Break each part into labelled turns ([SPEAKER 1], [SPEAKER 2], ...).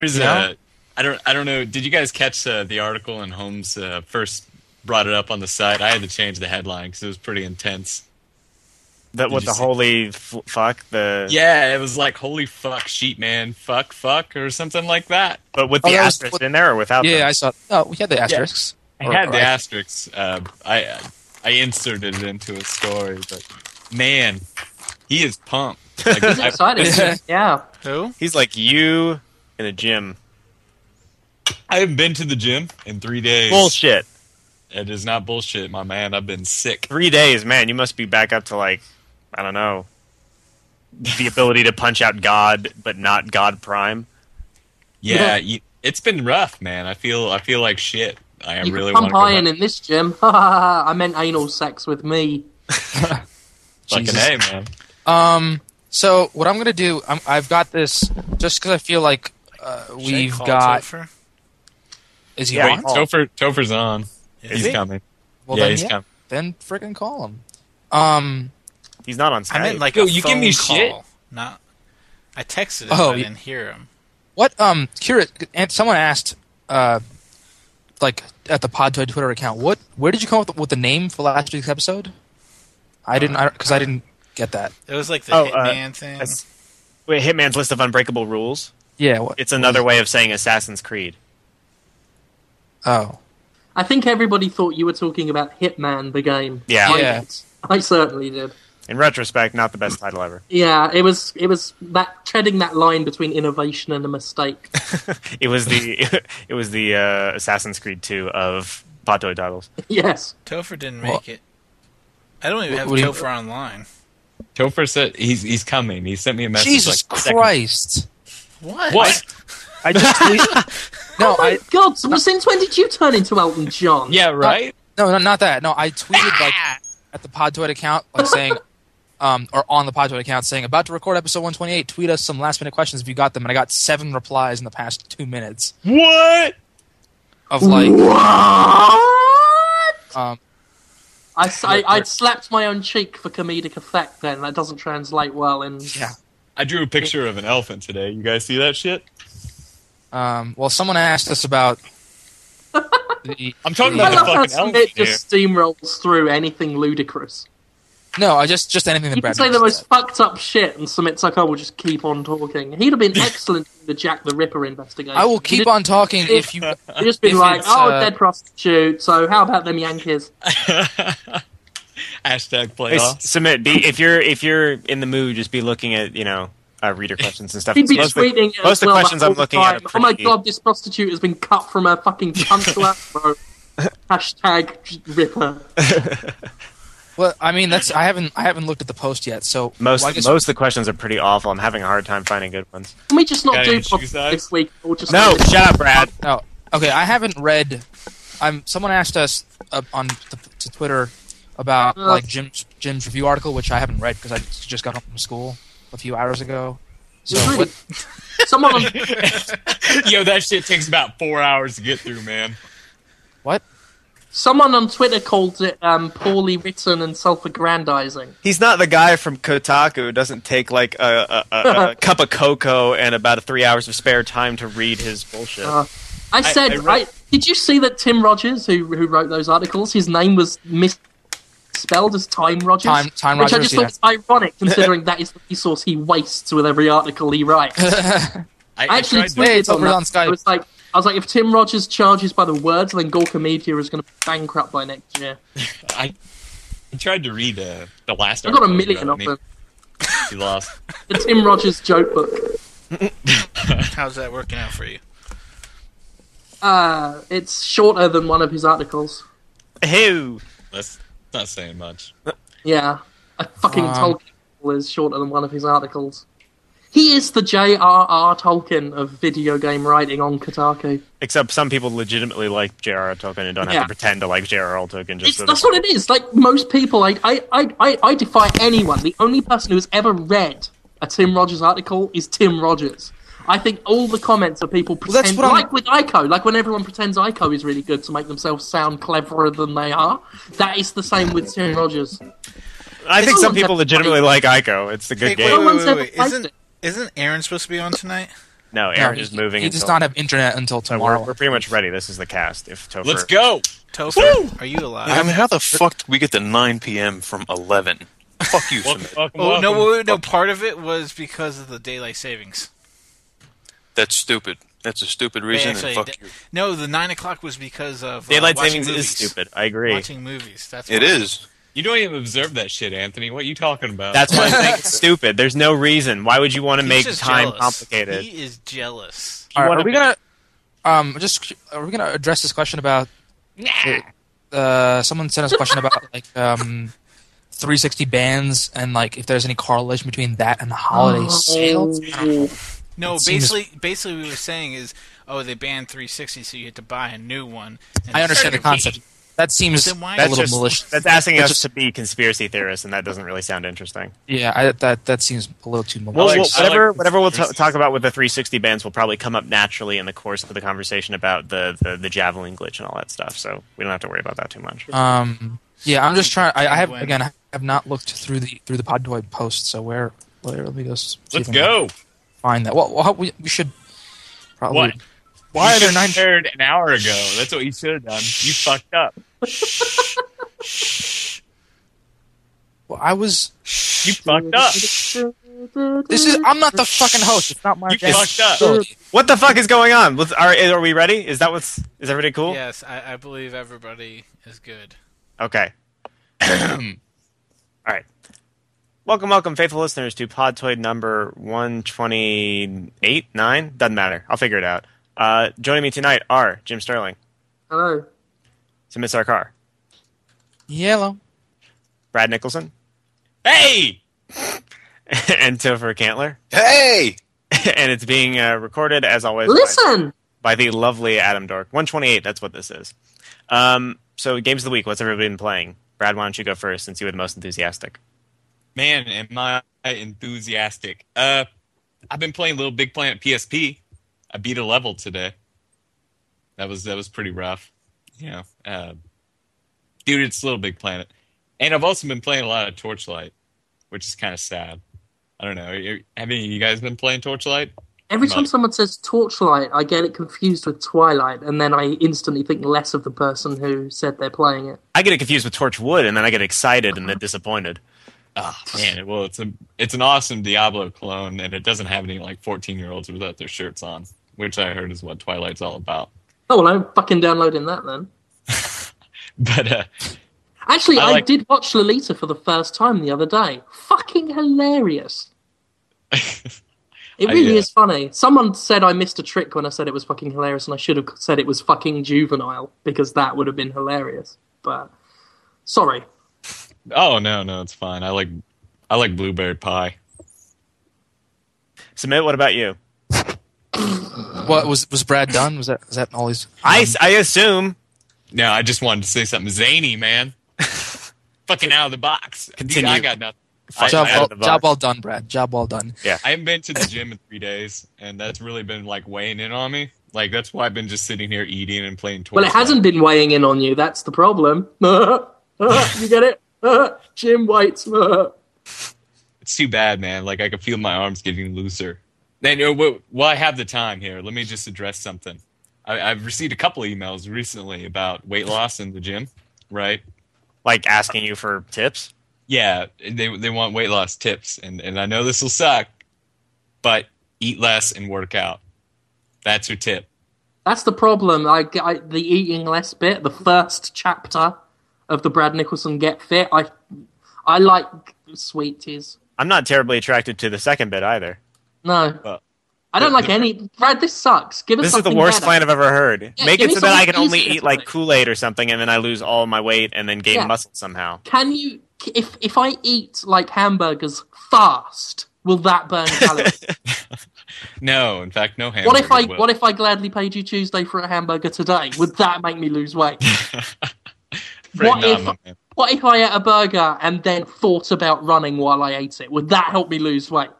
[SPEAKER 1] There's
[SPEAKER 2] Yeah.
[SPEAKER 1] a, I don't, I don't know. Did you guys catch uh, the article and Holmes uh, first brought it up on the site? I had to change the headline because it was pretty intense.
[SPEAKER 3] That what the
[SPEAKER 1] see-
[SPEAKER 3] holy f- fuck the
[SPEAKER 1] Yeah, it was like holy fuck, sheep man, fuck, fuck, or something like that.
[SPEAKER 3] but with
[SPEAKER 2] Oh,
[SPEAKER 3] the
[SPEAKER 2] that was-
[SPEAKER 3] asterisk in there or without?
[SPEAKER 2] Yeah,
[SPEAKER 3] them?
[SPEAKER 2] I saw. Oh, we had the asterisks.
[SPEAKER 1] I had
[SPEAKER 2] or
[SPEAKER 1] the
[SPEAKER 2] I-
[SPEAKER 1] asterisks. Uh, I I inserted it into a story, but man, he is pumped. Like,
[SPEAKER 4] He's
[SPEAKER 1] I,
[SPEAKER 4] excited. yeah.
[SPEAKER 5] Who?
[SPEAKER 3] He's like you in a gym.
[SPEAKER 1] I haven't been to the gym in three days.
[SPEAKER 3] Bullshit.
[SPEAKER 1] It is not bullshit, my man. I've been sick.
[SPEAKER 3] Three days, man. You must be back up to like I don't know the ability to punch out God, but not God Prime.
[SPEAKER 1] Yeah, you, it's been rough, man. I feel I feel like shit. I
[SPEAKER 4] You
[SPEAKER 1] really want
[SPEAKER 4] pump
[SPEAKER 1] to go
[SPEAKER 4] iron in this gym. I meant anal sex with me.
[SPEAKER 1] Fucking
[SPEAKER 2] Jesus.
[SPEAKER 1] hey, man.
[SPEAKER 2] Um. So what I'm gonna do? I'm, I've got this just because I feel like uh, we've got.
[SPEAKER 5] Topher?
[SPEAKER 2] Is he
[SPEAKER 3] Yeah,
[SPEAKER 2] on?
[SPEAKER 3] Oh.
[SPEAKER 1] Topher, Topher's on.
[SPEAKER 5] Is
[SPEAKER 1] he's
[SPEAKER 5] he?
[SPEAKER 1] coming.
[SPEAKER 2] Well,
[SPEAKER 1] yeah,
[SPEAKER 2] then,
[SPEAKER 1] he's
[SPEAKER 2] yeah,
[SPEAKER 1] coming.
[SPEAKER 2] then freaking call him. Um.
[SPEAKER 3] He's not on Skype.
[SPEAKER 5] I meant like
[SPEAKER 1] Yo,
[SPEAKER 5] a
[SPEAKER 1] you
[SPEAKER 5] phone
[SPEAKER 1] give me
[SPEAKER 5] call,
[SPEAKER 1] shit?
[SPEAKER 5] Not. I texted him,
[SPEAKER 2] Oh,
[SPEAKER 5] but I didn't hear him.
[SPEAKER 2] What? Um. Curious. And someone asked, uh, like at the Podtoid Twitter account, what? Where did you come up with, with the name for last week's episode? I didn't, because I didn't get that.
[SPEAKER 5] It was like the
[SPEAKER 3] Oh, uh,
[SPEAKER 5] Hitman thing.
[SPEAKER 3] Wait, Hitman's list of unbreakable rules.
[SPEAKER 2] Yeah. What?
[SPEAKER 3] It's another way of saying Assassin's Creed.
[SPEAKER 2] Oh.
[SPEAKER 4] I think everybody thought you were talking about Hitman, the game.
[SPEAKER 3] Yeah.
[SPEAKER 4] I
[SPEAKER 2] Yeah.
[SPEAKER 4] did. I certainly did.
[SPEAKER 3] In retrospect, not the best title ever.
[SPEAKER 4] Yeah, it was. It was that treading that line between innovation and a mistake.
[SPEAKER 3] It was the it was the uh, Assassin's Creed 2 of Pato titles.
[SPEAKER 4] yes.
[SPEAKER 5] Topher didn't
[SPEAKER 2] Well-
[SPEAKER 5] make it. I don't even have
[SPEAKER 2] what do you-
[SPEAKER 5] Topher online.
[SPEAKER 1] Topher said he's he's coming. He sent me a message.
[SPEAKER 2] Jesus
[SPEAKER 1] like, second-
[SPEAKER 2] Christ!
[SPEAKER 5] What?
[SPEAKER 1] What?
[SPEAKER 2] I just tweet- no,
[SPEAKER 4] oh my
[SPEAKER 2] I
[SPEAKER 4] God! So since when did you turn into Elton John?
[SPEAKER 1] Yeah, right.
[SPEAKER 2] no, no, not that. No, I tweeted like at the Podtoid account, like saying, um, or on the Podtoid account saying, about to record episode 128. Tweet us some last minute questions if you got them, and I got seven replies in the past two minutes
[SPEAKER 1] What?
[SPEAKER 2] of like,
[SPEAKER 4] What?
[SPEAKER 2] um,
[SPEAKER 4] I, I, I slapped my own cheek for comedic effect. Then that doesn't translate well in.
[SPEAKER 2] yeah.
[SPEAKER 1] I drew a picture of an elephant today. You guys see that shit?
[SPEAKER 2] Um, well, someone asked us about. the,
[SPEAKER 1] I'm talking about the fucking
[SPEAKER 4] Smith
[SPEAKER 1] elephant. here.
[SPEAKER 4] just steamrolls through anything ludicrous.
[SPEAKER 2] no, I just just anything that
[SPEAKER 4] You can
[SPEAKER 2] Brad
[SPEAKER 4] say the
[SPEAKER 2] said.
[SPEAKER 4] most fucked up shit, and Sumit's like, "Oh, we'll just keep on talking." He'd have been excellent in the Jack the Ripper investigation.
[SPEAKER 2] I will keep on talking if you.
[SPEAKER 4] Just been
[SPEAKER 2] if
[SPEAKER 4] like, "Oh,
[SPEAKER 2] uh,
[SPEAKER 4] dead prostitute." So how about them Yankees?
[SPEAKER 1] Hashtag
[SPEAKER 3] Hey,
[SPEAKER 1] playoff.
[SPEAKER 3] submit. Be if you're if you're in the mood, just be looking at you know uh, reader questions and stuff. Most of the,
[SPEAKER 4] tweeting
[SPEAKER 3] most
[SPEAKER 4] as
[SPEAKER 3] of the
[SPEAKER 4] well
[SPEAKER 3] questions
[SPEAKER 4] all
[SPEAKER 3] I'm
[SPEAKER 4] the
[SPEAKER 3] looking at
[SPEAKER 4] time.
[SPEAKER 3] are
[SPEAKER 4] Oh my god, this prostitute has been cut from her fucking cunt bro. Hashtag Ripper.
[SPEAKER 2] Well, I mean, that's I haven't I haven't looked at the post yet, so
[SPEAKER 3] most
[SPEAKER 2] well,
[SPEAKER 3] most of the questions are pretty awful. I'm having a hard time finding good ones.
[SPEAKER 4] Can we just not
[SPEAKER 1] Got
[SPEAKER 4] do
[SPEAKER 1] any shoe
[SPEAKER 4] podcast
[SPEAKER 1] size?
[SPEAKER 4] this week? Or just
[SPEAKER 3] No, shut up, Brad.
[SPEAKER 2] No. Okay, I haven't read. I'm. Someone asked us uh, on to, to Twitter about
[SPEAKER 4] Uh.
[SPEAKER 2] like Jim's Jim's review article, which I haven't read because I just got home from school a few hours ago. So
[SPEAKER 4] Really?
[SPEAKER 2] what,
[SPEAKER 4] Someone on,
[SPEAKER 1] Yo, that shit takes about four hours to get through, man.
[SPEAKER 2] what?
[SPEAKER 4] someone on Twitter called it um, poorly written and self-aggrandizing.
[SPEAKER 3] He's not the guy from Kotaku who doesn't take like a, a, a, a cup of cocoa and about three hours of spare time to read his bullshit.
[SPEAKER 4] Uh, I said,
[SPEAKER 1] I
[SPEAKER 4] I
[SPEAKER 1] read-
[SPEAKER 4] did you see that Tim Rogers, who who wrote those articles, his name was misspelled as Time Rogers?
[SPEAKER 2] Time- Time
[SPEAKER 4] which I
[SPEAKER 2] Rogers,
[SPEAKER 4] just thought was ironic, considering that is the resource he wastes with every article he writes.
[SPEAKER 1] I,
[SPEAKER 4] I
[SPEAKER 1] I
[SPEAKER 4] actually
[SPEAKER 1] tried to-
[SPEAKER 4] tweeted
[SPEAKER 2] Hey, it's
[SPEAKER 4] on
[SPEAKER 2] over
[SPEAKER 4] that.
[SPEAKER 2] on Skype.
[SPEAKER 4] I was like, I was like, if Tim Rogers charges by the words, then Gawker Media is going to be bankrupt by next year.
[SPEAKER 1] I, I tried to read uh, the last.
[SPEAKER 4] I got a million of them.
[SPEAKER 1] he- He lost.
[SPEAKER 4] The Tim Rogers joke book.
[SPEAKER 5] How's that working out for you?
[SPEAKER 4] Uh, it's shorter than one of his articles.
[SPEAKER 3] Who?
[SPEAKER 1] That's not saying much.
[SPEAKER 4] Yeah, a fucking
[SPEAKER 2] Um,
[SPEAKER 4] Tolkien is shorter than one of his articles. He is the J.R.R. Tolkien of video game writing on Kotaku.
[SPEAKER 3] Except some people legitimately like J.R.R. Tolkien and don't have
[SPEAKER 4] Yeah.
[SPEAKER 3] to pretend to like J.R.R. Tolkien. Just
[SPEAKER 4] that's what it is. Like most people, I, I, I, I, I defy anyone. The only person who has ever read a Tim Rogers article is Tim Rogers. I think all the comments are people
[SPEAKER 2] Well, that's
[SPEAKER 4] pretend,
[SPEAKER 2] I'm-
[SPEAKER 4] like with Ico, like when everyone pretends Ico is really good to make themselves sound cleverer than they are. That is the same with Tim Rogers.
[SPEAKER 3] I think
[SPEAKER 4] No
[SPEAKER 3] some people
[SPEAKER 4] ever
[SPEAKER 3] legitimately like Ico. It's a good
[SPEAKER 5] Hey,
[SPEAKER 3] game.
[SPEAKER 5] wait, wait, wait, wait. Isn't
[SPEAKER 4] it.
[SPEAKER 5] isn't Aaron supposed to be on tonight?
[SPEAKER 3] No,
[SPEAKER 2] No,
[SPEAKER 3] Aaron
[SPEAKER 2] he,
[SPEAKER 3] is moving.
[SPEAKER 2] He does not have internet until
[SPEAKER 3] so
[SPEAKER 2] tomorrow.
[SPEAKER 3] we're, we're pretty much ready. This is the cast. If Topher,
[SPEAKER 1] Let's go.
[SPEAKER 5] Topher, are you alive?
[SPEAKER 6] I mean, how the fuck did we get to 9 p.m. from 11? Fuck you,
[SPEAKER 1] Welcome,
[SPEAKER 6] Schmidt.
[SPEAKER 1] welcome,
[SPEAKER 5] Oh no,
[SPEAKER 1] welcome.
[SPEAKER 5] wait, wait, no! Part of it was because of the daylight savings.
[SPEAKER 6] That's stupid. That's a stupid reason,
[SPEAKER 5] actually-
[SPEAKER 6] and fuck
[SPEAKER 5] th-
[SPEAKER 6] you.
[SPEAKER 5] No, the nine o'clock was because of uh,
[SPEAKER 3] daylight
[SPEAKER 5] watching
[SPEAKER 3] savings
[SPEAKER 5] movies.
[SPEAKER 3] is stupid. I agree.
[SPEAKER 5] Watching movies. That's
[SPEAKER 6] It
[SPEAKER 5] why.
[SPEAKER 6] is.
[SPEAKER 1] You don't even observe that shit, Anthony. What are you talking about?
[SPEAKER 3] That's why I think it's stupid. There's no reason. Why would you want to
[SPEAKER 5] He's
[SPEAKER 3] make time
[SPEAKER 5] jealous.
[SPEAKER 3] complicated?
[SPEAKER 5] He is jealous.
[SPEAKER 2] All right, are we
[SPEAKER 3] be-
[SPEAKER 2] gonna um just are we gonna address this question about uh someone sent us a question about like um 360 bands and like if there's any correlation between that and the holiday sales. I don't know.
[SPEAKER 5] No,
[SPEAKER 2] It seems-
[SPEAKER 5] basically, basically, we were saying is, oh, they banned 360, so you had to buy a new one. And
[SPEAKER 2] I understand the concept. That seems
[SPEAKER 5] Then
[SPEAKER 2] a little
[SPEAKER 3] just
[SPEAKER 2] malicious.
[SPEAKER 3] that's asking
[SPEAKER 2] That's
[SPEAKER 3] us to be conspiracy theorists, and that doesn't really sound interesting.
[SPEAKER 2] Yeah, I, that that seems a little too malicious.
[SPEAKER 1] like-
[SPEAKER 3] well, whatever
[SPEAKER 1] like
[SPEAKER 3] whatever we'll t- talk about with the 360 bands will probably come up naturally in the course of the conversation about the, the, the javelin glitch and all that stuff. So we don't have to worry about that too much.
[SPEAKER 2] Um, yeah, I'm just trying. I, I have again. I have not looked through the through the Podtoid post. So where? where let me go.
[SPEAKER 1] Let's
[SPEAKER 2] if I
[SPEAKER 1] go.
[SPEAKER 2] Find that. Well, well we, we should probably.
[SPEAKER 1] What?
[SPEAKER 2] Why
[SPEAKER 1] you
[SPEAKER 2] are there
[SPEAKER 1] should've
[SPEAKER 2] nine?
[SPEAKER 1] prepared an hour ago? That's what you should have done. You fucked up.
[SPEAKER 2] Well, I was.
[SPEAKER 1] You fucked up.
[SPEAKER 2] This is. I'm not the fucking host. It's not my.
[SPEAKER 1] You fucked up.
[SPEAKER 3] What the fuck is going on? Let's, are, are we ready? Is that what's is everybody cool?
[SPEAKER 5] Yes, I, I believe everybody is good.
[SPEAKER 3] Okay. All right. Welcome, welcome, faithful listeners, to Podtoid number 128, 9? Doesn't matter. I'll figure it out. Uh, joining me tonight are Jim Sterling,
[SPEAKER 4] Hello.
[SPEAKER 3] Sumit Sarkar,
[SPEAKER 2] Yellow.
[SPEAKER 3] Brad Nicholson,
[SPEAKER 1] Hey!
[SPEAKER 3] and Topher Cantler.
[SPEAKER 6] Hey!
[SPEAKER 3] and it's being uh, recorded, as always, by,
[SPEAKER 4] Listen.
[SPEAKER 3] by the lovely Adam Dork. 128, that's what this is. Um, so, games of the week, what's everybody been playing? Brad, why don't you go first since you were the most enthusiastic?
[SPEAKER 1] Man, am I enthusiastic. Uh, I've been playing Little Big Planet PSP. I beat a level today. That was that was pretty rough. You know, uh, dude, it's Little Big Planet. And I've also been playing a lot of Torchlight, which is kind of sad. I don't know. Have any of you guys been playing Torchlight?
[SPEAKER 4] Every time someone says Torchlight, I get it confused with Twilight, and then I instantly think less of the person who said they're playing it.
[SPEAKER 3] I get it confused with Torchwood, and then I get excited and then disappointed.
[SPEAKER 1] Oh man, well it's a it's an awesome Diablo clone, and it doesn't have any like fourteen year olds without their shirts on, which I heard is what Twilight's all about.
[SPEAKER 4] Oh well, I'm fucking downloading that then.
[SPEAKER 1] But uh,
[SPEAKER 4] Actually,
[SPEAKER 1] I
[SPEAKER 4] I,
[SPEAKER 1] like-
[SPEAKER 4] did watch Lolita for the first time the other day. Fucking hilarious. It
[SPEAKER 1] I,
[SPEAKER 4] really
[SPEAKER 1] uh,
[SPEAKER 4] is funny. Someone said I missed a trick when I said it was fucking hilarious, and I should have said it was fucking juvenile because that would have been hilarious. But sorry,
[SPEAKER 1] oh no, no, it's fine. I like I like blueberry pie.
[SPEAKER 3] Sumit, what about you?
[SPEAKER 2] What was was Brad done? Was that was that all he's?
[SPEAKER 3] I, I assume.
[SPEAKER 1] No, I just wanted to say something zany, man. Fucking out of the box.
[SPEAKER 3] Continue.
[SPEAKER 1] I got nothing. I,
[SPEAKER 2] job,
[SPEAKER 1] I,
[SPEAKER 2] well,
[SPEAKER 3] of the box.
[SPEAKER 2] job well done, Brad. Job well done.
[SPEAKER 1] Yeah, I haven't been to the gym in three days, and that's really been like weighing in on me. Like that's why I've been just sitting here eating and playing.
[SPEAKER 4] well, it hasn't been weighing in on you. That's the problem. you get it, Jim Waits.
[SPEAKER 1] It's too bad, man. Like I can feel my arms getting looser. Then, uh, wh- while I have the time here, let me just address something. I, I've received a couple emails recently about weight loss in the gym. Right?
[SPEAKER 3] Like asking you for tips.
[SPEAKER 1] Yeah, they they want weight loss tips, and and I know this will suck, but eat less and work out. That's your tip.
[SPEAKER 4] That's the problem. I, I the eating less bit, the first chapter of the Brad Nicholson Get Fit. I I like sweeties.
[SPEAKER 3] I'm not terribly attracted to the second bit either.
[SPEAKER 4] No,
[SPEAKER 1] Well,
[SPEAKER 4] I don't
[SPEAKER 1] the-
[SPEAKER 4] like any. Brad, this sucks. Give us
[SPEAKER 3] This is the worst
[SPEAKER 4] better.
[SPEAKER 3] plan I've ever heard.
[SPEAKER 4] Yeah,
[SPEAKER 3] Make it so that I can only eat like. Kool Aid or something, and then I lose all my weight and then gain
[SPEAKER 4] Yeah.
[SPEAKER 3] muscle somehow.
[SPEAKER 4] Can you? If if I eat like hamburgers fast, will that burn calories?
[SPEAKER 1] No, in fact, no hamburger.
[SPEAKER 4] what if I
[SPEAKER 1] will.
[SPEAKER 4] what if I gladly paid you Tuesday for a hamburger today? Would that make me lose weight?
[SPEAKER 1] Afraid
[SPEAKER 4] what if- What if I ate a burger and then thought about running while I ate it? Would that help me lose weight?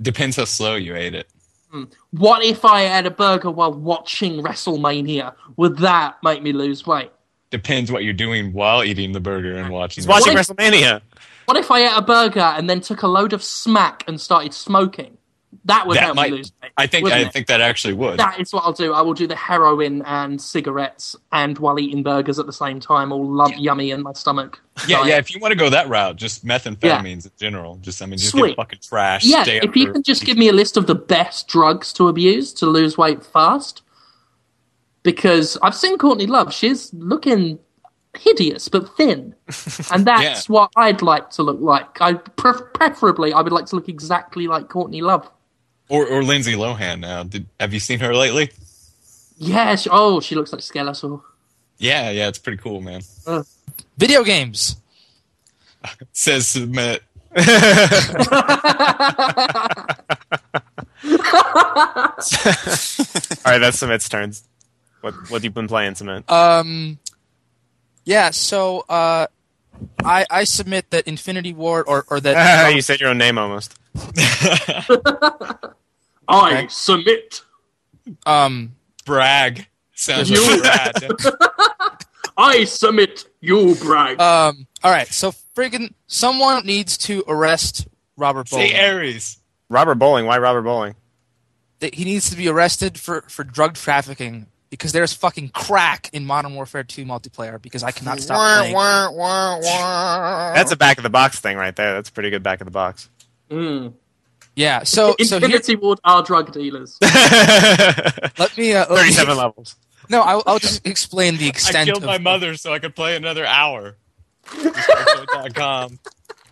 [SPEAKER 1] Depends how slow you ate it. Hmm.
[SPEAKER 4] What if I had a burger while watching WrestleMania? Would that make me lose weight?
[SPEAKER 1] Depends what you're doing while eating the burger and watching.
[SPEAKER 3] He's watching
[SPEAKER 4] What if-
[SPEAKER 3] WrestleMania.
[SPEAKER 4] What if I ate a burger and then took a load of smack and started smoking? That would
[SPEAKER 1] That
[SPEAKER 4] help
[SPEAKER 1] might-
[SPEAKER 4] me lose weight.
[SPEAKER 1] I think I
[SPEAKER 4] it?
[SPEAKER 1] think that actually would.
[SPEAKER 4] That is what I'll do. I will do the heroin and cigarettes, and while eating burgers at the same time, all lum- yummy in my stomach.
[SPEAKER 1] yeah,
[SPEAKER 4] Diet.
[SPEAKER 1] yeah. If you want to go that route, just methamphetamines in general. Just I mean, just
[SPEAKER 4] Sweet.
[SPEAKER 1] get fucking trash.
[SPEAKER 4] Yeah, if you can just give me a list of the best drugs to abuse to lose weight fast, because I've seen Courtney Love. She's looking hideous but thin, and that's what I'd like to look like. I pref- preferably I would like to look exactly like Courtney Love.
[SPEAKER 1] Or or Lindsay Lohan. Now, did have you seen her lately?
[SPEAKER 4] Yeah. She, oh, she looks like Skeletor.
[SPEAKER 1] Yeah, yeah. It's pretty cool, man.
[SPEAKER 2] Video games.
[SPEAKER 1] Says Sumit.
[SPEAKER 3] All right, that's Sumit's turns. What what have you been playing, Sumit?
[SPEAKER 2] Um, yeah. So uh, I I submit that Infinity Ward or or that
[SPEAKER 3] you said your own name almost.
[SPEAKER 4] I submit.
[SPEAKER 2] um
[SPEAKER 1] Brag. Sounds
[SPEAKER 4] You-
[SPEAKER 1] like
[SPEAKER 4] I submit. You brag.
[SPEAKER 2] um. All right. So friggin' someone needs to arrest Robert
[SPEAKER 1] Say
[SPEAKER 2] Bowling.
[SPEAKER 1] Aries.
[SPEAKER 3] Robert Bowling. Why Robert Bowling?
[SPEAKER 2] That he needs to be arrested for for drug trafficking because there's fucking crack in Modern Warfare 2 multiplayer because I cannot stop playing.
[SPEAKER 3] That's a back of the box thing right there. That's a pretty good back of the box.
[SPEAKER 4] Mm.
[SPEAKER 2] Yeah. So so here,
[SPEAKER 4] Infinity Ward are drug dealers.
[SPEAKER 2] let me uh, let me-
[SPEAKER 3] Thirty-seven levels.
[SPEAKER 2] No, I'll, I'll just explain the extent.
[SPEAKER 1] I killed
[SPEAKER 2] of,
[SPEAKER 1] my mother so I could play another hour.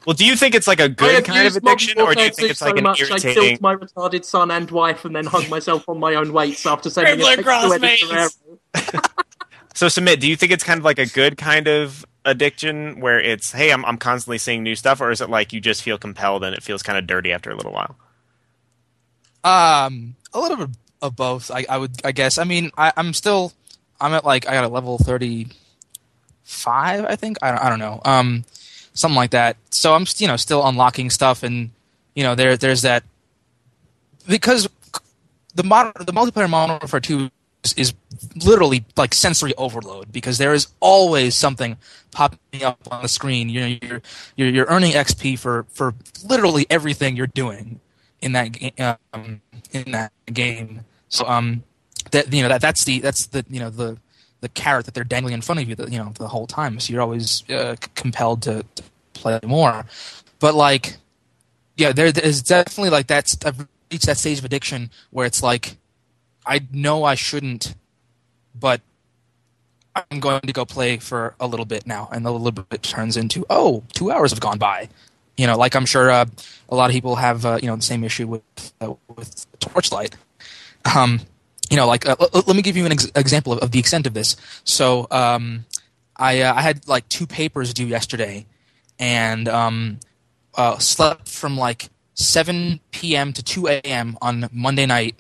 [SPEAKER 3] Well, do you think it's like a good kind of addiction, or do you think
[SPEAKER 4] 2
[SPEAKER 3] it's like
[SPEAKER 4] so
[SPEAKER 3] an
[SPEAKER 4] much, I killed my retarded son and wife, and then hung myself on my own weights after sending
[SPEAKER 1] Blue
[SPEAKER 4] a text to Eddie
[SPEAKER 1] mates.
[SPEAKER 4] Guerrero.
[SPEAKER 3] So, Sumit. Do you think it's kind of like a good kind of addiction where it's, hey, I'm I'm constantly seeing new stuff, or is it like you just feel compelled and it feels kind of dirty after a little while?
[SPEAKER 2] Um, a little bit of both. I, I would, I guess. I mean, I, I'm still, I'm at like I got a level thirty five, I think. I don't, I don't know. Um, something like that. So I'm, you know, still unlocking stuff, and you know, there, there's that because the modern, the multiplayer Modern for two is, literally like sensory overload because there is always something popping up on the screen. You know, you're you're, you're earning XP for for literally everything you're doing in that um, in that game. So um, that you know that that's the that's the you know the the carrot that they're dangling in front of you, the, you know, the whole time. So you're always uh, compelled to, to play more. But like, yeah, there is definitely like that's I've reached that stage of addiction where it's like, I know I shouldn't, but I'm going to go play for a little bit now, and the little bit turns into oh, two hours have gone by. You know, like I'm sure uh, a lot of people have uh, you know the same issue with uh, with Torchlight. Um, you know, like uh, l- let me give you an ex- example of, of the extent of this. So, um, I uh, I had like two papers due yesterday, and um, uh, slept from like 7 p.m. to 2 a.m. on Monday night.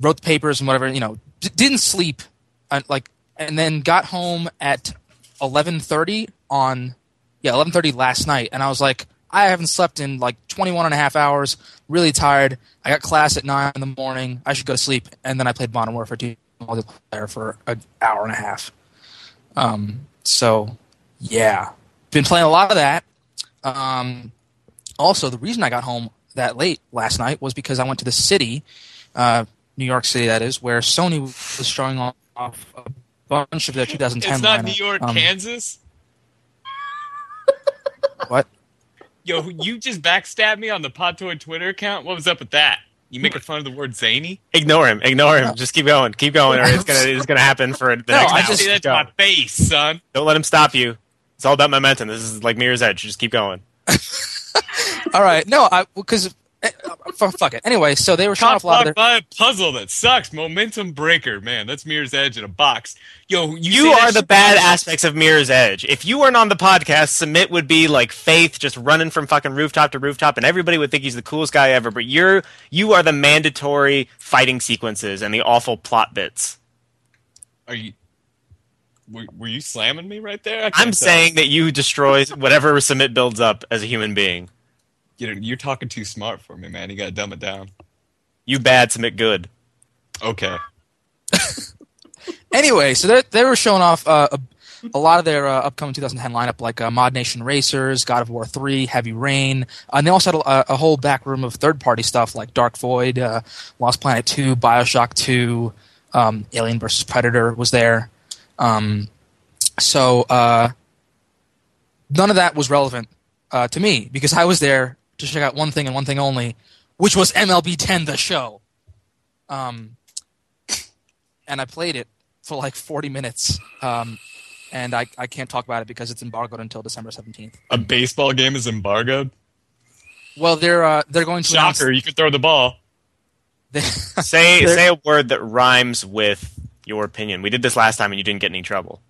[SPEAKER 2] Wrote the papers and whatever, you know, d- didn't sleep, uh, like, and then got home at 11:30 on, yeah, 11:30 last night, and I was like, I haven't slept in like 21 and a half hours. Really tired. I got class at nine in the morning. I should go to sleep, and then I played Modern Warfare 2 multiplayer for an hour and a half. Um, so yeah, been playing a lot of that. Um, also, the reason I got home that late last night was because I went to the city, uh, New York City, that is, where Sony was showing off a bunch of their 2010.
[SPEAKER 1] It's not
[SPEAKER 2] lineup.
[SPEAKER 1] New York,
[SPEAKER 2] Um,
[SPEAKER 1] Kansas.
[SPEAKER 2] What?
[SPEAKER 1] Yo, you just backstabbed me on the Podtoid Twitter account. What was up with that? You making fun of the word zany?
[SPEAKER 3] Ignore him. Ignore him. Just keep going. Keep going, or it's gonna it's gonna happen for the
[SPEAKER 2] No,
[SPEAKER 3] next
[SPEAKER 2] I just-
[SPEAKER 1] see that
[SPEAKER 3] Keep
[SPEAKER 1] my face, son.
[SPEAKER 3] Don't let him stop you. It's all about momentum. This is like Mirror's Edge. Just keep going.
[SPEAKER 2] All right, no, I because fuck, fuck it. Anyway, so they were showing
[SPEAKER 1] Top
[SPEAKER 2] off a lot of their.
[SPEAKER 1] by a puzzle that sucks. Momentum breaker, man. That's Mirror's Edge in a box. Yo, you,
[SPEAKER 3] You are the bad aspects of Mirror's Edge. If you weren't on the podcast, Sumit would be like Faith, just running from fucking rooftop to rooftop, and everybody would think he's the coolest guy ever. But you're you are the mandatory fighting sequences and the awful plot bits.
[SPEAKER 1] Are you? Were, were you slamming me right there? I
[SPEAKER 3] I'm
[SPEAKER 1] tell.
[SPEAKER 3] saying that you destroy whatever Sumit builds up as a human being.
[SPEAKER 1] You know, you're talking too smart for me, man. You gotta dumb it down.
[SPEAKER 3] You bad, to make good.
[SPEAKER 1] Okay.
[SPEAKER 2] Anyway, so they they were showing off uh, a, a lot of their uh, upcoming 2010 lineup, like uh, Mod Nation Racers, God of War 3, Heavy Rain, uh, and they also had a, a whole back room of third party stuff like Dark Void, uh, Lost Planet 2, Bioshock 2, um, Alien vs Predator was there. Um, so uh, none of that was relevant uh, to me because I was there to check out one thing and one thing only, which was MLB 10, the show. Um, and I played it for like 40 minutes. Um, and I, I can't talk about it because it's embargoed until December 17th.
[SPEAKER 1] A baseball game is embargoed.
[SPEAKER 2] Well, they're uh, they're going to announce-
[SPEAKER 1] You can throw the ball.
[SPEAKER 2] they-
[SPEAKER 3] Say
[SPEAKER 2] They're-
[SPEAKER 3] say a word that rhymes with your opinion. We did this last time and you didn't get any trouble.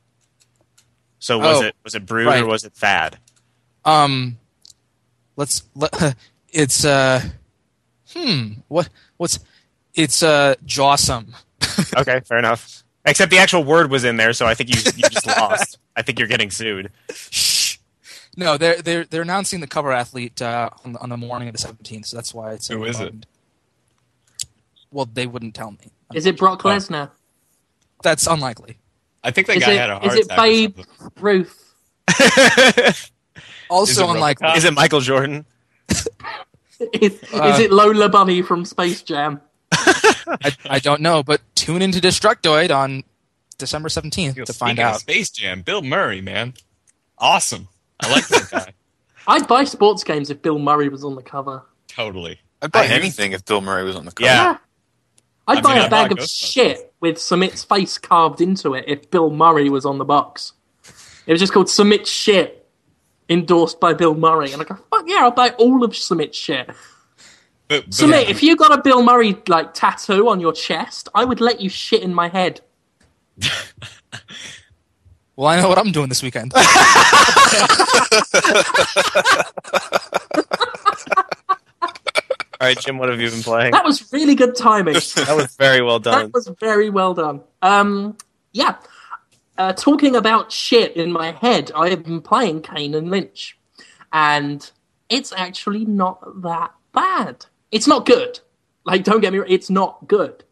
[SPEAKER 3] So was
[SPEAKER 2] Oh,
[SPEAKER 3] it was it brood
[SPEAKER 2] right.
[SPEAKER 3] or was it fad?
[SPEAKER 2] um, let's let, it's uh, hmm, what what's it's uh, jawsome.
[SPEAKER 3] Okay, fair enough. Except the actual word was in there, so I think you you just lost. I think you're getting sued.
[SPEAKER 2] Shh. No, they're they're they're announcing the cover athlete uh, on the, on the morning of the 17th, so that's why it's.
[SPEAKER 1] Who is it?
[SPEAKER 2] Well, they wouldn't tell me.
[SPEAKER 4] Is it Brock. Lesnar?
[SPEAKER 2] That's unlikely.
[SPEAKER 1] I think that
[SPEAKER 4] Is
[SPEAKER 1] guy
[SPEAKER 4] it-
[SPEAKER 1] had a
[SPEAKER 4] is
[SPEAKER 1] heart
[SPEAKER 4] it
[SPEAKER 1] attack. or
[SPEAKER 4] Babe? Ruth?
[SPEAKER 3] is
[SPEAKER 2] Also
[SPEAKER 1] it
[SPEAKER 2] unlikely.
[SPEAKER 1] Robocop?
[SPEAKER 3] it Michael Jordan?
[SPEAKER 4] Is,
[SPEAKER 2] Uh,
[SPEAKER 4] is it Lola Bunny from Space Jam?
[SPEAKER 2] I, I don't know, but tune into Destructoid on December 17th
[SPEAKER 1] Yo,
[SPEAKER 2] to find out.
[SPEAKER 1] Space Jam, Bill Murray, man, awesome. I like that guy.
[SPEAKER 4] I'd buy sports games if Bill Murray was on the cover.
[SPEAKER 1] totally.
[SPEAKER 6] I'd buy
[SPEAKER 3] I-
[SPEAKER 6] anything if Bill Murray was on the cover.
[SPEAKER 3] Yeah.
[SPEAKER 4] I'd
[SPEAKER 1] I
[SPEAKER 4] buy
[SPEAKER 1] mean,
[SPEAKER 4] a
[SPEAKER 1] I'd
[SPEAKER 4] bag
[SPEAKER 1] buy
[SPEAKER 4] of
[SPEAKER 1] Ghostbusters.
[SPEAKER 4] shit with Sumit's face carved into it if Bill Murray was on the box. It was just called Submit Shit, endorsed by Bill Murray. And I go, fuck yeah, I'll buy all of Submit Shit.
[SPEAKER 1] But, but
[SPEAKER 4] Sumit, if you got a Bill Murray like tattoo on your chest, I would let you shit in my head.
[SPEAKER 2] Well, I know what I'm doing this weekend.
[SPEAKER 3] All right, Jim, what have you been playing?
[SPEAKER 4] That was really good timing.
[SPEAKER 3] That was very well done.
[SPEAKER 4] That was very well done. Um, yeah. Uh, talking about shit in my head, I have been playing Kane and Lynch, and it's actually not that bad. It's not good. Like, don't get me wrong, it's not good,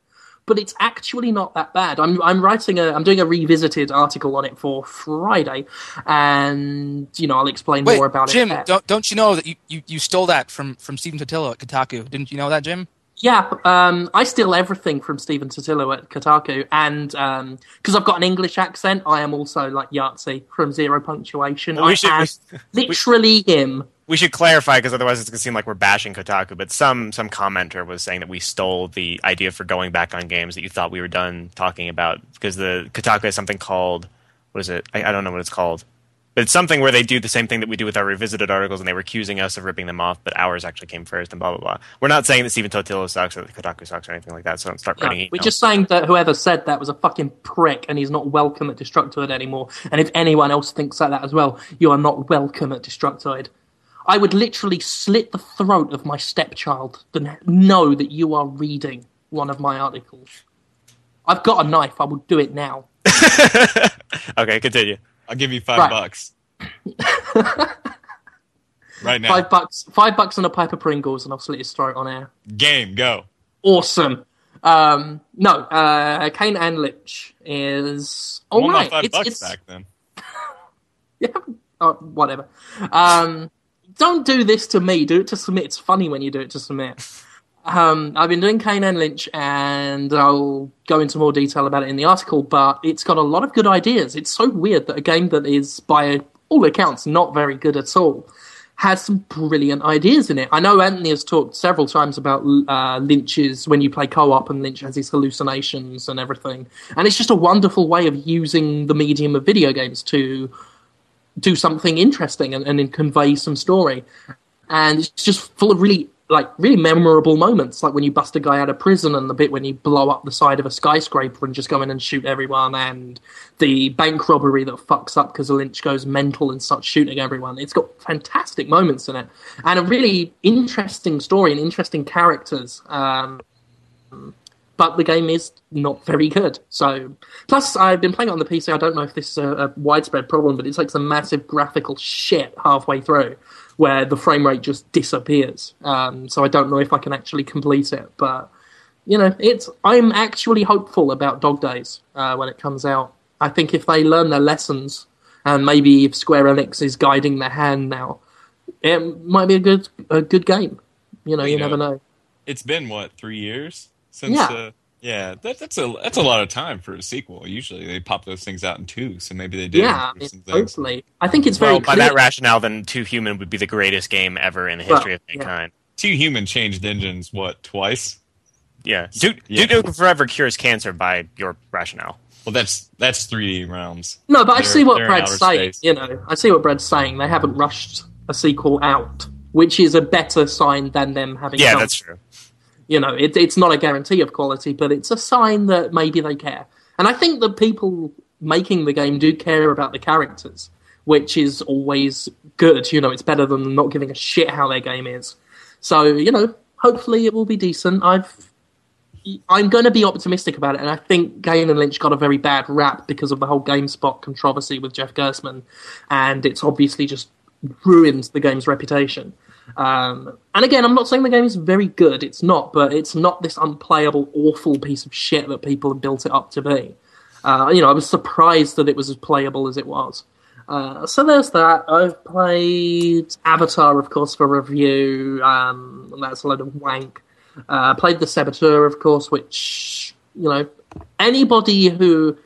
[SPEAKER 4] but it's actually not that bad. I'm I'm writing a I'm doing a revisited article on it for Friday, and you know I'll explain
[SPEAKER 2] Wait,
[SPEAKER 4] more about
[SPEAKER 2] Jim,
[SPEAKER 4] it. Jim,
[SPEAKER 2] don't don't you know that you, you, you stole that from from Stephen Totilo at Kotaku? Didn't you know that, Jim?
[SPEAKER 4] Yeah, um, I steal everything from Stephen Totilo at Kotaku, and because I've got an English accent, I am also like Yahtzee from Zero Punctuation.
[SPEAKER 3] Well, we
[SPEAKER 4] I
[SPEAKER 3] should-
[SPEAKER 4] am literally him.
[SPEAKER 3] we should clarify because otherwise it's going to seem like we're bashing Kotaku. But some some commenter was saying that we stole the idea for going back on games that you thought we were done talking about because the Kotaku has something called what is it? I, I don't know what it's called, but it's something where they do the same thing that we do with our revisited articles, and they were accusing us of ripping them off, but ours actually came first, and blah blah blah. We're not saying that Stephen Totilo sucks or that Kotaku sucks or anything like that. So don't start
[SPEAKER 4] Yeah,
[SPEAKER 3] writing.
[SPEAKER 4] we're just saying that whoever said that was a fucking prick, and he's not welcome at Destructoid anymore. And if anyone else thinks like that as well, you are not welcome at Destructoid. I would literally slit the throat of my stepchild to know that you are reading one of my articles. I've got a knife. I will do it now.
[SPEAKER 3] okay, continue.
[SPEAKER 1] I'll give you five
[SPEAKER 4] Right.
[SPEAKER 1] bucks. right now.
[SPEAKER 4] Five bucks, five bucks on a pipe of Pringles, and I'll slit his throat on air.
[SPEAKER 1] Game, go.
[SPEAKER 4] Awesome. Um, no, uh, Kane and Lynch is
[SPEAKER 1] I
[SPEAKER 4] all
[SPEAKER 1] want
[SPEAKER 4] right.
[SPEAKER 1] my five
[SPEAKER 4] It's,
[SPEAKER 1] bucks
[SPEAKER 4] it's
[SPEAKER 1] back then.
[SPEAKER 4] yeah, oh, whatever. Um, don't do this to me. Do it to Sumit. It's funny when you do it to Sumit. Um, I've been doing Kane and Lynch, and I'll go into more detail about it in the article. But it's got a lot of good ideas. It's so weird that a game that is, by all accounts, not very good at all, has some brilliant ideas in it. I know Anthony has talked several times about uh, Lynch's when you play co-op, and Lynch has his hallucinations and everything. And it's just a wonderful way of using the medium of video games to do something interesting and, and convey some story. And it's just full of really like really memorable moments, like when you bust a guy out of prison and the bit when you blow up the side of a skyscraper and just go in and shoot everyone, and the bank robbery that fucks up because Lynch goes mental and starts shooting everyone. It's got fantastic moments in it, and a really interesting story and interesting characters. Um, but the game is not very good. So, plus I've been playing it on the PC. I don't know if this is a, a widespread problem, but it takes a massive graphical shit halfway through, where the frame rate just disappears. Um, so I don't know if I can actually complete it. But you know, it's I'm actually hopeful about Dog Days uh, when it comes out. I think if they learn their lessons and maybe if Square Enix is guiding their hand now, it might be a good a good game. You know, you,
[SPEAKER 1] You
[SPEAKER 4] never
[SPEAKER 1] know.
[SPEAKER 4] know.
[SPEAKER 1] It's been what three years since.
[SPEAKER 4] Yeah.
[SPEAKER 1] Uh, yeah, that, that's a that's a lot of time for a sequel. Usually they pop those things out in two, so maybe they did.
[SPEAKER 4] Yeah, I mean, hopefully. I think it's very
[SPEAKER 3] Well, by
[SPEAKER 4] clear.
[SPEAKER 3] that rationale, then Too Human would be the greatest game ever in the
[SPEAKER 4] Well,
[SPEAKER 3] history of
[SPEAKER 4] yeah.
[SPEAKER 3] mankind.
[SPEAKER 1] Too Human changed engines what twice?
[SPEAKER 3] Yeah, Duke,
[SPEAKER 1] Yeah.
[SPEAKER 3] Duke Nukem Forever cures cancer by your rationale.
[SPEAKER 1] Well, that's that's 3D realms.
[SPEAKER 4] No, but I
[SPEAKER 1] They're-
[SPEAKER 4] see what
[SPEAKER 1] they're
[SPEAKER 4] Brad's saying.
[SPEAKER 1] space.
[SPEAKER 4] You know, I see what Brad's saying. They haven't rushed a sequel out, which is a better sign than them having.
[SPEAKER 3] Yeah,
[SPEAKER 4] done
[SPEAKER 3] that's true.
[SPEAKER 4] You know, it, it's not a guarantee of quality, but it's a sign that maybe they care. And I think that people making the game do care about the characters, which is always good. You know, it's better than not giving a shit how their game is. So, you know, hopefully it will be decent. I've I'm going to be optimistic about it, and I think Kane and Lynch got a very bad rap because of the whole GameSpot controversy with Jeff Gerstmann, and it's obviously just ruined the game's reputation. Um, and again, I'm not saying the game is very good; it's not, but it's not this unplayable, awful piece of shit that people have built it up to be. Uh, you know, I was surprised that it was as playable as it was. Uh, so there's that. I've played Avatar, of course, for review. Um, that's a load of wank. Uh, played the Saboteur, of course, which you know anybody who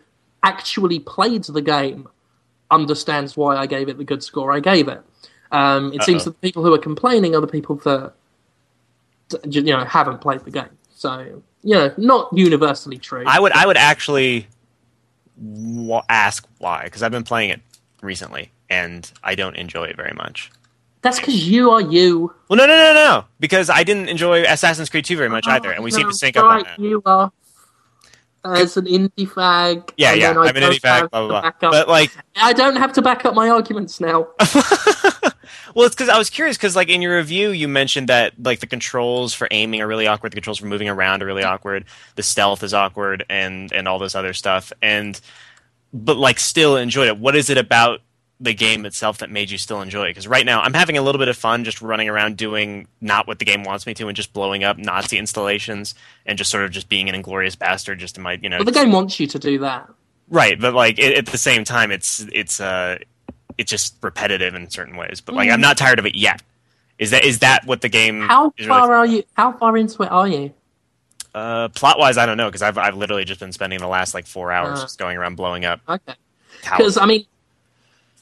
[SPEAKER 4] actually played the game understands why I gave it the good score I gave it. Um, it seems
[SPEAKER 3] Uh-oh.
[SPEAKER 4] that the people who are complaining are the people that you know haven't played the game. So you know, not universally true.
[SPEAKER 3] I would I would actually wa- ask why because I've been playing it recently and I don't enjoy it very much.
[SPEAKER 4] That's because you are you.
[SPEAKER 3] Well, no, no, no, no, because I didn't enjoy Assassin's Creed 2 very much either, and we seem to sync up on that.
[SPEAKER 4] You are Uh, as an indie fag.
[SPEAKER 3] Yeah, yeah, I'm an indie fag, blah blah blah. But like,
[SPEAKER 4] I don't have to back up my arguments now.
[SPEAKER 3] well, it's because I was curious because like in your review you mentioned that like the controls for aiming are really awkward, the controls for moving around are really awkward, the stealth is awkward, and and all this other stuff, and but like still enjoyed it. What is it about the game itself that made you still enjoy it? Because right now I'm having a little bit of fun just running around doing not what the game wants me to and just blowing up Nazi installations and just sort of just being an inglorious bastard just in my you know
[SPEAKER 4] But the game wants you to do that.
[SPEAKER 3] Right, but like it, at the same time, it's it's uh it's just repetitive in certain ways. But like
[SPEAKER 4] Mm.
[SPEAKER 3] I'm not tired of it yet. Is that is that what the game?
[SPEAKER 4] How
[SPEAKER 3] is
[SPEAKER 4] far
[SPEAKER 3] really,
[SPEAKER 4] are you? How far into it are you?
[SPEAKER 3] uh, plot wise? I don't know because I've I've literally just been spending the last like four hours
[SPEAKER 4] Uh.
[SPEAKER 3] just going around blowing up
[SPEAKER 4] Okay. Because I mean,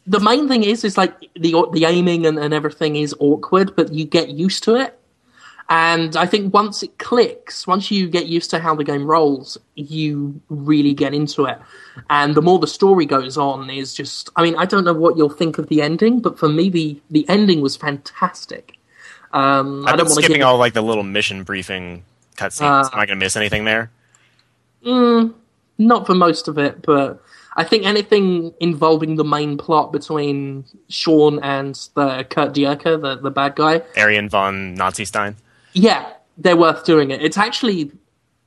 [SPEAKER 4] the main thing is is like the the aiming and, and everything is awkward, but you get used to it. And I think once it clicks, once you get used to how the game rolls, you really get into it. And the more the story goes on, is just I mean I don't know what you'll think of the ending, but for me the the ending was fantastic. Um, I
[SPEAKER 3] I've
[SPEAKER 4] don't
[SPEAKER 3] been
[SPEAKER 4] want
[SPEAKER 3] skipping all like the little mission briefing cutscenes.
[SPEAKER 4] Uh.
[SPEAKER 3] Am I going to miss anything there?
[SPEAKER 4] Mm, not for most of it, but I think anything involving the main plot between Sean and the Kurt Dierker, the, the bad guy,
[SPEAKER 3] Arian von Nazi-Stein.
[SPEAKER 4] yeah, they're worth doing it. It's actually,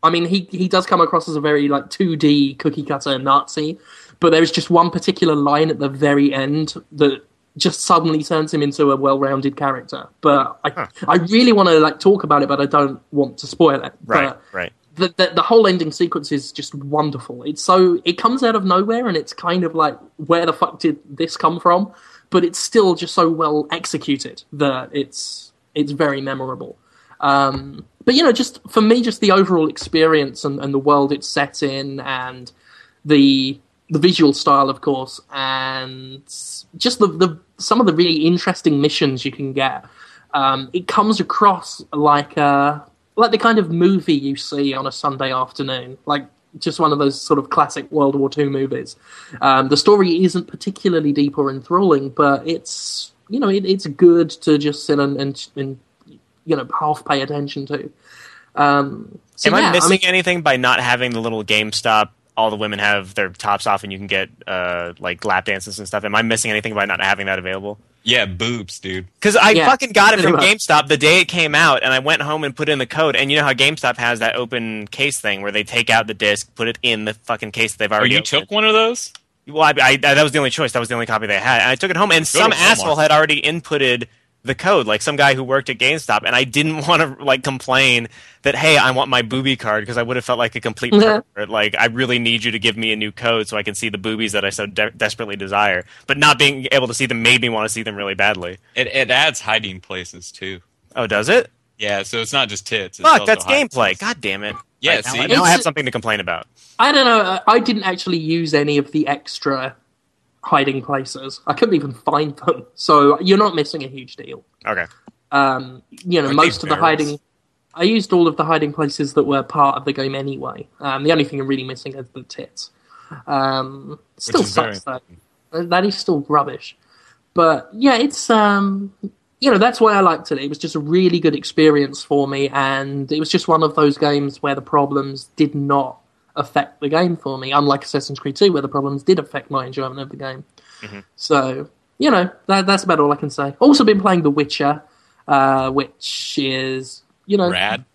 [SPEAKER 4] I mean, he he does come across as a very like 2D cookie cutter Nazi, but there is just one particular line at the very end that just suddenly turns him into a well-rounded character. But I I really want to like talk about it, but I don't want to spoil it.
[SPEAKER 3] Right,
[SPEAKER 4] But
[SPEAKER 3] right.
[SPEAKER 4] The, the the whole ending sequence is just wonderful. It's so it comes out of nowhere, and it's kind of like where the fuck did this come from? But it's still just so well executed that it's it's very memorable. Um, but you know, just for me, just the overall experience and, and the world it's set in, and the the visual style, of course, and just the, the some of the really interesting missions you can get. Um, it comes across like a like the kind of movie you see on a Sunday afternoon, like just one of those sort of classic World War II movies. Um, the story isn't particularly deep or enthralling, but it's you know it, it's good to just sit and, and and you know half pay attention to. Um, so
[SPEAKER 3] Am
[SPEAKER 4] yeah,
[SPEAKER 3] I missing
[SPEAKER 4] mean,
[SPEAKER 3] anything by not having the little GameStop? All the women have their tops off, and you can get uh, like lap dances and stuff. Am I missing anything by not having that available?
[SPEAKER 1] Yeah, boobs, dude.
[SPEAKER 3] Because I
[SPEAKER 4] Yeah,
[SPEAKER 3] fucking got it from. GameStop the day it came out, and I went home and put in the code. And you know how GameStop has that open case thing where they take out the disc, put it in the fucking case they've
[SPEAKER 1] Oh,
[SPEAKER 3] already.
[SPEAKER 1] you
[SPEAKER 3] opened.
[SPEAKER 1] took one of those?
[SPEAKER 3] Well, I, I, that was the only choice. That was the only copy they had, and I took it home. And some asshole had already inputted the code, like some guy who worked at GameStop, and I didn't want to like complain that hey, I want my booby card because I would have felt like a complete
[SPEAKER 4] Yeah.
[SPEAKER 3] pervert. Like I really need you to give me a new code so I can see the boobies that I so de- desperately desire. But not being able to see them made me want to see them really badly.
[SPEAKER 1] It it adds hiding places too.
[SPEAKER 3] Oh, does it?
[SPEAKER 1] Yeah, so it's not just tits. It's
[SPEAKER 3] Fuck, that's gameplay.
[SPEAKER 1] places.
[SPEAKER 3] God damn it.
[SPEAKER 1] Yeah,
[SPEAKER 3] Right, now,
[SPEAKER 1] see?
[SPEAKER 3] now I
[SPEAKER 4] It's-
[SPEAKER 3] have something to complain about.
[SPEAKER 4] I don't know. I- I didn't actually use any of the extra hiding places. I couldn't even find them. So you're not missing a huge deal.
[SPEAKER 3] Okay.
[SPEAKER 4] Um, you know,
[SPEAKER 1] Aren't
[SPEAKER 4] most of the hiding. I used all of the hiding places that were part of the game anyway. Um, the only thing I'm really missing is the tits. Um, still
[SPEAKER 1] is very
[SPEAKER 4] sucks though. That is still rubbish. But yeah, it's um, you know that's why I liked it. It was just a really good experience for me, and it was just one of those games where the problems did not affect the game for me. Unlike Assassin's Creed 2, where the problems did affect my enjoyment of the game. So you know that, that's about all I can say. Also, been playing The Witcher, uh, which is you know
[SPEAKER 1] Rad.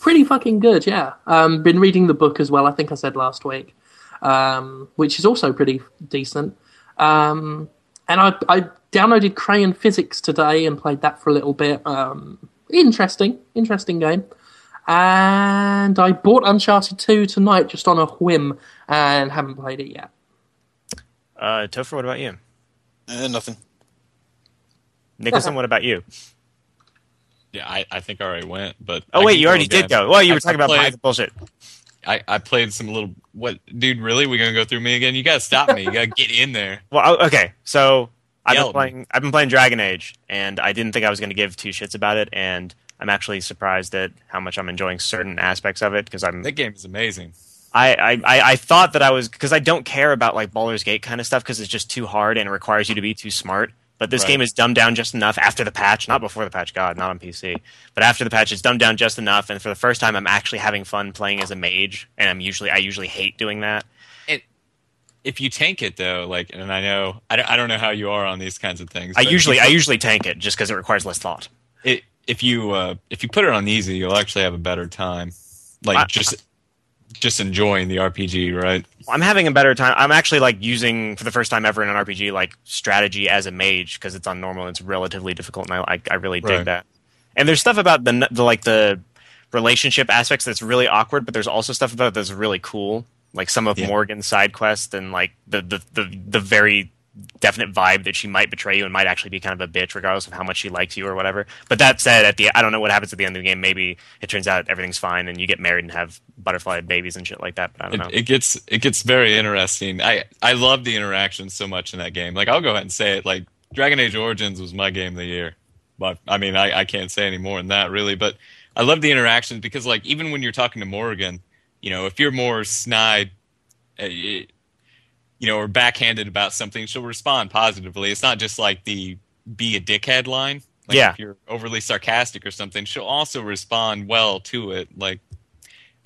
[SPEAKER 4] pretty fucking good. Yeah, um, been reading the book as well. I think I said last week, um, which is also pretty decent. Um, and I, I downloaded Crayon Physics today and played that for a little bit. Um, interesting, interesting game. And I bought Uncharted 2 tonight just on a whim and haven't played it yet.
[SPEAKER 3] Uh, Topher, what about you?
[SPEAKER 6] Eh, nothing.
[SPEAKER 3] Nicholson, what about you?
[SPEAKER 1] Yeah, I, I think I already went, but
[SPEAKER 3] Oh
[SPEAKER 1] I
[SPEAKER 3] wait, you already
[SPEAKER 1] again.
[SPEAKER 3] did go. Well, you
[SPEAKER 1] I-
[SPEAKER 3] were talking
[SPEAKER 1] I
[SPEAKER 3] about
[SPEAKER 1] played-
[SPEAKER 3] pies bullshit.
[SPEAKER 1] I, I played some little what dude really we gonna go through me again you gotta stop me you gotta get in there
[SPEAKER 3] Well, okay. So I've
[SPEAKER 1] Yell
[SPEAKER 3] been playing. I've been playing Dragon Age, and I didn't think I was going to give two shits about it, and I'm actually surprised at how much I'm enjoying certain aspects of it because I'm.
[SPEAKER 1] that game is amazing
[SPEAKER 3] I, I, I thought that I was because I don't care about like Baldur's Gate kind of stuff because it's just too hard and it requires you to be too smart. But this
[SPEAKER 1] Right.
[SPEAKER 3] game is dumbed down just enough after the patch, not before the patch, God, not on PC, but after the patch, it's dumbed down just enough. And for the first time, I'm actually having fun playing as a mage, and I'm usually I usually hate doing that.
[SPEAKER 1] if you tank it though like and I know I don't, I don't know how you are on these kinds of things
[SPEAKER 3] I usually I usually tank it just because it requires less thought.
[SPEAKER 1] it, if you uh, if you put it on easy you'll actually have a better time like
[SPEAKER 3] I-
[SPEAKER 1] just just enjoying the RPG right
[SPEAKER 3] I'm having a better time. I'm actually like using for the first time ever in an RPG like strategy as a mage because it's on normal. and It's relatively difficult, and I I, I really dig
[SPEAKER 1] Right.
[SPEAKER 3] that. And there's stuff about the, the like the relationship aspects that's really awkward, but there's also stuff about it that's really cool. Like some of
[SPEAKER 1] Yeah.
[SPEAKER 3] Morrigan's side quests and like the, the the the very definite vibe that she might betray you and might actually be kind of a bitch regardless of how much she likes you or whatever. But that said, at the I don't know what happens at the end of the game. Maybe it turns out everything's fine and you get married and have butterfly babies and shit like that. But I don't know.
[SPEAKER 1] it, it gets it gets very interesting I I love the interaction so much in that game like I'll go ahead and say it like Dragon Age Origins was my game of the year but I mean I, I can't say any more than that really but I love the interactions because like even when you're talking to Morrigan you know if you're more snide uh, you know or backhanded about something she'll respond positively it's not just like the be a dickhead line like
[SPEAKER 3] Yeah.
[SPEAKER 1] if you're overly sarcastic or something she'll also respond well to it like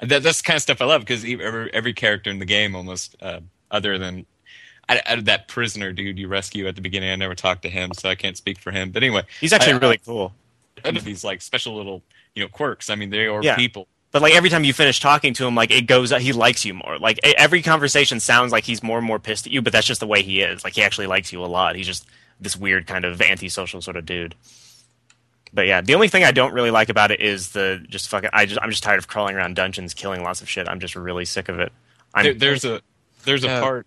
[SPEAKER 1] that, that's the kind of stuff I love because every, every character in the game almost, uh, other than I, I, that prisoner dude you rescue at the beginning, I never talked to him, so I can't speak for him. But anyway,
[SPEAKER 3] He's actually
[SPEAKER 1] I-
[SPEAKER 3] really cool.
[SPEAKER 1] These like special little you know quirks. I mean, they are
[SPEAKER 3] Yeah.
[SPEAKER 1] people.
[SPEAKER 3] But like every time you finish talking to him, like it goes, he likes you more. Like every conversation sounds like he's more and more pissed at you, but that's just the way he is. Like he actually likes you a lot. He's just this weird kind of antisocial sort of dude. But yeah, the only thing I don't really like about it is the just fucking. I just I'm just tired of crawling around dungeons, killing lots of shit. I'm just really sick of it. I'm,
[SPEAKER 1] There, there's a there's a
[SPEAKER 2] Yeah.
[SPEAKER 1] part,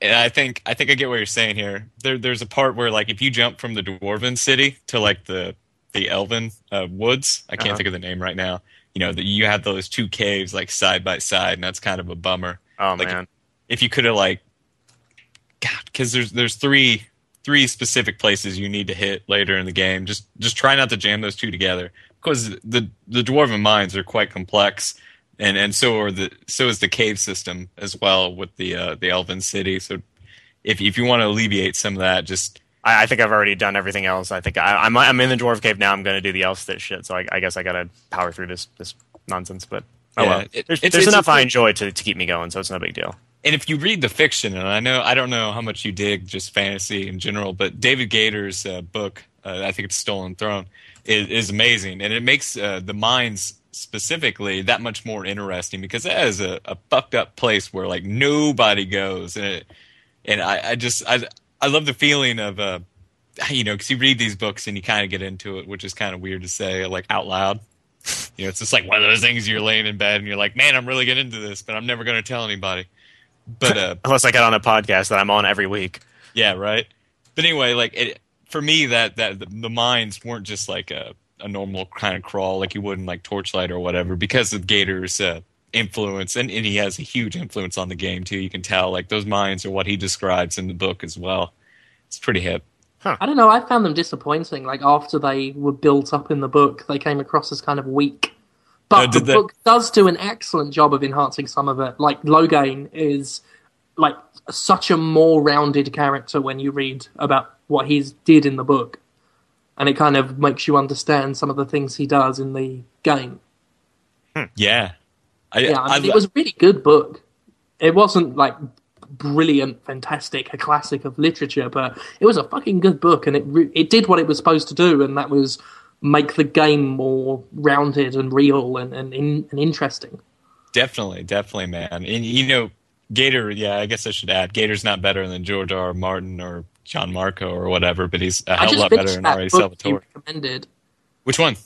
[SPEAKER 1] and I think I think I get what you're saying here. There there's a part where like if you jump from the dwarven city to like the the elven uh, woods, I can't
[SPEAKER 3] Uh-huh.
[SPEAKER 1] think of the name right now. You know that you have those two caves like side by side, and that's kind of a bummer.
[SPEAKER 3] oh
[SPEAKER 1] like,
[SPEAKER 3] man,
[SPEAKER 1] if you could have like god because there's there's three three specific places you need to hit later in the game. Just just try not to jam those two together. Because the the dwarven mines are quite complex and and so are the so is the cave system as well with the uh the elven city. So if if you want to alleviate some of that just
[SPEAKER 3] I, I think I've already done everything else. I think I, I'm I'm in the dwarf cave now. I'm going to do the elf stitch shit. So I, I guess I got to power through this this nonsense. But oh
[SPEAKER 1] Yeah,
[SPEAKER 3] well,
[SPEAKER 1] it-
[SPEAKER 3] there's,
[SPEAKER 1] it's-
[SPEAKER 3] there's
[SPEAKER 1] it's
[SPEAKER 3] enough
[SPEAKER 1] a
[SPEAKER 3] I enjoy to to keep me going. So it's no big deal.
[SPEAKER 1] and if you read the fiction, and I know I don't know how much you dig just fantasy in general, but David Gaider's uh, book, uh, I think it's Stolen Throne, is, is amazing, and it makes uh, the mines specifically that much more interesting because that is a, a fucked up place where like nobody goes, and it, and I, I just I I love the feeling of uh, you know, because you read these books and you kind of get into it, which is kind of weird to say like out loud. You know, it's just like one of those things you're laying in bed and you're like, man, I'm really getting into this, but I'm never going to tell anybody. But uh,
[SPEAKER 3] Unless I get on a podcast that I'm on every week.
[SPEAKER 1] yeah, right. But anyway, like it, for me, that that the, the mines weren't just like a, a normal kind of crawl like you would in like Torchlight or whatever, because of Gaider's uh, influence, and, and he has a huge influence on the game too. You can tell like those mines are what he describes in the book as well. It's pretty hip.
[SPEAKER 4] I don't know. I found them disappointing. Like after they were built up in the book, they came across as kind of weak. But
[SPEAKER 1] Uh,
[SPEAKER 4] the
[SPEAKER 1] they-
[SPEAKER 4] book does do an excellent job of enhancing some of it. Like Loghain is like such a more rounded character when you read about what he did in the book, and it kind of makes you understand some of the things he does in the game.
[SPEAKER 1] Yeah, I,
[SPEAKER 4] Yeah, I mean, it was a really good book. It wasn't like brilliant, fantastic, a classic of literature, but it was a fucking good book, and it re- it did what it was supposed to do, and that was make the game more rounded and real and and, in, and interesting.
[SPEAKER 1] Definitely, definitely, man. And you know, Gaider. Yeah, I guess I should add, Gaider's not better than George R. R. Martin or John Marco or whatever, but he's a hell of a lot better than R.A.
[SPEAKER 4] book
[SPEAKER 1] Salvatore.
[SPEAKER 4] recommended,
[SPEAKER 1] Which one?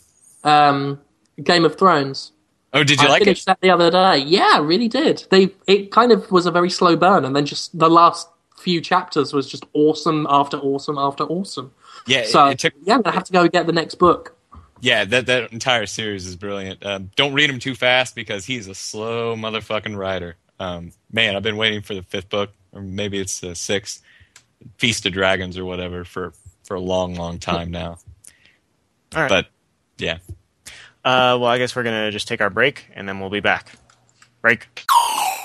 [SPEAKER 4] um, Game of Thrones.
[SPEAKER 1] Oh, did you
[SPEAKER 4] I
[SPEAKER 1] like it?
[SPEAKER 4] finished that the other day. Yeah, I really did. They it kind of was a very slow burn, and then just the last few chapters was just awesome after awesome after awesome.
[SPEAKER 1] Yeah,
[SPEAKER 4] So
[SPEAKER 1] it took.
[SPEAKER 4] yeah, I'm gonna have to go get the next book.
[SPEAKER 1] Yeah, that that entire series is brilliant. Um, don't read him too fast because he's a slow motherfucking writer. Um, man, I've been waiting for the fifth book, or maybe it's the sixth, Feast of Dragons or whatever, for for a long, long time now.
[SPEAKER 3] All right.
[SPEAKER 1] But yeah,
[SPEAKER 3] Uh, well, I guess we're going to just take our break and then we'll be back. Break.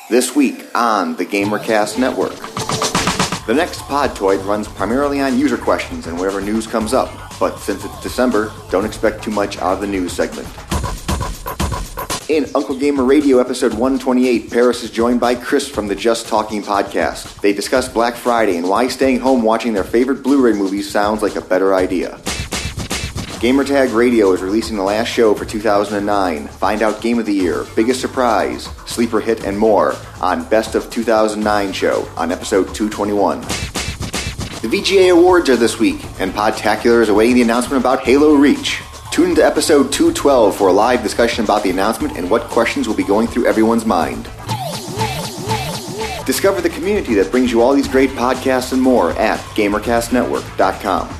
[SPEAKER 7] This week on the GamerCast Network. The next Podtoid runs primarily on user questions and whatever news comes up, but since it's December, don't expect too much out of the news segment. In Uncle Gamer Radio episode 128, Paris is joined by Chris from the Just Talking podcast. They discuss Black Friday and why staying home watching their favorite Blu-ray movies sounds like a better idea. Gamertag Radio is releasing the last show for 2009. Find out Game of the Year, Biggest Surprise, Sleeper Hit, and more on Best of 2009 show on episode 221. The VGA Awards are this week, and Podtacular is awaiting the announcement about Halo Reach. Tune into episode 212 for a live discussion about the announcement and what questions will be going through everyone's mind. Discover the community that brings you all these great podcasts and more at GamerCastNetwork.com.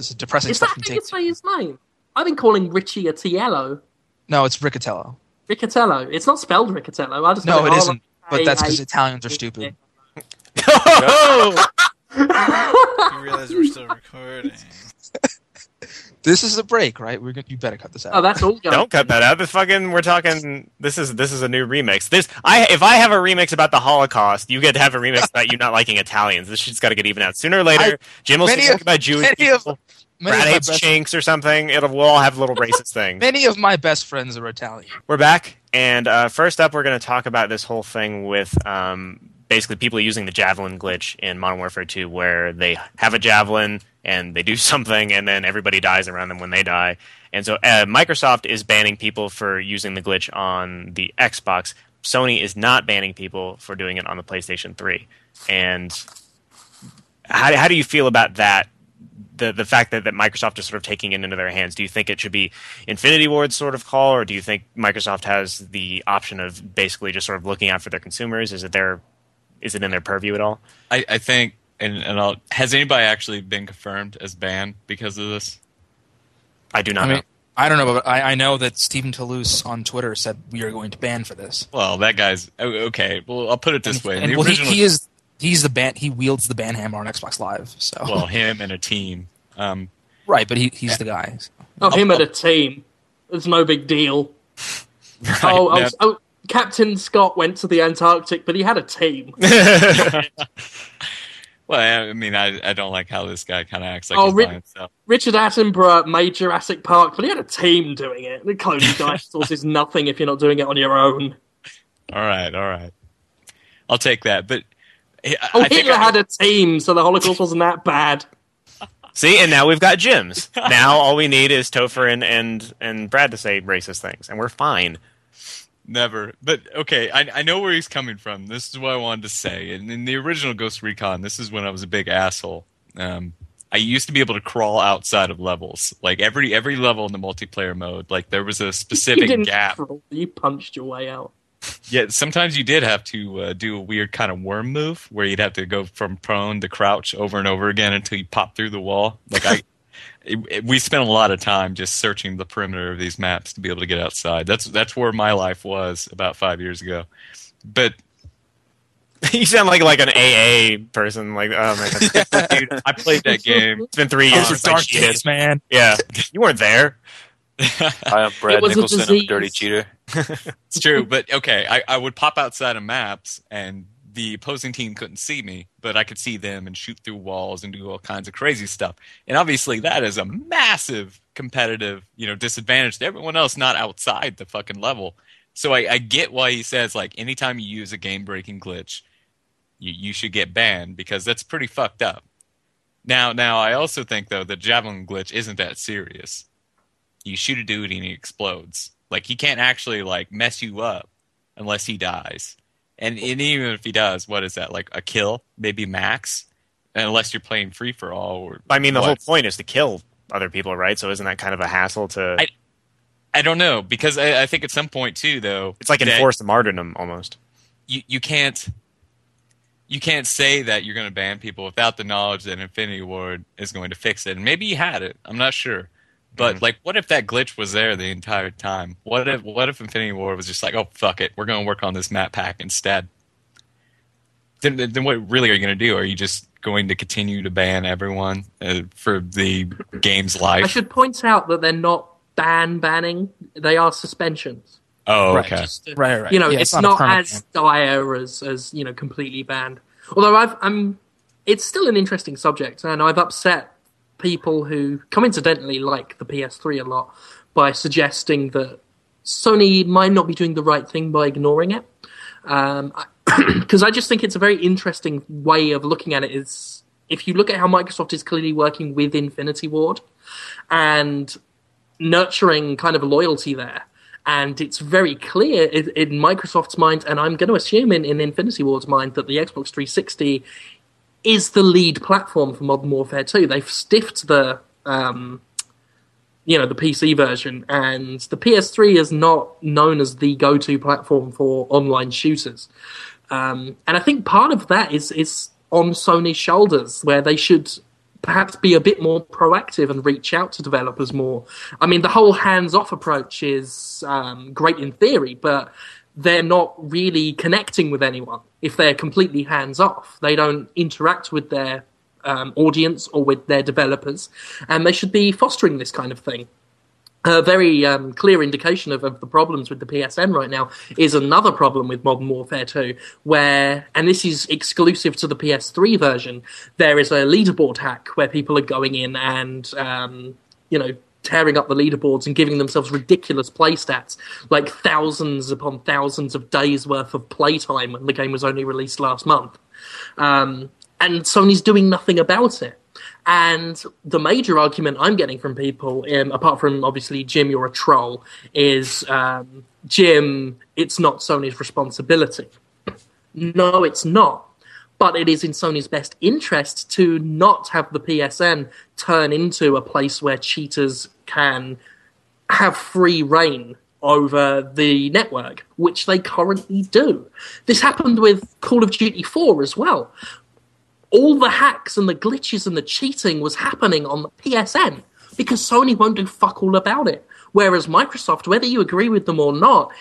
[SPEAKER 2] This is depressing
[SPEAKER 4] Is that
[SPEAKER 2] stuff from
[SPEAKER 4] how you say his name? I've been calling Richie a Tiello.
[SPEAKER 2] No, it's Riccatello.
[SPEAKER 4] Riccatello. It's not spelled Riccatello. I just
[SPEAKER 2] No,
[SPEAKER 4] go,
[SPEAKER 2] it isn't. But that's because Italians are stupid.
[SPEAKER 5] You realize we're still recording.
[SPEAKER 2] This is a break, right? We're gonna, you better cut this out.
[SPEAKER 4] Oh, that's all.
[SPEAKER 3] Don't cut that out. This fucking we're talking this is this is a new remix. This I if I have a remix about the Holocaust, you get to have a remix about you not liking Italians. This shit's got to get even out. Sooner or later, Jim will
[SPEAKER 2] many
[SPEAKER 3] say
[SPEAKER 2] of-
[SPEAKER 3] about Jewish
[SPEAKER 2] many of-
[SPEAKER 3] people.
[SPEAKER 2] Many
[SPEAKER 3] Brad hates
[SPEAKER 2] best,
[SPEAKER 3] chinks or something. It'll we'll all have little racist things.
[SPEAKER 2] many of my best friends are Italian.
[SPEAKER 3] We're back, and uh, first up, we're going to talk about this whole thing with um, basically people using the javelin glitch in Modern Warfare 2, where they have a javelin and they do something, and then everybody dies around them when they die. And so uh, Microsoft is banning people for using the glitch on the Xbox. Sony is not banning people for doing it on the PlayStation 3. And how, how do you feel about that? The, the fact that, that Microsoft is sort of taking it into their hands, do you think it should be Infinity Ward's sort of call, or do you think Microsoft has the option of basically just sort of looking out for their consumers? Is it their is it in their purview at all?
[SPEAKER 1] I, I think, and, and I'll, has anybody actually been confirmed as banned because of this?
[SPEAKER 3] I do not
[SPEAKER 2] I mean,
[SPEAKER 3] know.
[SPEAKER 2] I don't know, but I, I know that Stephen Toulouse on Twitter said we are going to ban for this.
[SPEAKER 1] Well, that guy's okay. Well, I'll put it this
[SPEAKER 2] and,
[SPEAKER 1] way:
[SPEAKER 2] and,
[SPEAKER 1] the
[SPEAKER 2] well, he,
[SPEAKER 1] original,
[SPEAKER 2] he is he's the ban he wields the ban hammer on Xbox Live. So
[SPEAKER 1] well, him and a team. Um,
[SPEAKER 2] right, but he, he's the guy. so.
[SPEAKER 4] Oh, him and a team. It's no big deal.
[SPEAKER 1] right,
[SPEAKER 4] oh, oh,
[SPEAKER 1] now-
[SPEAKER 4] oh, Captain Scott went to the Antarctic, but he had a team.
[SPEAKER 1] well, I mean, I, I don't like how this guy kind of acts like
[SPEAKER 4] Oh,
[SPEAKER 1] he's
[SPEAKER 4] Rick-
[SPEAKER 1] by himself.
[SPEAKER 4] Richard Attenborough made Jurassic Park, but he had a team doing it. The cloning dinosaurs is nothing if you're not doing it on your own.
[SPEAKER 1] All right, all right. I'll take that. But I,
[SPEAKER 4] Oh,
[SPEAKER 1] I think
[SPEAKER 4] Hitler
[SPEAKER 1] I-
[SPEAKER 4] had a team, so the Holocaust wasn't that bad.
[SPEAKER 3] See, and now we've got Jim's. now all we need is Topher and, and and Brad to say racist things, and we're fine.
[SPEAKER 1] Never. But okay, I, I know where he's coming from. This is what I wanted to say. And in the original Ghost Recon, this is when I was a big asshole. Um, I used to be able to crawl outside of levels, like every every level in the multiplayer mode. Like there was a
[SPEAKER 4] you
[SPEAKER 1] specific
[SPEAKER 4] didn't
[SPEAKER 1] gap.
[SPEAKER 4] crawl, You punched your way out.
[SPEAKER 1] Yeah, sometimes you did have to uh, do a weird kind of worm move where you'd have to go from prone to crouch over and over again until you pop through the wall. Like I, it, it- we spent a lot of time just searching the perimeter of these maps to be able to get outside. That's that's where my life was about five years ago. But
[SPEAKER 3] you sound like like an AA person. Like, oh man,
[SPEAKER 1] dude, I played that game.
[SPEAKER 3] it's been three years
[SPEAKER 2] Those were dark
[SPEAKER 3] cheated.
[SPEAKER 2] days, man.
[SPEAKER 3] Yeah, you weren't there.
[SPEAKER 6] Hi, I'm Brad
[SPEAKER 4] It was a
[SPEAKER 6] Nicholson. I'm a dirty cheater.
[SPEAKER 1] It's true, but okay, I, I would pop outside of maps and the opposing team couldn't see me, but I could see them and shoot through walls and do all kinds of crazy stuff. And obviously that is a massive competitive, you know, disadvantage to everyone else not outside the fucking level. So I, I get why he says like anytime you use a game breaking glitch, you, you should get banned because that's pretty fucked up. Now now I also think though the javelin glitch isn't that serious. You shoot a dude and he explodes. Like he can't actually like mess you up unless he dies. And, and even if he does, what is that? Like a kill, maybe max, unless you're playing free for all. Or
[SPEAKER 3] I mean, the
[SPEAKER 1] what?
[SPEAKER 3] whole point is to kill other people, right? So isn't that kind of a hassle to?
[SPEAKER 1] I- I don't know because I, I think at some point too, though,
[SPEAKER 3] it's like enforced martyrdom almost.
[SPEAKER 1] You you can't you can't say that you're going to ban people without the knowledge that Infinity Ward is going to fix it. And maybe he had it. I'm not sure. But
[SPEAKER 3] Mhm.
[SPEAKER 1] like, what if that glitch was there the entire time? What if what if Infinity Ward was just like, oh fuck it, we're going to work on this map pack instead? Then then what really are you going to do? Are you just going to continue to ban everyone uh, for the game's life?
[SPEAKER 4] I should point out that they're not ban banning; they are suspensions.
[SPEAKER 1] oh,
[SPEAKER 2] Right,
[SPEAKER 1] okay.
[SPEAKER 4] Just to-
[SPEAKER 2] Right, right.
[SPEAKER 4] You know,
[SPEAKER 2] Yeah,
[SPEAKER 4] it's,
[SPEAKER 2] a
[SPEAKER 4] not,
[SPEAKER 2] permanent
[SPEAKER 4] as
[SPEAKER 2] ban.
[SPEAKER 4] dire as as you know completely banned. Although I've I'm, it's still an interesting subject, and I've upset people who coincidentally like the PS3 a lot by suggesting that Sony might not be doing the right thing by ignoring it. Um, because I just think it's a very interesting way of looking at it. Is if you look at how Microsoft is clearly working with Infinity Ward and nurturing kind of loyalty there. And it's very clear in, in Microsoft's mind, and I'm going to assume in, in Infinity Ward's mind, that the Xbox 360 is the lead platform for Modern Warfare 2. They've stiffed the, um, you know, the PC version, and the PS3 is not known as the go-to platform for online shooters. Um, and I think part of that is is on Sony's shoulders, where they should perhaps be a bit more proactive and reach out to developers more. I mean, the whole hands-off approach is um, great in theory, but they're not really connecting with anyone if they're completely hands-off. They don't interact with their um, audience or with their developers, and they should be fostering this kind of thing a very um, clear indication of, of the problems with the PSN right now is another problem with Modern Warfare 2, where, and this is exclusive to the PS3 version, there is a leaderboard hack where people are going in and, um, you know, tearing up the leaderboards and giving themselves ridiculous play stats, like thousands upon thousands of days worth of playtime when the game was only released last month. Um, and Sony's doing nothing about it. And the major argument I'm getting from people, um, apart from obviously Jim, you're a troll, is um, Jim, it's not Sony's responsibility. No, it's not. But it is in Sony's best interest to not have the PSN turn into a place where cheaters can have free reign over the network, which they currently do. This happened with Call of Duty 4 as well all the hacks and the glitches and the cheating was happening on the PSN because Sony won't do fuck all about it. Whereas Microsoft, whether you agree with them or not,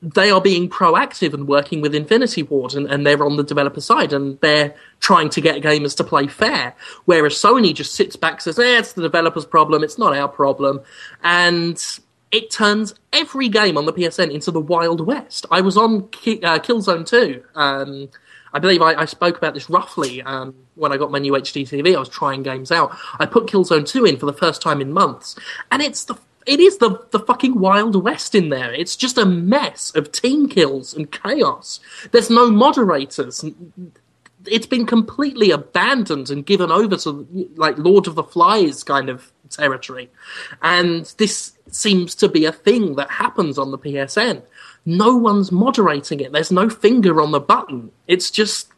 [SPEAKER 4] they are being proactive and working with Infinity Ward and, and they're on the developer side and they're trying to get gamers to play fair. Whereas Sony just sits back and says, eh, it's the developer's problem, it's not our problem. And it turns every game on the PSN into the Wild West. I was on Ki- uh, Killzone 2. Um, I believe I, I spoke about this roughly um, when I got my new HD TV. I was trying games out. I put Killzone 2 in for the first time in months, and it's the it is the the fucking Wild West in there. It's just a mess of team kills and chaos. There's no moderators. It's been completely abandoned and given over to like Lord of the Flies kind of territory, and this seems to be a thing that happens on the PSN no one's moderating it. There's no finger on the button. It's just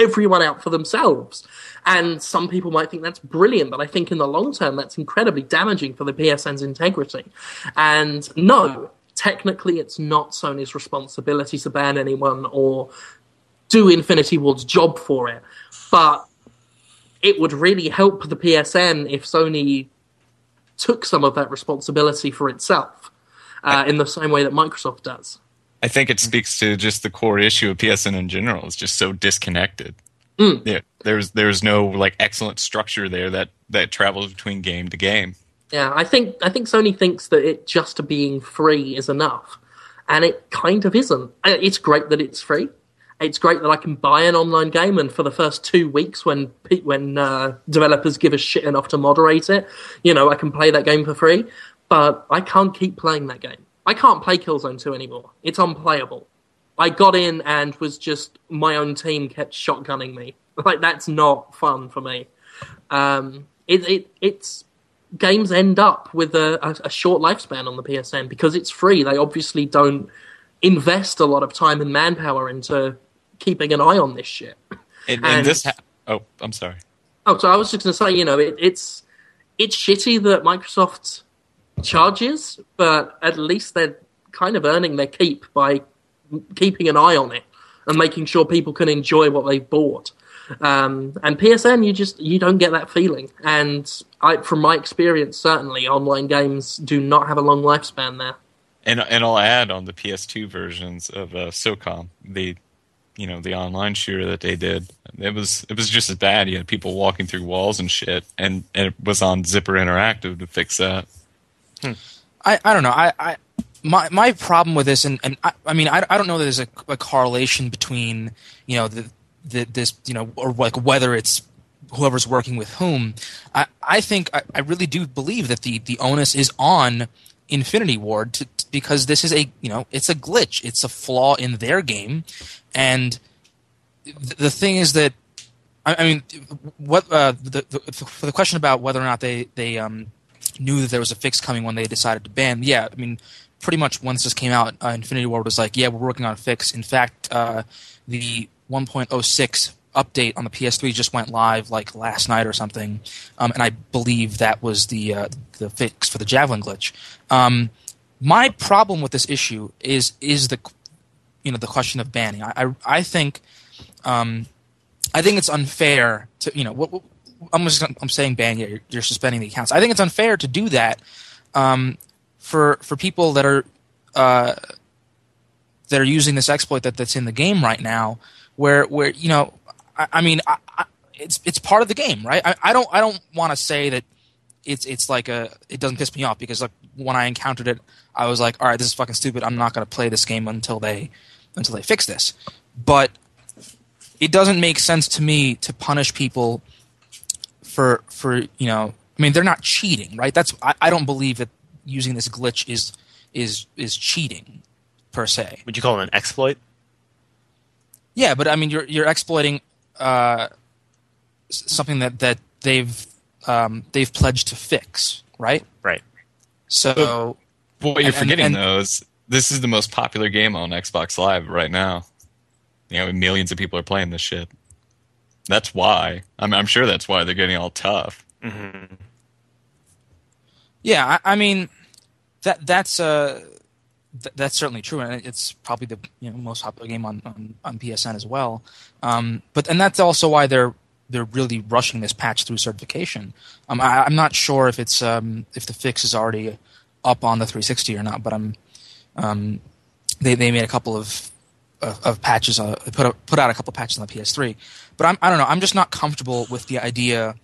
[SPEAKER 4] everyone out for themselves. And some people might think that's brilliant, but I think in the long term, that's incredibly damaging for the PSN's integrity. And no, technically, it's not Sony's responsibility to ban anyone or do Infinity Ward's job for it. But it would really help the PSN if Sony took some of that responsibility for itself uh, in the same way that Microsoft does.
[SPEAKER 1] I think it speaks to just the core issue of PSN in general. It's just so disconnected.
[SPEAKER 4] Mm.
[SPEAKER 1] Yeah, there's there's no like excellent structure there that that travels between game to game.
[SPEAKER 4] Yeah, I think I think Sony thinks that it just being free is enough, and it kind of isn't. It's great that it's free. It's great that I can buy an online game, and for the first two weeks, when when uh, developers give a shit enough to moderate it, you know, I can play that game for free. But I can't keep playing that game. I can't play Killzone 2 anymore. It's unplayable. I got in and was just my own team kept shotgunning me. Like that's not fun for me. Um, it, it it's games end up with a, a, a short lifespan on the PSN because it's free. They obviously don't invest a lot of time and manpower into keeping an eye on this shit.
[SPEAKER 1] And, and
[SPEAKER 4] And-
[SPEAKER 1] this, ha- oh, I'm sorry.
[SPEAKER 4] Oh, so I was just going to say, you know, it, it's it's shitty that Microsoft charges, but at least they're kind of earning their keep by keeping an eye on it and making sure people can enjoy what they've bought. Um, and PSN, you just you don't get that feeling. And I, from my experience, certainly online games do not have a long lifespan there.
[SPEAKER 1] And and I'll add on the PS2 versions of uh, SOCOM, the you know the online shooter that they did. It was it was just as bad. You had people walking through walls and shit, and, and it was on Zipper Interactive to fix that.
[SPEAKER 2] I, I don't know. I, I my my problem with this, and, and I, I mean, I, I don't know that there's a, a correlation between you know the, the this you know or like whether it's whoever's working with whom. I I think I, I really do believe that the the onus is on Infinity Ward to, to- because this is a you know it's a glitch, it's a flaw in their game, and th- the thing is that I, mean, what uh, the, the for the question about whether or not they they um, knew that there was a fix coming when they decided to ban. Yeah, I mean, pretty much once this came out, uh, Infinity Ward was like, "Yeah, we're working on a fix." In fact, uh, the 1.06 update on the PS3 just went live like last night or something, um, and I believe that was the uh, the fix for the Javelin glitch. Um, my problem with this issue is is the you know the question of banning. I I, I think. Um, I think it's unfair to you know. What, what, I'm just I'm saying ban. Yeah, you're, suspending the accounts. I think it's unfair to do that um, for for people that are uh, that are using this exploit that, that's in the game right now. Where where you know, I, I mean, I, I, it's it's part of the game, right? I, I don't I don't want to say that it's it's like a it doesn't piss me off because like when I encountered it, I was like, all right, this is fucking stupid. I'm not going to play this game until they until they fix this. But it doesn't make sense to me to punish people for for you know I mean they're not cheating right that's I, I don't believe that using this glitch is is is cheating per se
[SPEAKER 3] Would you call it an exploit?
[SPEAKER 2] yeah but I mean you're you're exploiting uh, something that that they've um, they've pledged to fix right
[SPEAKER 3] Right.
[SPEAKER 2] so
[SPEAKER 1] But what you're
[SPEAKER 2] And-
[SPEAKER 1] forgetting
[SPEAKER 2] and-
[SPEAKER 1] though is this is the most popular game on Xbox Live right now. You know, millions of people are playing this shit. That's why. I'm, I'm sure that's why they're getting all tough.
[SPEAKER 3] Mm-hmm.
[SPEAKER 2] Yeah, I, I mean that that's uh th- that's certainly true, and it's probably the you know most popular game on on, on PSN as well. Um, but and that's also why they're they're really rushing this patch through certification. Um, I, I'm not sure if it's um, if the fix is already up on the 360 or not, but I'm um, they they made a couple of of, of patches uh, put put out a couple patches on the PS3. But I'm I don't know. I'm just not comfortable with the idea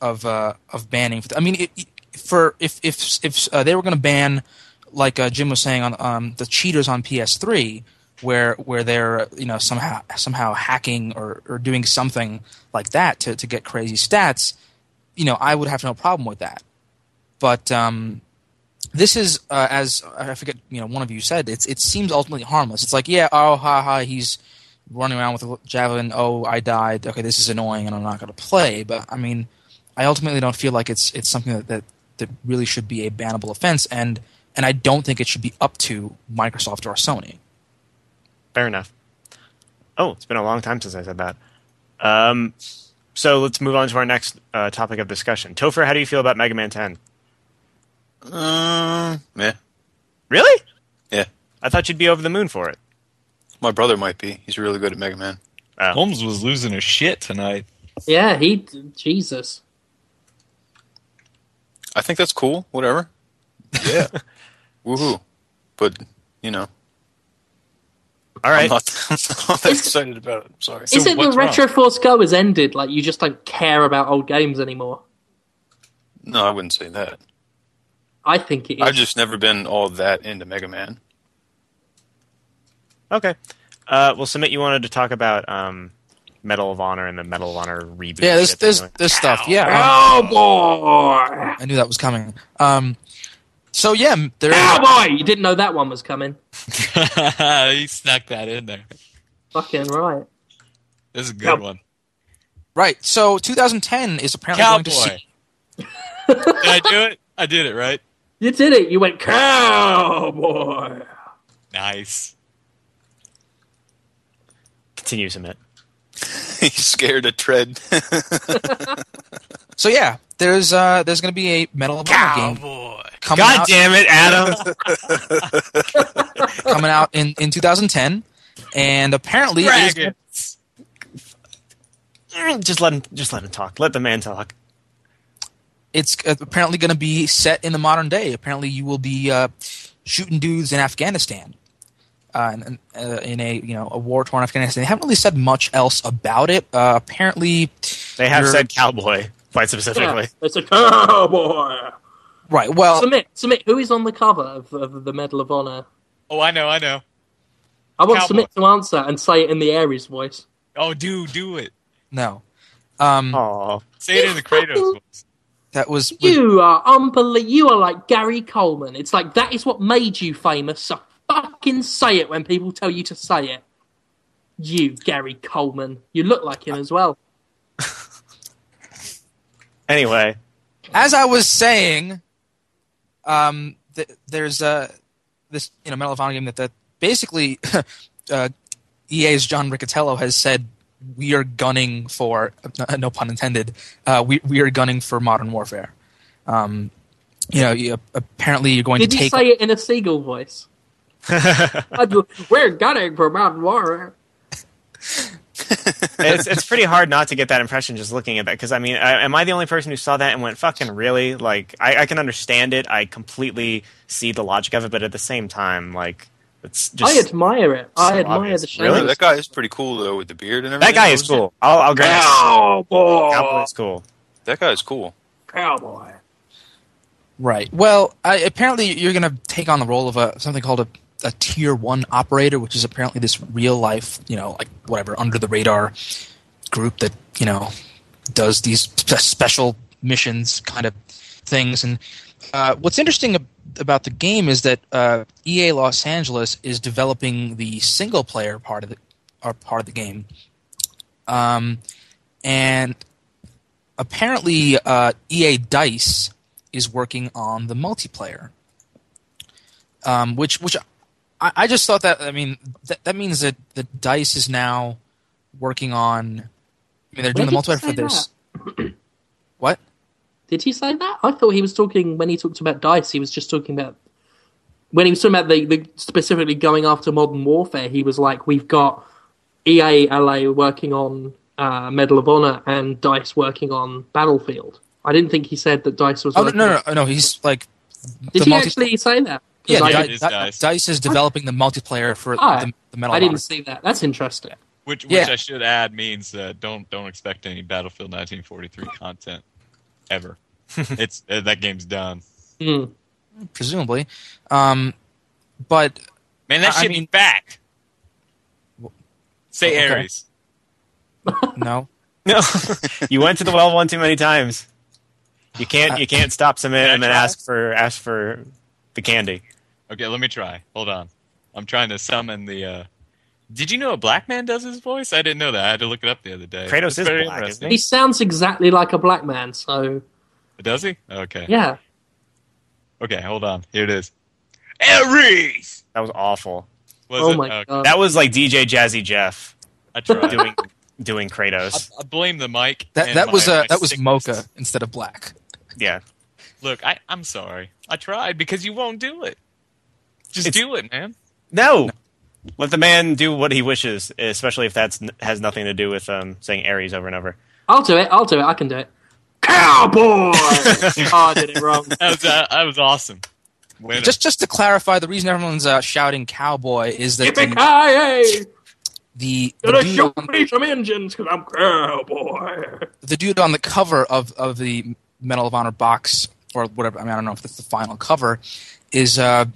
[SPEAKER 2] of uh, of banning. I mean, it- for if if if uh, they were going to ban, like uh, Jim was saying on um, the cheaters on PS3, where where they're you know somehow somehow hacking or, or doing something like that to, to get crazy stats, you know, I would have no problem with that. But um, this is uh, as I forget, you know, one of you said it's it seems ultimately harmless. It's like, yeah, oh, ha ha, he's running around with a javelin. Oh, I died. Okay, this is annoying, and I'm not going to play. But I mean, I ultimately don't feel like it's it's something that, that that really should be a bannable offense, and and I don't think it should be up to Microsoft or Sony.
[SPEAKER 3] Fair enough. Oh, it's been a long time since I said that. Um, so let's move on to our next uh, topic of discussion. Topher, how do you feel about Mega Man 10?
[SPEAKER 6] Um, yeah.
[SPEAKER 3] Really?
[SPEAKER 6] Yeah.
[SPEAKER 3] I thought you'd be over the moon for it.
[SPEAKER 6] My brother might be. He's really good at Mega Man.
[SPEAKER 1] Holmes was losing his shit tonight.
[SPEAKER 4] Yeah, he. Jesus.
[SPEAKER 6] I think that's cool. Whatever. Yeah. Woohoo. But, you know,
[SPEAKER 3] All right.
[SPEAKER 6] I'm not, I'm not that excited about it. I'm sorry.
[SPEAKER 4] Is it the
[SPEAKER 1] what's wrong?
[SPEAKER 4] Retro Force Go has ended? Like you just don't care about old games anymore?
[SPEAKER 6] No, I wouldn't say that.
[SPEAKER 4] I think it is.
[SPEAKER 6] I've just never been all that into Mega Man.
[SPEAKER 3] Okay. Uh, well, Sumit, you wanted to talk about um, Medal of Honor and the Medal of Honor reboot.
[SPEAKER 2] Yeah, this this
[SPEAKER 3] doing.
[SPEAKER 2] this stuff. Yeah,
[SPEAKER 4] Oh
[SPEAKER 2] um,
[SPEAKER 4] boy!
[SPEAKER 2] I knew that was coming. Um, so yeah, m- there.
[SPEAKER 4] Cowboy! You didn't know that one was coming.
[SPEAKER 1] he snuck that in there.
[SPEAKER 4] Fucking right.
[SPEAKER 1] This is a good
[SPEAKER 4] Yep.
[SPEAKER 1] one.
[SPEAKER 2] Right. So 2010 is apparently going to see.
[SPEAKER 1] Did I do it? I did it right.
[SPEAKER 4] You did it. You went cowboy.
[SPEAKER 1] Nice.
[SPEAKER 3] Continue, Sumit.
[SPEAKER 6] He's scared to tread.
[SPEAKER 2] So yeah, there's uh there's going to be a Medal of Honor game
[SPEAKER 5] Cowboy.
[SPEAKER 2] coming
[SPEAKER 3] God
[SPEAKER 2] out
[SPEAKER 3] damn it, Adam!
[SPEAKER 2] coming out in in 2010, and apparently it is-
[SPEAKER 1] Dragons.
[SPEAKER 3] just let him. Just let him talk. Let the man talk.
[SPEAKER 2] It's apparently going to be set in the modern day. Apparently, you will be uh, shooting dudes in Afghanistan, uh, in, uh, in a you know a war torn Afghanistan. They haven't really said much else about it. Uh, apparently,
[SPEAKER 3] They have said cowboy quite specifically.
[SPEAKER 4] Yeah, it's a cowboy.
[SPEAKER 2] right? Well,
[SPEAKER 4] Sumit, Sumit. Who is on the cover of, of the Medal of Honor?
[SPEAKER 1] Oh, I know, I know.
[SPEAKER 4] I want
[SPEAKER 1] Cowboy.
[SPEAKER 4] Sumit to answer and say it in the Ares voice.
[SPEAKER 1] Oh, do do it.
[SPEAKER 2] no. Um,
[SPEAKER 3] Oh,
[SPEAKER 1] Say it in the Kratos voice.
[SPEAKER 2] That was
[SPEAKER 4] You are unbelievable. You are like Gary Coleman. It's like that is what made you famous. So fucking say it when people tell you to say it. You, Gary Coleman. You look like him as well.
[SPEAKER 3] anyway,
[SPEAKER 2] as I was saying, um, th- there's uh, this you know Medal of Honor game that, that basically uh, EA's John Riccitiello has said we are gunning for no pun intended. Uh, we we are gunning for modern warfare. Um, you know, you, apparently you're going
[SPEAKER 4] Did
[SPEAKER 2] to
[SPEAKER 4] you say it in a seagull voice? I'd We're gunning for modern warfare.
[SPEAKER 3] it's it's pretty hard not to get that impression just looking at that. Because I mean, I, am I the only person who saw that and went "fucking really"? Like, I, I can understand it. I completely see the logic of it, but at the same time, like, it's just
[SPEAKER 4] I admire it. I
[SPEAKER 3] so
[SPEAKER 4] admire
[SPEAKER 3] obvious.
[SPEAKER 4] the show.
[SPEAKER 3] Really?
[SPEAKER 6] That guy is pretty cool though with the beard and everything.
[SPEAKER 3] that guy is cool. I'll, I'll grant it.
[SPEAKER 4] Cowboy.
[SPEAKER 3] Cowboy is cool.
[SPEAKER 6] That guy is cool.
[SPEAKER 4] Cowboy.
[SPEAKER 2] Right. Well, I, apparently you're going to take on the role of a something called a, a tier one operator, which is apparently this real life, you know, like whatever under the radar group that you know does these special missions kind of things. And uh, what's interesting ab- about the game is that uh, EA Los Angeles is developing the single player part of the or part of the game, um, and apparently uh, EA Dice is working on the multiplayer, um, which which I, I just thought that I mean that that means that the Dice is now working on. I mean, they're doing
[SPEAKER 4] Where
[SPEAKER 2] the multiplayer for this. what?
[SPEAKER 4] Did he say that? I thought he was talking when he talked about dice. He was just talking about when he was talking about the, the specifically going after modern warfare. He was like, "We've got EA LA working on uh, Medal of Honor and Dice working on Battlefield." I didn't think he said that Dice was.
[SPEAKER 2] Oh no,
[SPEAKER 4] working
[SPEAKER 2] no,
[SPEAKER 4] on-
[SPEAKER 2] no, no! He's like
[SPEAKER 4] Did he
[SPEAKER 2] multi-
[SPEAKER 4] actually say that?
[SPEAKER 2] yeah.
[SPEAKER 4] I,
[SPEAKER 1] Di-
[SPEAKER 2] Di-
[SPEAKER 1] it is
[SPEAKER 2] Di-
[SPEAKER 1] Dice.
[SPEAKER 2] Dice is developing the multiplayer for
[SPEAKER 4] Ah,
[SPEAKER 2] the, the Medal
[SPEAKER 4] I didn't
[SPEAKER 2] Honor.
[SPEAKER 4] see that. That's interesting.
[SPEAKER 1] Which, which
[SPEAKER 2] Yeah.
[SPEAKER 1] I should add means uh, don't don't expect any Battlefield 1943 content ever. it's uh, that game's done.
[SPEAKER 4] Hmm.
[SPEAKER 2] presumably. Um, but
[SPEAKER 1] Man, that
[SPEAKER 2] I- I
[SPEAKER 1] shit
[SPEAKER 2] mean-
[SPEAKER 1] mean back. Say
[SPEAKER 2] Okay.
[SPEAKER 1] Ares.
[SPEAKER 2] no,
[SPEAKER 3] No, you went to the well one too many times. You can't you can't stop Sumit
[SPEAKER 1] Can
[SPEAKER 3] and then ask for ask for the candy.
[SPEAKER 1] Okay, let me try. Hold on. I'm trying to summon the. Uh... Did you know a black man does his voice? I didn't know that. I had to look it up the other day.
[SPEAKER 3] Kratos
[SPEAKER 1] It's
[SPEAKER 3] is black, isn't
[SPEAKER 1] interesting.
[SPEAKER 4] He sounds exactly like a black man. So
[SPEAKER 1] Does he? Okay.
[SPEAKER 4] yeah,
[SPEAKER 1] Okay, hold on. Here it is. Ares.
[SPEAKER 3] That was awful.
[SPEAKER 1] Was
[SPEAKER 4] Oh
[SPEAKER 1] it?
[SPEAKER 4] my
[SPEAKER 1] Okay,
[SPEAKER 4] God.
[SPEAKER 3] That was like DJ Jazzy Jeff
[SPEAKER 1] I tried.
[SPEAKER 3] doing doing Kratos.
[SPEAKER 1] I, I blame the mic.
[SPEAKER 2] That that was
[SPEAKER 1] my-
[SPEAKER 2] uh,
[SPEAKER 1] my
[SPEAKER 2] that was mocha instead of black.
[SPEAKER 3] Yeah,
[SPEAKER 1] Look, I, I'm sorry. I tried because you won't do it. Just
[SPEAKER 3] It's-
[SPEAKER 1] do it, man.
[SPEAKER 3] no. Let the man do what he wishes, especially if that has nothing to do with um, saying Ares over and over.
[SPEAKER 4] I'll do it. I'll do it. I can do it. Cowboy. oh, I did it wrong.
[SPEAKER 1] That was uh, that was awesome. Winner.
[SPEAKER 2] Just just to clarify, the reason everyone's uh, shouting "cowboy" is that the
[SPEAKER 4] Yippee-ki-yay!
[SPEAKER 2] the, the,
[SPEAKER 4] Gonna
[SPEAKER 2] dude
[SPEAKER 4] show
[SPEAKER 2] on,
[SPEAKER 4] me some engines because I'm cowboy.
[SPEAKER 2] the dude on the cover of, of the Medal of Honor box or whatever. I mean, I don't know if that's the final cover. Is uh,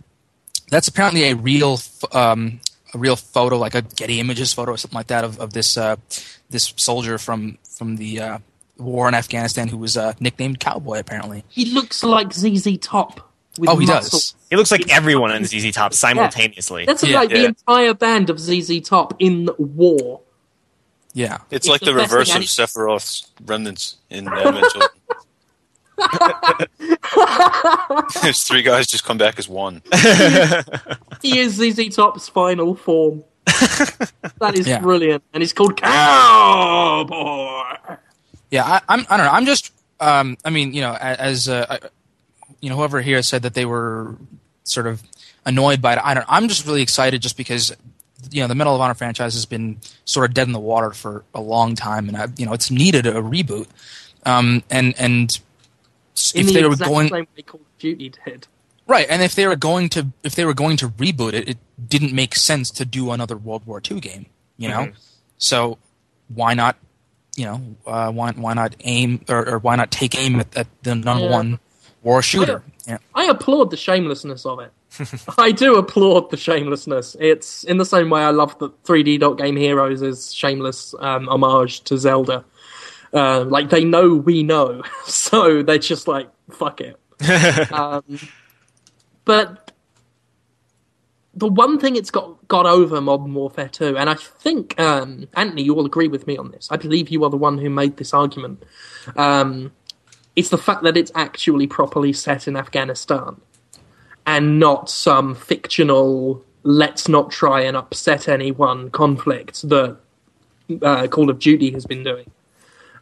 [SPEAKER 2] that's apparently a real um, a real photo, like a Getty Images photo or something like that of, of this uh, this soldier from from the uh, war in Afghanistan who was uh, nicknamed Cowboy. Apparently,
[SPEAKER 4] He looks like ZZ Top. With
[SPEAKER 2] oh, he
[SPEAKER 4] muscle.
[SPEAKER 2] does.
[SPEAKER 3] He looks like everyone in ZZ Top simultaneously.
[SPEAKER 4] That's
[SPEAKER 2] Yeah.
[SPEAKER 4] like the entire band of ZZ Top in war.
[SPEAKER 2] Yeah,
[SPEAKER 6] It's
[SPEAKER 4] It's
[SPEAKER 6] like
[SPEAKER 4] the
[SPEAKER 6] the reverse of Sephiroth's remnants in Advent Children. There's three guys just come back as one.
[SPEAKER 4] He is ZZ Top's final form. that is
[SPEAKER 2] Yeah.
[SPEAKER 4] brilliant, and he's called Cowboy.
[SPEAKER 2] Yeah, I, I'm. I don't know. I'm just. Um, I mean, you know, as uh, I- you know, whoever here said that they were sort of annoyed by it. I don't. I'm just really excited, just because you know the Medal of Honor franchise has been sort of dead in the water for a long time, and I, you know it's needed a reboot. Um, and and s-
[SPEAKER 4] In
[SPEAKER 2] if
[SPEAKER 4] the
[SPEAKER 2] they were going
[SPEAKER 4] same way Call of Duty did.
[SPEAKER 2] right, and if they were going to if they were going to reboot it, it didn't make sense to do another World War II game. You know,
[SPEAKER 3] Mhm.
[SPEAKER 2] so why not? You know, uh, why why not aim or, or why not take aim at, at the number
[SPEAKER 4] Yeah.
[SPEAKER 2] one war shooter? Yeah.
[SPEAKER 4] I applaud the shamelessness of it. I do applaud the shamelessness. It's in the same way I love that 3D Dot Game Heroes is shameless um, homage to Zelda. Uh, like they know we know, so they're just like fuck it. um, but the one thing it's got got over Modern Warfare 2, and I think um, Anthony, you will agree with me on this. I believe you are the one who made this argument. Um, it's the fact that it's actually properly set in Afghanistan and not some fictional let's not try and upset anyone conflict that uh, Call of Duty has been doing.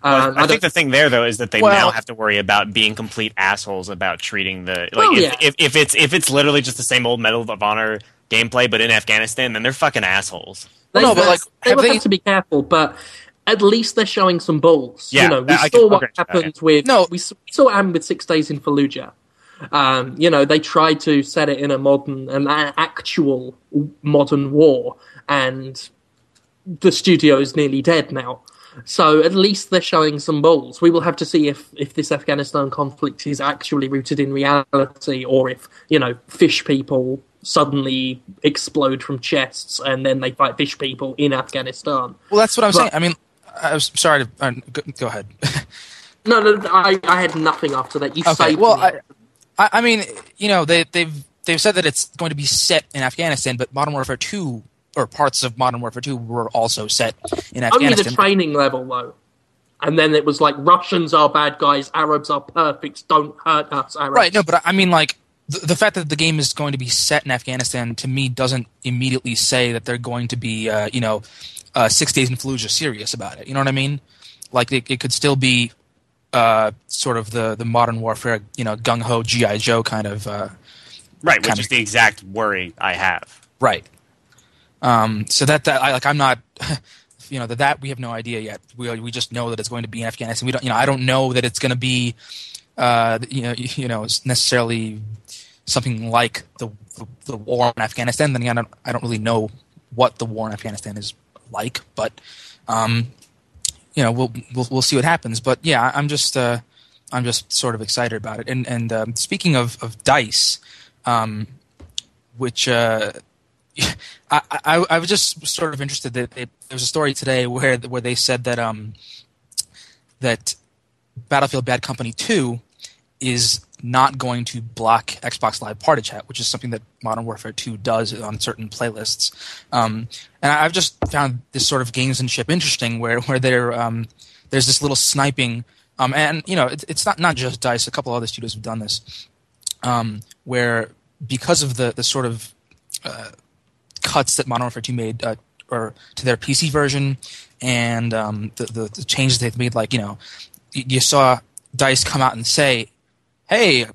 [SPEAKER 3] Well,
[SPEAKER 4] Um,
[SPEAKER 3] I,
[SPEAKER 4] I
[SPEAKER 3] think the thing there, though, is that they
[SPEAKER 2] Well-
[SPEAKER 3] now have to worry about being complete assholes about treating the like.
[SPEAKER 4] Well,
[SPEAKER 3] if,
[SPEAKER 4] yeah.
[SPEAKER 3] if, if it's if it's literally just the same old Medal of Honor gameplay, but in Afghanistan, then they're fucking assholes.
[SPEAKER 4] They,
[SPEAKER 2] no, but, like,
[SPEAKER 4] they
[SPEAKER 2] have
[SPEAKER 4] would
[SPEAKER 2] they-
[SPEAKER 4] have to be careful, but at least they're showing some balls.
[SPEAKER 3] Yeah,
[SPEAKER 4] you know, we
[SPEAKER 3] that- I can
[SPEAKER 4] saw what
[SPEAKER 3] agree with that,
[SPEAKER 4] happened with
[SPEAKER 2] No.
[SPEAKER 4] we, s- we saw what happened with Six Days in Fallujah. Um, you know, they tried to set it in a modern, an actual modern war, and the studio is nearly dead now. So at least they're showing some balls. We will have to see if, if this Afghanistan conflict is actually rooted in reality, or if you know fish people suddenly explode from chests and then they fight fish people in Afghanistan.
[SPEAKER 2] Well, that's what I'm saying. I mean, I'm sorry to uh, go, go ahead.
[SPEAKER 4] No, no, I, I had nothing after that. You
[SPEAKER 2] Okay. Well. I, I, mean, you know, they, they've they've said that it's going to be set in Afghanistan, but Modern Warfare Two or parts of Modern Warfare Two were also set in Afghanistan.
[SPEAKER 4] Only the training level though. And then it was like Russians are bad guys, Arabs are perfect, don't hurt us, Arabs.
[SPEAKER 2] Right. No, but I- I mean, like the, the fact that the game is going to be set in Afghanistan to me doesn't immediately say that they're going to be, uh, you know, uh, Six Days in Fallujah serious about it. You know what I mean? Like it, it could still be uh, sort of the the modern warfare, you know, gung ho GI Joe kind of. Uh,
[SPEAKER 3] Right, which
[SPEAKER 2] Kinda.
[SPEAKER 3] is the exact worry I have.
[SPEAKER 2] Right. Um, so that that I like I'm not you know that that we have no idea yet. We we just know that it's going to be in Afghanistan. We don't you know I don't know that it's going to be uh, you know you know necessarily something like the, the the war in Afghanistan. Then again, I don't, I don't really know what the war in Afghanistan is like, but um, you know we'll we'll we'll see what happens. But yeah, I'm just uh, I'm just sort of excited about it. And and um, speaking of of dice, um, which uh, I, I I was just sort of interested that they, there was a story today where where they said that um that Battlefield Bad Company Two is not going to block Xbox Live Party Chat, which is something that Modern Warfare 2 does on certain playlists. Um, and I've just found this sort of gamesmanship interesting, where where there um, there's this little sniping, um, and you know it, it's not not just Dice. A couple other studios have done this, um, where because of the the sort of uh, cuts that Modern Warfare 2 made uh, or to their PC version, and um, the, the the changes they've made. Like you know, y- you saw Dice come out and say, "Hey,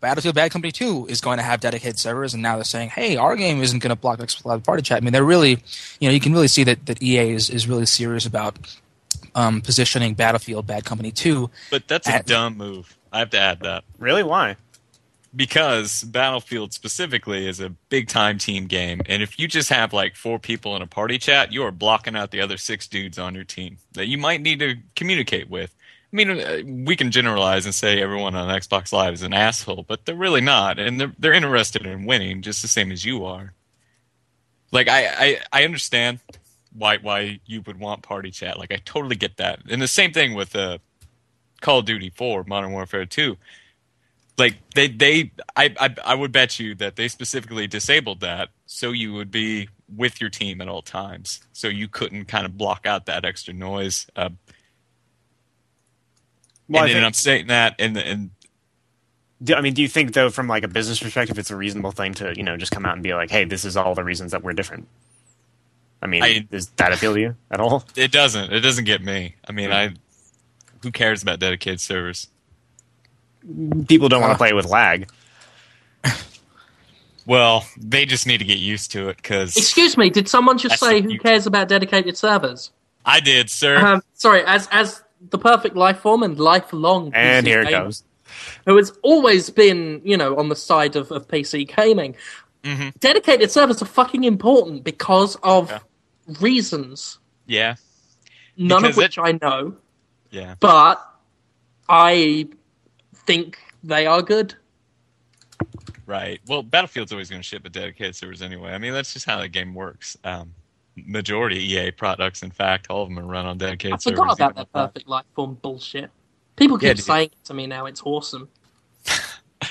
[SPEAKER 2] Battlefield Bad Company 2 is going to have dedicated servers, and now they're saying, hey, our game isn't going to block Xbox Party Chat. I mean, they're really, you know, you can really see that, that EA is, is really serious about um, positioning Battlefield Bad Company 2.
[SPEAKER 1] But that's a
[SPEAKER 2] At-
[SPEAKER 1] dumb move. I have to add that.
[SPEAKER 3] Really? Why?
[SPEAKER 1] Because Battlefield specifically is a big time team game, and if you just have like four people in a party chat, you are blocking out the other six dudes on your team that you might need to communicate with. I mean, uh, we can generalize and say everyone on Xbox Live is an asshole, but they're really not, and they're they're interested in winning just the same as you are. Like I I, I understand why why you would want party chat. Like I totally get that, and the same thing with uh, Call of Duty 4, Modern Warfare 2 like they they I, I I would bet you that they specifically disabled that so you would be with your team at all times, so you couldn't kind of block out that extra noise. Uh,
[SPEAKER 3] Well,
[SPEAKER 1] and, and
[SPEAKER 3] think-
[SPEAKER 1] I'm saying that, and and
[SPEAKER 3] Do, I mean, do you think though, from like a business perspective, it's a reasonable thing to you know just come out and be like, "Hey, this is all the reasons that we're different." I mean,
[SPEAKER 1] I-
[SPEAKER 3] does that appeal to you at all?
[SPEAKER 1] it doesn't it doesn't get me. I mean, I who cares about dedicated servers?
[SPEAKER 3] People don't want
[SPEAKER 2] Uh.
[SPEAKER 3] to play with lag.
[SPEAKER 1] Well, they just need to get used to it because
[SPEAKER 4] Excuse me, did someone just
[SPEAKER 1] That's
[SPEAKER 4] say
[SPEAKER 1] the-
[SPEAKER 4] who cares about dedicated servers?
[SPEAKER 1] I did, sir.
[SPEAKER 4] Um, sorry, as as the perfect life form and lifelong
[SPEAKER 3] And here it
[SPEAKER 4] gamer,
[SPEAKER 3] goes.
[SPEAKER 4] who has always been, you know, on the side of, of PC gaming.
[SPEAKER 1] Mhm.
[SPEAKER 4] Dedicated servers are fucking important because of
[SPEAKER 1] Yeah.
[SPEAKER 4] reasons,
[SPEAKER 1] yeah,
[SPEAKER 4] none
[SPEAKER 1] Because
[SPEAKER 4] of which
[SPEAKER 1] it-
[SPEAKER 4] I know,
[SPEAKER 1] yeah.
[SPEAKER 4] but I think they are good.
[SPEAKER 1] Right. Well, Battlefield's always going to ship with dedicated servers anyway. I mean, that's just how the game works. Um, majority EA products, in fact, all of them are run on dedicated
[SPEAKER 4] I
[SPEAKER 1] servers.
[SPEAKER 4] forgot about that perfect life form bullshit. People keep
[SPEAKER 1] dude.
[SPEAKER 4] saying it to me now. It's awesome.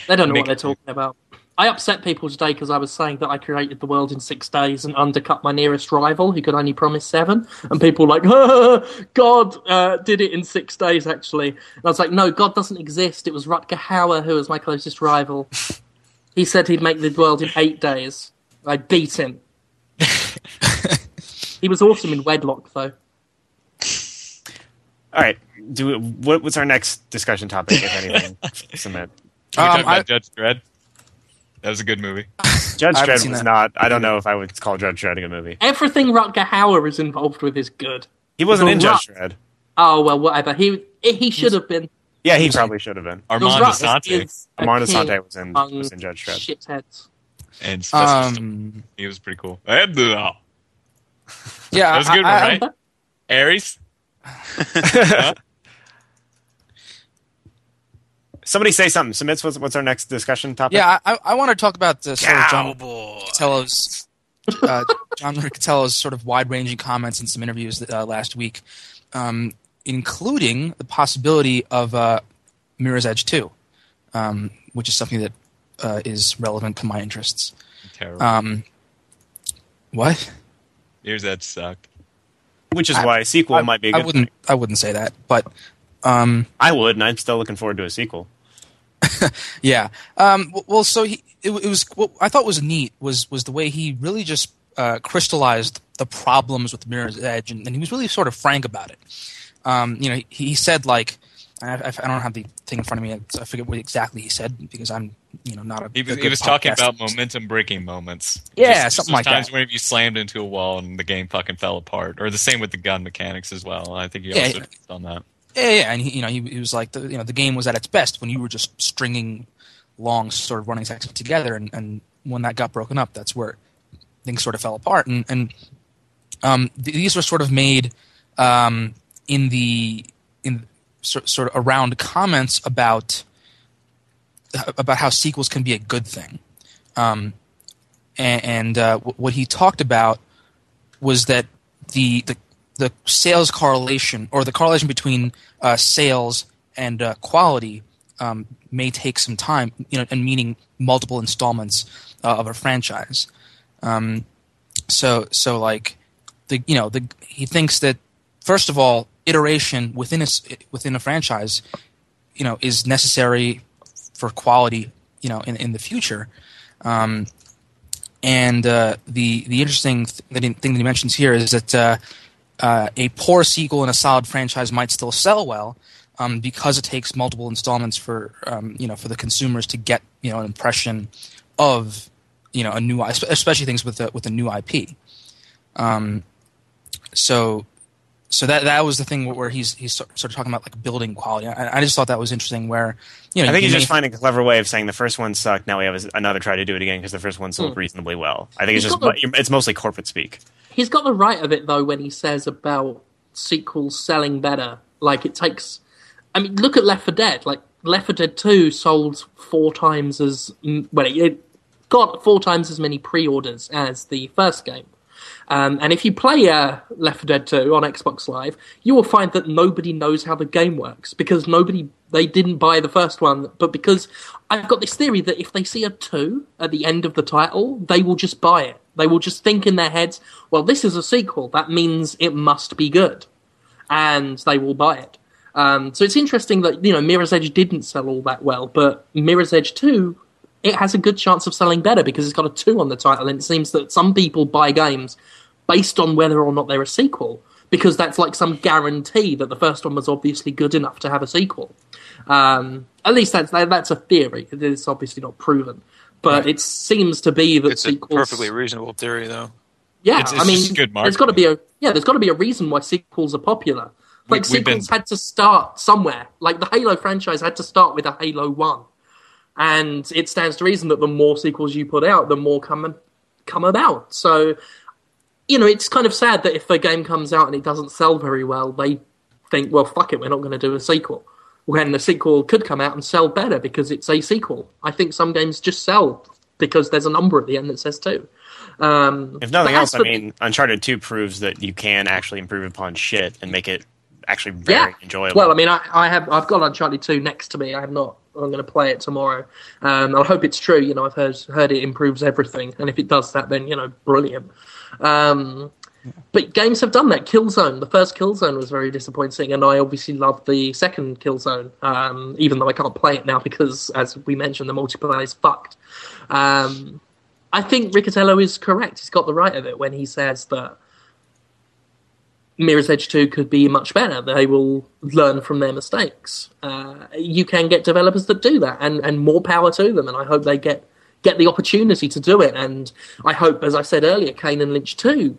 [SPEAKER 4] They don't know what they're talking about. I upset people today because I was saying that I created the world in six days and undercut my nearest rival, who could only promise seven. And people were like, God uh, did it in six days, actually. And I was like, no, God doesn't exist. It was Rutger Hauer who was my closest rival. he said he'd make the world in eight days. I beat him. he was awesome in Wedlock, though.
[SPEAKER 3] All right. Do we, what, what's our next discussion topic, if anything? Sumit.
[SPEAKER 1] Can we
[SPEAKER 2] Um,
[SPEAKER 1] talk about
[SPEAKER 2] I-
[SPEAKER 1] Judge Dredd? That was a good movie.
[SPEAKER 3] Judge
[SPEAKER 2] I haven't
[SPEAKER 3] Dredd was
[SPEAKER 2] that.
[SPEAKER 3] not. I don't know if I would call Judge Dredd a good movie.
[SPEAKER 4] Everything Rutger Hauer is involved with is good.
[SPEAKER 3] He wasn't in Judge
[SPEAKER 4] Rut-
[SPEAKER 3] Dredd.
[SPEAKER 4] Oh well, whatever. He he should have been.
[SPEAKER 3] Yeah, he probably should have been.
[SPEAKER 1] Armand
[SPEAKER 4] Rutger Assante a
[SPEAKER 3] Armand
[SPEAKER 4] king
[SPEAKER 3] Assante was in was in Judge Dredd.
[SPEAKER 4] Shitheads.
[SPEAKER 1] and Sylvester
[SPEAKER 2] Um,
[SPEAKER 1] he was pretty cool. Eh,
[SPEAKER 2] yeah,
[SPEAKER 1] That was a good
[SPEAKER 2] I-
[SPEAKER 1] one,
[SPEAKER 2] I-
[SPEAKER 1] right? Ares. Huh?
[SPEAKER 3] Somebody say something. Submits. What's, what's our next discussion topic?
[SPEAKER 2] Yeah, I, I want to talk about the sort of John
[SPEAKER 5] Cowboy.
[SPEAKER 2] Catello's, uh, John Riccitiello's sort of wide-ranging comments in some interviews uh, last week, um, including the possibility of uh, Mirror's Edge 2, um, which is something that uh, is relevant to my interests.
[SPEAKER 1] Terrible.
[SPEAKER 2] Um, what?
[SPEAKER 1] Here's that sucked.
[SPEAKER 3] Which is
[SPEAKER 2] I-
[SPEAKER 3] why a sequel
[SPEAKER 2] I,
[SPEAKER 3] might be a
[SPEAKER 2] I
[SPEAKER 3] good.
[SPEAKER 2] wouldn't. I wouldn't say that, but um,
[SPEAKER 3] I would, and I'm still looking forward to a sequel.
[SPEAKER 2] Yeah. Um, well, so he it, it was what I thought was neat was was the way he really just uh, crystallized the problems with Mirror's Edge, and, and he was really sort of frank about it. Um, you know, he, he said like. I, I don't have the thing in front of me. I forget what exactly he said because I'm, you know, not a.
[SPEAKER 1] He was,
[SPEAKER 2] a
[SPEAKER 1] he was talking about momentum breaking moments.
[SPEAKER 2] Yeah,
[SPEAKER 1] Just-
[SPEAKER 2] something
[SPEAKER 1] just
[SPEAKER 2] like
[SPEAKER 1] times
[SPEAKER 2] that.
[SPEAKER 1] where you slammed into a wall and the game fucking fell apart, or the same with the gun mechanics as well. I think he
[SPEAKER 2] Yeah,
[SPEAKER 1] also
[SPEAKER 2] yeah.
[SPEAKER 1] touched on that.
[SPEAKER 2] Yeah, yeah, and he, you know, he, he was like, the, you know, the game was at its best when you were just stringing long sort of running sections together, and, and when that got broken up, that's where things sort of fell apart. And, and um, th- these were sort of made um, in the in sort, sort of around comments about about how sequels can be a good thing. Um, and and uh, what he talked about was that the, the the sales correlation or the correlation between uh, sales and uh, quality um, may take some time, you know, and meaning multiple installments uh, of a franchise. Um, so so like the you know the he thinks that first of all iteration within a within a franchise you know is necessary for quality you know in, in the future um, and uh, the the interesting th- thing that he mentions here is that uh, a poor sequel in a solid franchise might still sell well um, because it takes multiple installments for um, you know for the consumers to get you know an impression of you know a new especially things with a, with a new IP. Um, so so that that was the thing where he's he's sort of talking about like building quality. I, I just thought that was interesting. Where you know
[SPEAKER 3] I think
[SPEAKER 2] you
[SPEAKER 3] he's
[SPEAKER 2] may-
[SPEAKER 3] just finding a clever way of saying the first one sucked. Now we have another try to do it again because the first one sold
[SPEAKER 4] Hmm.
[SPEAKER 3] reasonably well. I think it's just it's mostly corporate speak.
[SPEAKER 4] He's got the right of it though when he says about sequels selling better. Like it takes. I mean, look at Left 4 Dead. Like Left 4 Dead Two sold four times as well. It got four times as many pre-orders as the first game. Um, and if you play uh, Left 4 Dead 2 on Xbox Live, you will find that nobody knows how the game works because nobody they didn't buy the first one. But because I've got this theory that if they see a two at the end of the title, they will just buy it. They will just think in their heads, "Well, this is a sequel. That means it must be good," and they will buy it. Um, so it's interesting that you know Mirror's Edge didn't sell all that well, but Mirror's Edge Two it has a good chance of selling better because it's got a two on the title, and it seems that some people buy games based on whether or not they're a sequel because that's like some guarantee that the first one was obviously good enough to have a sequel. Um, at least that's that's a theory. It's obviously not proven, but it seems to be that
[SPEAKER 6] It's a perfectly reasonable theory, though.
[SPEAKER 4] Yeah,
[SPEAKER 1] It's- it's
[SPEAKER 4] I mean,
[SPEAKER 1] just good
[SPEAKER 4] there's got to be a yeah, there's got to be a reason why sequels are popular. Like
[SPEAKER 1] We- we've been-
[SPEAKER 4] sequels had to start somewhere. Like the Halo franchise had to start with a Halo One, and it stands to reason that the more sequels you put out, the more come come about. So, you know, it's kind of sad that if a game comes out and it doesn't sell very well, they think, well, fuck it, we're not going to do a sequel. When the sequel could come out and sell better because it's a sequel. I think some games just sell because there's a number at the end that says two. Um,
[SPEAKER 3] If nothing else, I mean, Uncharted Two proves that you can actually improve upon shit and make it actually very
[SPEAKER 4] yeah.
[SPEAKER 3] enjoyable.
[SPEAKER 4] Well, I mean, I, I have I've got Uncharted two next to me. I have not. I'm going to play it tomorrow. Um, I hope it's true. You know, I've heard heard it improves everything, and if it does that, then you know, brilliant. Um, but games have done that. Killzone, the first Killzone was very disappointing, and I obviously loved the second Killzone, um, even though I can't play it now because, as we mentioned, the multiplayer is fucked. Um, I think Riccitiello is correct. He's got the right of it when he says that Mirror's Edge 2 could be much better. They will learn from their mistakes. Uh, you can get developers that do that, and, and more power to them. And I hope they get get the opportunity to do it. And I hope, as I said earlier, Kane and Lynch 2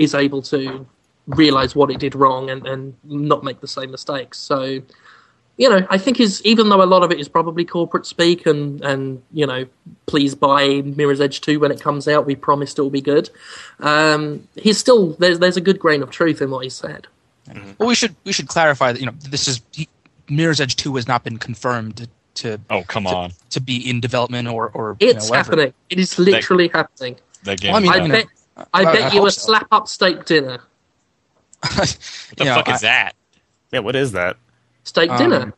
[SPEAKER 4] is able to realize what it did wrong and, and not make the same mistakes. So, you know, I think is even though a lot of it is probably corporate speak and and you know, please buy Mirror's Edge two when it comes out. We promised it will be good. Um, he's still there's there's a good grain of truth in what he said.
[SPEAKER 2] Well, we should we should clarify that you know this is he, Mirror's Edge Two has not been confirmed to to,
[SPEAKER 1] Oh come on,
[SPEAKER 2] to be in development or or you know,
[SPEAKER 4] It's happening. It is literally happening.
[SPEAKER 1] that game.
[SPEAKER 2] Well, I mean,
[SPEAKER 4] I bet I
[SPEAKER 2] I-
[SPEAKER 4] bet
[SPEAKER 2] I
[SPEAKER 4] you a
[SPEAKER 2] so.
[SPEAKER 4] slap up steak dinner.
[SPEAKER 1] what the
[SPEAKER 2] know,
[SPEAKER 1] fuck
[SPEAKER 2] I-
[SPEAKER 1] is that?
[SPEAKER 3] yeah, what is that?
[SPEAKER 4] Steak
[SPEAKER 2] Um,
[SPEAKER 4] dinner.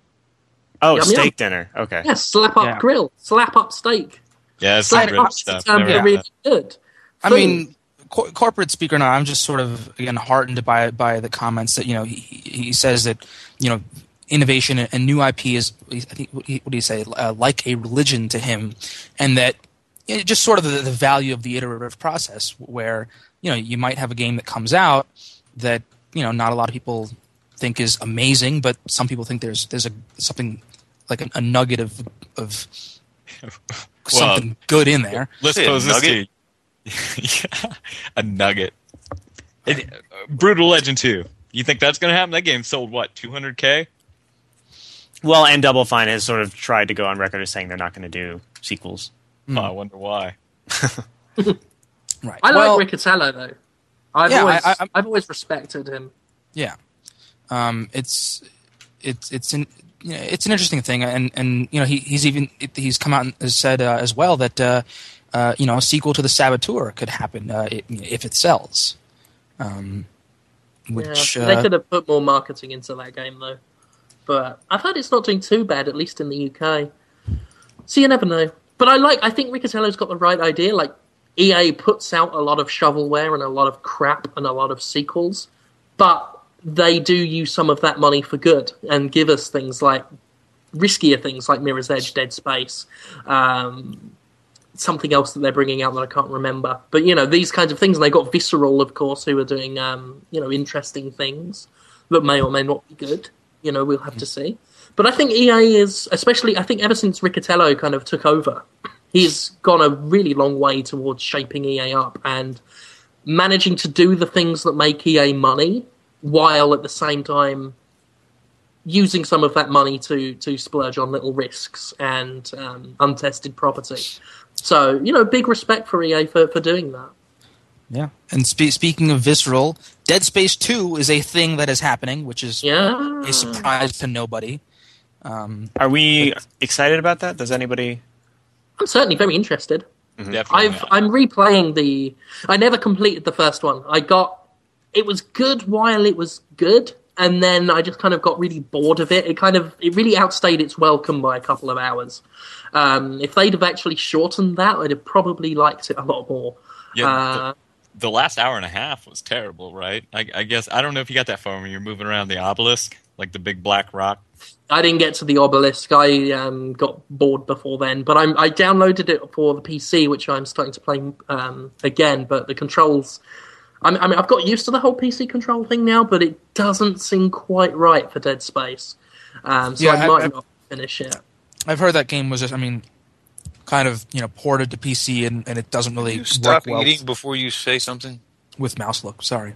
[SPEAKER 3] Oh,
[SPEAKER 4] Yum,
[SPEAKER 3] steak
[SPEAKER 4] yum.
[SPEAKER 3] dinner. Okay.
[SPEAKER 4] Yeah, slap up
[SPEAKER 2] Yeah.
[SPEAKER 4] grill. Slap up steak.
[SPEAKER 1] Yeah, that's
[SPEAKER 4] slap up
[SPEAKER 1] stuff.
[SPEAKER 4] um,
[SPEAKER 1] Never
[SPEAKER 4] really
[SPEAKER 1] that.
[SPEAKER 4] good.
[SPEAKER 2] I mean, cor- corporate speaker. Now, I'm just sort of again heartened by by the comments that you know he, he says that you know innovation and new IP is I think what do you say uh, like a religion to him, and that you know, just sort of the, the value of the iterative process where you know you might have a game that comes out that you know not a lot of people think is amazing, but some people think there's there's a something like a, a nugget of of something good in there.
[SPEAKER 1] Let's
[SPEAKER 6] Say
[SPEAKER 1] pose this to
[SPEAKER 6] nugget?
[SPEAKER 1] you. yeah, a nugget. It, uh, Brutal Legend 2. You think that's going to happen? That game sold, what, 200K?
[SPEAKER 3] Well, and Double Fine has sort of tried to go on record as saying they're not going to do sequels.
[SPEAKER 1] Oh, I wonder why.
[SPEAKER 2] Right.
[SPEAKER 4] I
[SPEAKER 2] Well-
[SPEAKER 4] like Riccitiello though. I've
[SPEAKER 2] Yeah,
[SPEAKER 4] always
[SPEAKER 2] I- I-
[SPEAKER 4] I've always respected him.
[SPEAKER 2] Yeah, um, it's it's it's an you know, it's an interesting thing, and and you know he he's even he's come out and has said uh, as well that uh, uh, you know a sequel to the Saboteur could happen uh, it, if it sells, um, which
[SPEAKER 4] yeah, they
[SPEAKER 2] uh,
[SPEAKER 4] could have put more marketing into that game though. But I've heard it's not doing too bad, at least in the UK. So you never know. But I like. I think Riccitiello's got the right idea. Like EA puts out a lot of shovelware and a lot of crap and a lot of sequels, but they do use some of that money for good and give us things like riskier things like Mirror's Edge, Dead Space, um, something else that they're bringing out that I can't remember. But you know these kinds of things, and they got Visceral, of course, who are doing um, you know interesting things that may or may not be good. You know, we'll have to see. But I think EA is, especially, I think ever since Riccitiello kind of took over, he's gone a really long way towards shaping EA up and managing to do the things that make EA money while at the same time using some of that money to to splurge on little risks and um, untested property. So you know, big respect for EA for, for doing that.
[SPEAKER 2] Yeah. And spe- speaking of visceral, Dead Space Two is a thing that is happening, which is
[SPEAKER 4] Yeah,
[SPEAKER 2] a surprise to nobody. Um,
[SPEAKER 3] Are we excited about that? Does anybody?
[SPEAKER 4] I'm certainly very interested.
[SPEAKER 1] Definitely.
[SPEAKER 4] I've I'm replaying the. I never completed the first one. I got it was good while it was good, and then I just kind of got really bored of it. It kind of it really outstayed its welcome by a couple of hours. Um, if they'd have actually shortened that, I'd have probably liked it a lot more.
[SPEAKER 1] Yeah,
[SPEAKER 4] Uh,
[SPEAKER 1] the last hour and a half was terrible, right? I, I guess I don't know if you got that far when you're moving around the obelisk, like the big black rock.
[SPEAKER 4] I didn't get to the obelisk. I um, got bored before then, but I'm, I downloaded it for the PC, which I'm starting to play um, again. But the controls, I mean, I mean, I've got used to the whole PC control thing now, but it doesn't seem quite right for Dead Space. Um, so
[SPEAKER 2] Yeah,
[SPEAKER 4] I
[SPEAKER 2] I-
[SPEAKER 4] might
[SPEAKER 2] I-
[SPEAKER 4] not finish it.
[SPEAKER 2] I've heard that game was just, I mean, kind of you know ported to PC and, and it doesn't really
[SPEAKER 6] You
[SPEAKER 2] work
[SPEAKER 6] stop
[SPEAKER 2] well
[SPEAKER 6] eating before you say something.
[SPEAKER 2] with mouse look. Sorry.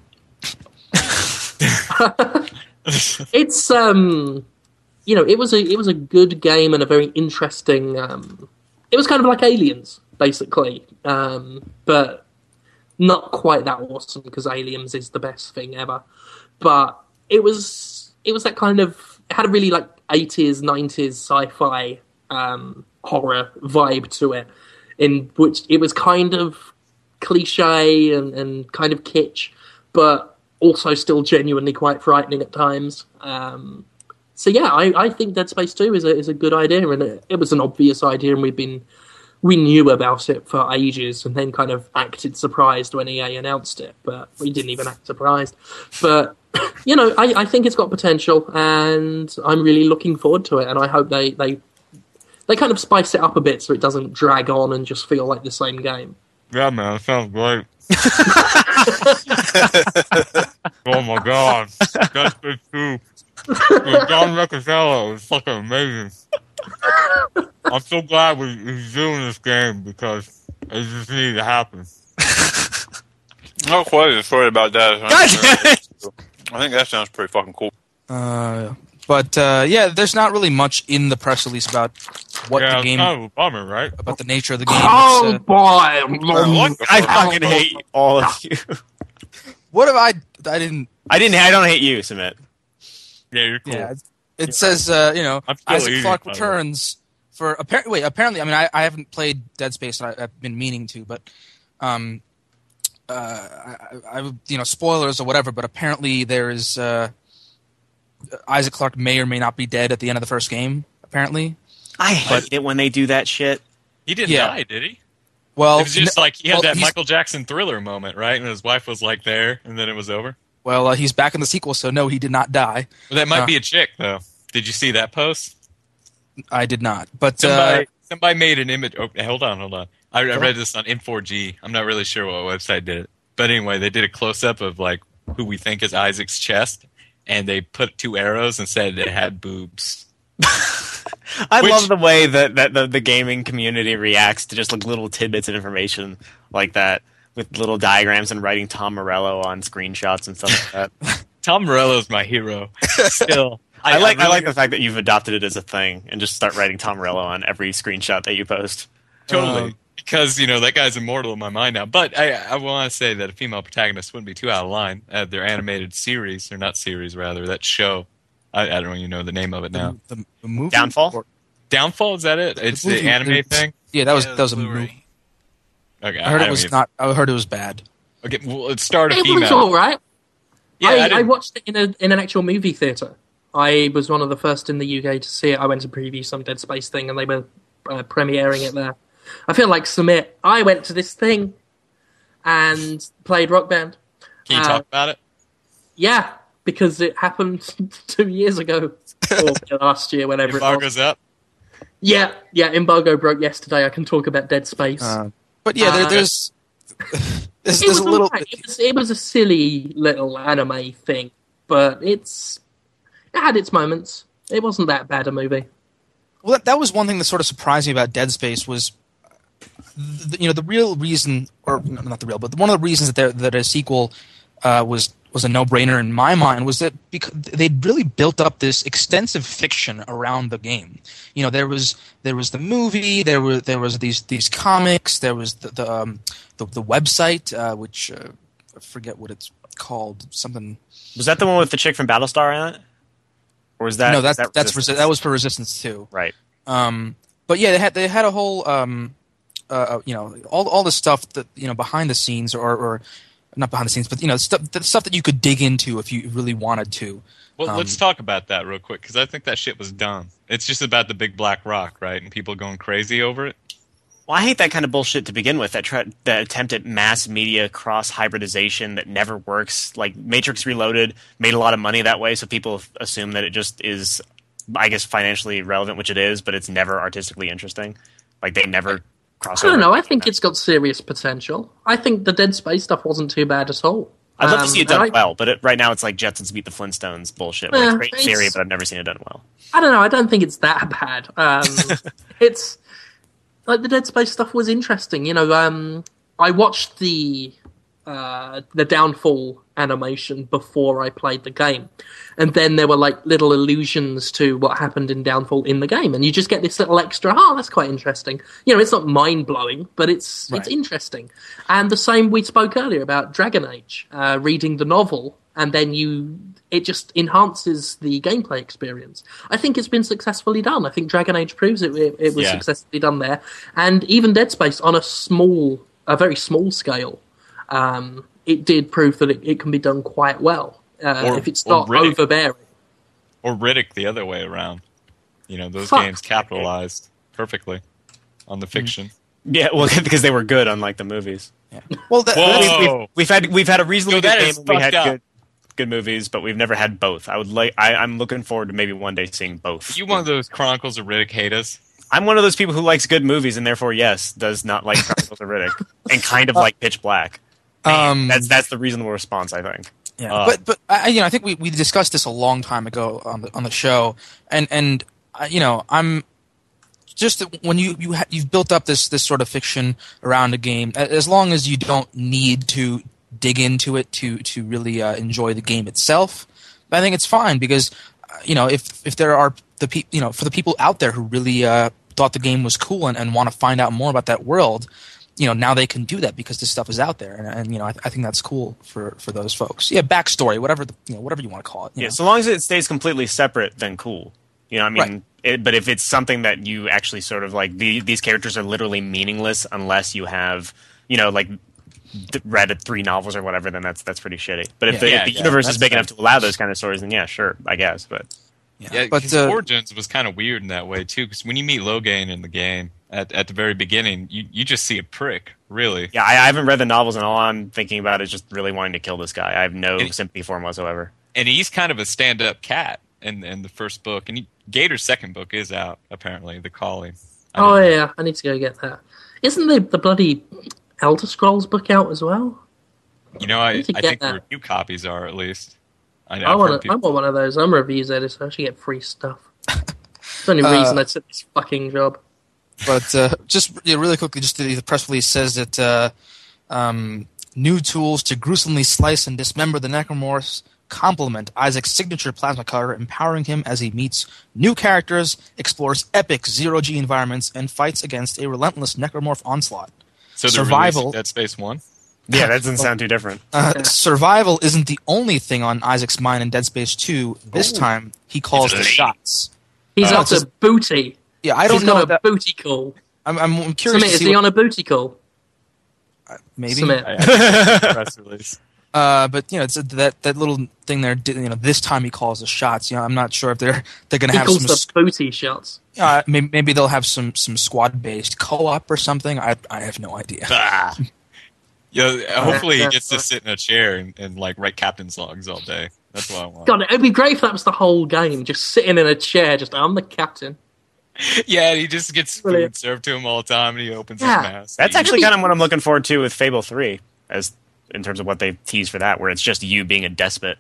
[SPEAKER 4] It's um, you know, it was a it was a good game and a very interesting. Um, it was kind of like Aliens, basically, um, but not quite that awesome because Aliens is the best thing ever. But it was it was that kind of it had a really like eighties nineties sci-fi um, horror vibe to it, in which it was kind of cliche and, and kind of kitsch, but also still genuinely quite frightening at times. Um, so yeah, I, I think Dead Space Two is a is a good idea, and it, it was an obvious idea, and we've been we knew about it for ages, and then kind of acted surprised when EA announced it, but we didn't even act surprised. But you know, I, I think it's got potential, and I'm really looking forward to it, and I hope they they they kind of spice it up a bit so it doesn't drag on and just feel like the same game.
[SPEAKER 1] Yeah, man, it sounds great. oh my god, that's good too. John Riccitiello is fucking amazing. I'm so glad we, he's doing this game because it just needed to happen.
[SPEAKER 6] Not quite as sorry about that.
[SPEAKER 5] God
[SPEAKER 6] I think that sounds pretty fucking cool.
[SPEAKER 2] Uh, but uh, yeah, there's not really much in the press release about what
[SPEAKER 1] yeah,
[SPEAKER 2] the
[SPEAKER 1] it's
[SPEAKER 2] game
[SPEAKER 1] kind of a bummer, right?
[SPEAKER 2] about the nature of the game.
[SPEAKER 4] Oh
[SPEAKER 2] uh,
[SPEAKER 4] boy!
[SPEAKER 6] like
[SPEAKER 3] I fucking hate all of you.
[SPEAKER 2] what have I? I didn't.
[SPEAKER 3] I didn't. I don't hate you, Sumit.
[SPEAKER 1] Yeah, you're cool.
[SPEAKER 2] Yeah, it says uh, you know Isaac
[SPEAKER 1] eating,
[SPEAKER 2] Clarke
[SPEAKER 1] by the way.
[SPEAKER 2] returns for apparently. Wait, apparently, I mean, I, I haven't played Dead Space. And I, I've been meaning to, but um, uh, I, I, you know, spoilers or whatever. But apparently, there is uh, Isaac Clarke may or may not be dead at the end of the first game. Apparently,
[SPEAKER 3] I hate it when they do that shit.
[SPEAKER 1] He didn't
[SPEAKER 2] Yeah.
[SPEAKER 1] die, did he?
[SPEAKER 2] well,
[SPEAKER 1] It was just
[SPEAKER 2] n-
[SPEAKER 1] like he had
[SPEAKER 2] well,
[SPEAKER 1] that Michael Jackson thriller moment, right? And his wife was like there, and then it was over.
[SPEAKER 2] Well, uh, he's back in the sequel, so no, he did not die.
[SPEAKER 1] Well, that might
[SPEAKER 2] Uh.
[SPEAKER 1] be a chick, though. Did you see that post?
[SPEAKER 2] I did not, but uh,
[SPEAKER 1] Somebody, somebody made an image. Oh, hold on, hold on. I, I read this on M4G. I'm not really sure what website did it, but anyway, they did a close up of like who we think is Isaac's chest, and they put two arrows and said it had boobs.
[SPEAKER 3] I
[SPEAKER 1] Which-
[SPEAKER 3] love the way that, that the, the gaming community reacts to just like little tidbits of information like that with little diagrams and writing Tom Morello on screenshots and stuff like that.
[SPEAKER 1] Tom Morello's my hero. Still,
[SPEAKER 3] I, like I
[SPEAKER 1] really-
[SPEAKER 3] like the fact that you've adopted it as a thing and just start writing Tom Morello on every screenshot that you post.
[SPEAKER 1] totally
[SPEAKER 2] Um,
[SPEAKER 1] because you know that guy's immortal in my mind now. But I, I want to say that a female protagonist wouldn't be too out of line. Uh, their animated series, or not series, rather that show. I, I don't even know the name of it now.
[SPEAKER 2] the, the movie
[SPEAKER 3] Downfall?
[SPEAKER 2] Or-
[SPEAKER 1] Downfall is that it? It's the,
[SPEAKER 2] movie-
[SPEAKER 1] anime
[SPEAKER 2] the-
[SPEAKER 1] thing.
[SPEAKER 2] yeah, that was
[SPEAKER 5] Yeah,
[SPEAKER 2] that was a movie.
[SPEAKER 1] Okay,
[SPEAKER 2] I heard it was
[SPEAKER 1] even-
[SPEAKER 2] not. I heard it was bad.
[SPEAKER 1] Okay, well, it starred a
[SPEAKER 4] It was all right.
[SPEAKER 1] Yeah,
[SPEAKER 4] I,
[SPEAKER 1] I
[SPEAKER 4] I, watched it in a in an actual movie theater. I was one of the first in the UK to see it. I went to preview some Dead Space thing, and they were uh, premiering it there. I feel like Sumit. I went to this thing and played Rock Band.
[SPEAKER 1] Can you
[SPEAKER 4] uh,
[SPEAKER 1] talk about it?
[SPEAKER 4] Yeah, because it happened two years ago or last year, whenever it was.
[SPEAKER 1] Embargo's up.
[SPEAKER 4] Yeah, yeah. Embargo broke yesterday. I can talk about Dead Space.
[SPEAKER 2] Uh, but yeah, there,
[SPEAKER 4] Uh,
[SPEAKER 2] there's there's,
[SPEAKER 4] it
[SPEAKER 2] there's
[SPEAKER 4] was
[SPEAKER 2] a little.
[SPEAKER 4] alright. It was, it was a silly little anime thing, but it's it had its moments. It wasn't that bad a movie.
[SPEAKER 2] Well, that, that was one thing that sort of surprised me about Dead Space was, the, you know, the real reason, or not the real, but one of the reasons that there, that a sequel uh, was was a no brainer in my mind was that because they'd really built up this extensive fiction around the game. You know, there was there was the movie, there were there was these these comics, there was the the um, the, the website, uh, which uh, I forget what it's called, something.
[SPEAKER 3] Was that the one with the chick from Battlestar in it? Or was that
[SPEAKER 2] no, that's
[SPEAKER 3] that
[SPEAKER 2] that's Resi- that was for Resistance too.
[SPEAKER 3] right.
[SPEAKER 2] Um, but yeah, they had they had a whole um, uh, uh, you know all all the stuff that you know behind the scenes or, or not behind the scenes, but you know stuff the stuff that you could dig into if you really wanted to.
[SPEAKER 1] Well,
[SPEAKER 2] Um,
[SPEAKER 1] let's talk about that real quick because I think that shit was dumb. It's just about the big black rock, right? And people going crazy over it.
[SPEAKER 3] Well, I hate that kind of bullshit to begin with. That try, that attempt at mass media cross hybridization that never works. Like Matrix Reloaded made a lot of money that way, so people assume that it just is, I guess, financially relevant, which it is, but it's never artistically interesting. Like they never cross.
[SPEAKER 4] I don't know. I think it's got serious potential. I think the Dead Space stuff wasn't too bad at all.
[SPEAKER 3] I'd love
[SPEAKER 4] Um,
[SPEAKER 3] to see it done
[SPEAKER 4] I-
[SPEAKER 3] well, but it, right now it's like Jetsons beat the Flintstones bullshit.
[SPEAKER 4] Eh,
[SPEAKER 3] it's great theory, but I've never seen it done well.
[SPEAKER 4] I don't know. I don't think it's that bad. Um, it's like the Dead Space stuff was interesting. You know, um, I watched the uh, the Downfall animation before I played the game, and then there were like little allusions to what happened in Downfall in the game, and you just get this little extra. Oh, that's quite interesting. You know, it's not mind blowing, but it's
[SPEAKER 2] Right.
[SPEAKER 4] it's interesting. And the same we spoke earlier about Dragon Age, uh, reading the novel, and then you it just enhances the gameplay experience. I think it's been successfully done. I think Dragon Age proves it. It, it was
[SPEAKER 1] Yeah.
[SPEAKER 4] successfully done there, and even Dead Space on a small, a very small scale, um, it did prove that it, it can be done quite well uh,
[SPEAKER 1] Or-
[SPEAKER 4] if it's
[SPEAKER 1] or
[SPEAKER 4] not
[SPEAKER 1] Riddick.
[SPEAKER 4] overbearing.
[SPEAKER 1] Or Riddick the other way around. You know, those
[SPEAKER 4] Fuck.
[SPEAKER 1] games capitalized perfectly on the fiction.
[SPEAKER 3] Yeah, well, because they were good, unlike the movies.
[SPEAKER 2] Well, that,
[SPEAKER 1] Whoa.
[SPEAKER 2] that's-
[SPEAKER 1] Oh.
[SPEAKER 3] We've had we've had a reasonably
[SPEAKER 1] Yo,
[SPEAKER 3] good
[SPEAKER 1] is
[SPEAKER 3] game. and We had
[SPEAKER 1] up.
[SPEAKER 3] good good movies, but we've never had both. I would like. I, I'm looking forward to maybe one day seeing both.
[SPEAKER 1] You one of those Chronicles of Riddick haters?
[SPEAKER 3] I'm one of those people who likes good movies, and therefore, yes, does not like Chronicles of Riddick, and kind of like Pitch Black.
[SPEAKER 2] Um,
[SPEAKER 3] That's that's the reasonable response, I think.
[SPEAKER 2] Yeah,
[SPEAKER 3] Uh,
[SPEAKER 2] but but I, you know, I think we, we discussed this a long time ago on the on the show, and and uh, you know, I'm just when you you ha- you've built up this this sort of fiction around a game, as long as you don't need to dig into it to to really uh, enjoy the game itself, I think it's fine because uh, you know if if there are the pe- you know for the people out there who really uh, thought the game was cool and, and want to find out more about that world you know now they can do that because this stuff is out there and, and you know I, I think that's cool for for those folks yeah backstory whatever the, you know whatever you want to call it you
[SPEAKER 3] Yeah,
[SPEAKER 2] know.
[SPEAKER 3] so long as it stays completely separate, then cool. You know, I mean,
[SPEAKER 2] Right.
[SPEAKER 3] it, but if it's something that you actually sort of like, the, these characters are literally meaningless unless you have, you know, like d- read three novels or whatever, then that's that's pretty shitty. But if
[SPEAKER 2] Yeah.
[SPEAKER 3] the,
[SPEAKER 1] Yeah,
[SPEAKER 3] if the
[SPEAKER 1] yeah,
[SPEAKER 3] universe is big enough to allow those kind of stories, then yeah, sure, I guess. But
[SPEAKER 1] Yeah,
[SPEAKER 2] but
[SPEAKER 1] but
[SPEAKER 2] uh,
[SPEAKER 1] Origins was kind of weird in that way too. Because when you meet Loghain in the game at at the very beginning, you you just see a prick, really.
[SPEAKER 3] yeah, I, I haven't read the novels, and all I'm thinking about is just really wanting to kill this guy. I have no
[SPEAKER 1] And-
[SPEAKER 3] sympathy for him whatsoever.
[SPEAKER 1] And he's kind of a stand up cat in in the first book, and he, Gaider's second book is out apparently, The Calling. I
[SPEAKER 4] Oh
[SPEAKER 1] didn't-
[SPEAKER 4] yeah, I need to go get that. Isn't the the bloody Elder Scrolls book out as well?
[SPEAKER 1] You know, I,
[SPEAKER 4] need to
[SPEAKER 1] I
[SPEAKER 4] get
[SPEAKER 1] think the
[SPEAKER 4] that.
[SPEAKER 1] review copies are at least. I know.
[SPEAKER 4] I want
[SPEAKER 1] heard
[SPEAKER 4] to, I want one of those. I'm a reviews editor. I should get free stuff. It's the only
[SPEAKER 2] Uh,
[SPEAKER 4] reason I took this fucking job.
[SPEAKER 2] But uh, just yeah, really quickly, just the, the press release says that uh, um, new tools to gruesomely slice and dismember the necromorphs complement Isaac's signature plasma cutter, empowering him as he meets new characters, explores epic zero G environments, and fights against a relentless necromorph onslaught.
[SPEAKER 1] so they're
[SPEAKER 2] survival-
[SPEAKER 1] releasing Dead Space One.
[SPEAKER 3] Yeah, that doesn't sound too different.
[SPEAKER 2] Uh,
[SPEAKER 4] Okay.
[SPEAKER 2] Survival isn't the only thing on Isaac's mind in Dead Space 2. This time, he calls the shots.
[SPEAKER 4] He's
[SPEAKER 1] uh,
[SPEAKER 4] after booty.
[SPEAKER 2] Yeah, I don't
[SPEAKER 4] He's
[SPEAKER 2] know.
[SPEAKER 4] got a
[SPEAKER 2] that-
[SPEAKER 4] booty call.
[SPEAKER 2] I'm, I'm I'm curious
[SPEAKER 4] Sumit,
[SPEAKER 2] to
[SPEAKER 4] is he
[SPEAKER 2] what-
[SPEAKER 4] on a booty call?
[SPEAKER 2] maybe.
[SPEAKER 4] Sumit.
[SPEAKER 1] I- I- press release.
[SPEAKER 2] Uh, but you know, it's that that little thing there. You know, this time he calls the shots. You know, I'm not sure if they're they're going to have
[SPEAKER 4] calls
[SPEAKER 2] some.
[SPEAKER 4] the booty shots.
[SPEAKER 2] Uh, maybe, maybe they'll have some some squad based co op or something. I I have no idea.
[SPEAKER 1] Ah. Yo, hopefully he gets to sit in a chair and, and like write captain's logs all day. That's what I want.
[SPEAKER 4] God, it'd be great if that was the whole game. Just sitting in a chair, just I'm the captain.
[SPEAKER 1] yeah, he just gets
[SPEAKER 4] Brilliant.
[SPEAKER 1] food served to him all the time, and he opens
[SPEAKER 4] Yeah.
[SPEAKER 1] his mask.
[SPEAKER 3] That's actually kind of what I'm looking forward to with Fable Three, as in terms of what they tease for that, where it's just you being a despot,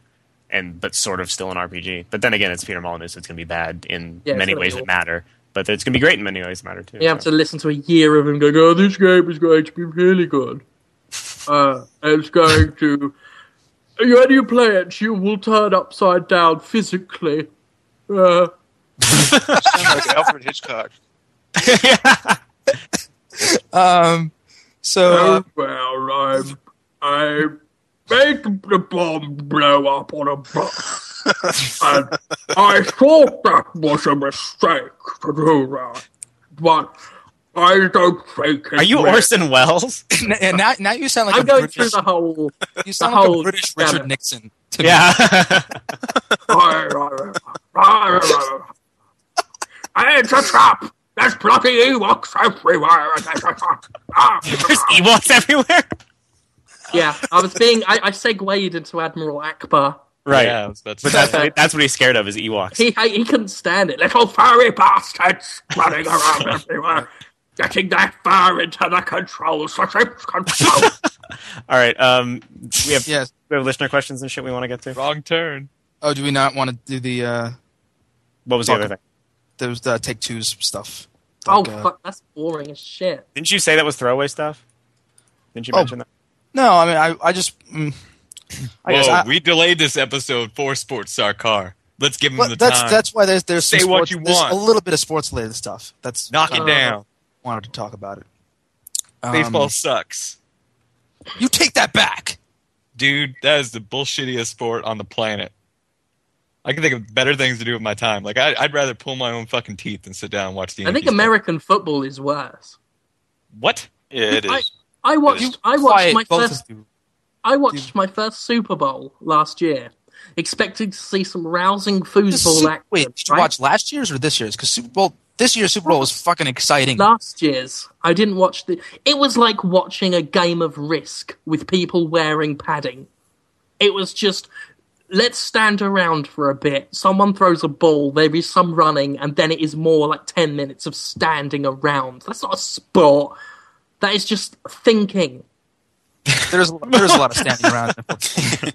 [SPEAKER 3] and but sort of still an RPG. But then again, it's Peter Molyneux, so it's going to be bad in
[SPEAKER 4] Yeah,
[SPEAKER 3] many ways
[SPEAKER 4] be
[SPEAKER 3] that matter. But it's going to be great in many ways that matter too.
[SPEAKER 4] You have
[SPEAKER 3] so.
[SPEAKER 4] to listen to a year of him going, "Oh, this game is going to be really good. Uh, it's going to. When you play it, you will turn upside down physically. Uh,
[SPEAKER 6] Sound like Alfred Hitchcock.
[SPEAKER 2] Um, so
[SPEAKER 4] well, I'm, I made the bomb blow up on a bus, and I thought that was a mistake to do that, but I don't think it
[SPEAKER 3] Are you
[SPEAKER 4] will.
[SPEAKER 3] Orson Welles?
[SPEAKER 2] and now, now you sound like
[SPEAKER 4] I'm
[SPEAKER 2] a
[SPEAKER 4] going
[SPEAKER 2] British,
[SPEAKER 4] through the whole.
[SPEAKER 2] you sound
[SPEAKER 4] the
[SPEAKER 2] like
[SPEAKER 4] whole
[SPEAKER 2] a British. Richard Nixon. To me.
[SPEAKER 3] yeah.
[SPEAKER 4] It's a trap! There's bloody Ewoks everywhere!
[SPEAKER 3] There's Ewoks everywhere.
[SPEAKER 4] yeah, I was being. I, I segued into Admiral Ackbar.
[SPEAKER 3] Right.
[SPEAKER 1] Yeah, I was
[SPEAKER 3] But that's what, that's what he's scared of is Ewoks.
[SPEAKER 4] He, he couldn't stand it. Little furry bastards running around everywhere, getting that fur into the controls, the ship's controls.
[SPEAKER 3] All right. Um, we have
[SPEAKER 2] Yes.
[SPEAKER 3] we have listener questions and shit we want to get to.
[SPEAKER 1] Wrong turn.
[SPEAKER 2] Oh, do we not want to do the uh,
[SPEAKER 3] What was the other thing?
[SPEAKER 2] Those the take twos stuff?
[SPEAKER 4] oh,
[SPEAKER 2] Like, uh,
[SPEAKER 4] fuck, that's boring as shit.
[SPEAKER 3] Didn't you say that was throwaway stuff? Didn't you
[SPEAKER 2] Oh.
[SPEAKER 3] mention that?
[SPEAKER 2] No, I mean, I, I just. Mm, I guess
[SPEAKER 1] Whoa,
[SPEAKER 2] I-
[SPEAKER 1] we delayed this episode for Sports Star Car. Let's give him
[SPEAKER 2] well,
[SPEAKER 1] the
[SPEAKER 2] that's
[SPEAKER 1] time.
[SPEAKER 2] that's why there's there's some
[SPEAKER 1] Say what
[SPEAKER 2] sports,
[SPEAKER 1] you
[SPEAKER 2] there's
[SPEAKER 1] want.
[SPEAKER 2] a little bit of sports related stuff. That's
[SPEAKER 1] Knock it
[SPEAKER 2] uh,
[SPEAKER 1] down.
[SPEAKER 2] Wanted to talk about it. Um,
[SPEAKER 1] Baseball sucks.
[SPEAKER 2] You take that back.
[SPEAKER 1] Dude, that is the bullshittiest sport on the planet. I can think of better things to do with my time. Like, I, I'd rather pull my own fucking teeth than sit down and watch the
[SPEAKER 4] I think
[SPEAKER 1] Yankees play.
[SPEAKER 4] American football is worse.
[SPEAKER 1] What?
[SPEAKER 6] Yeah, it
[SPEAKER 4] I-
[SPEAKER 6] is.
[SPEAKER 4] I watched. I watched my
[SPEAKER 2] both
[SPEAKER 4] first. I watched my first Super Bowl last year, expecting to see some rousing foosball
[SPEAKER 2] Su-
[SPEAKER 4] action.
[SPEAKER 2] Wait, did you
[SPEAKER 4] right?
[SPEAKER 2] watch last year's or this year's? Because Super Bowl, this year's Super Bowl was fucking exciting.
[SPEAKER 4] last year's. I didn't watch the. It was like watching a game of Risk with people wearing padding. It was just let's stand around for a bit. Someone throws a ball, there is some running, and then it is more like ten minutes of standing around. That's not a sport. That is just thinking.
[SPEAKER 2] There's there's a lot of standing around.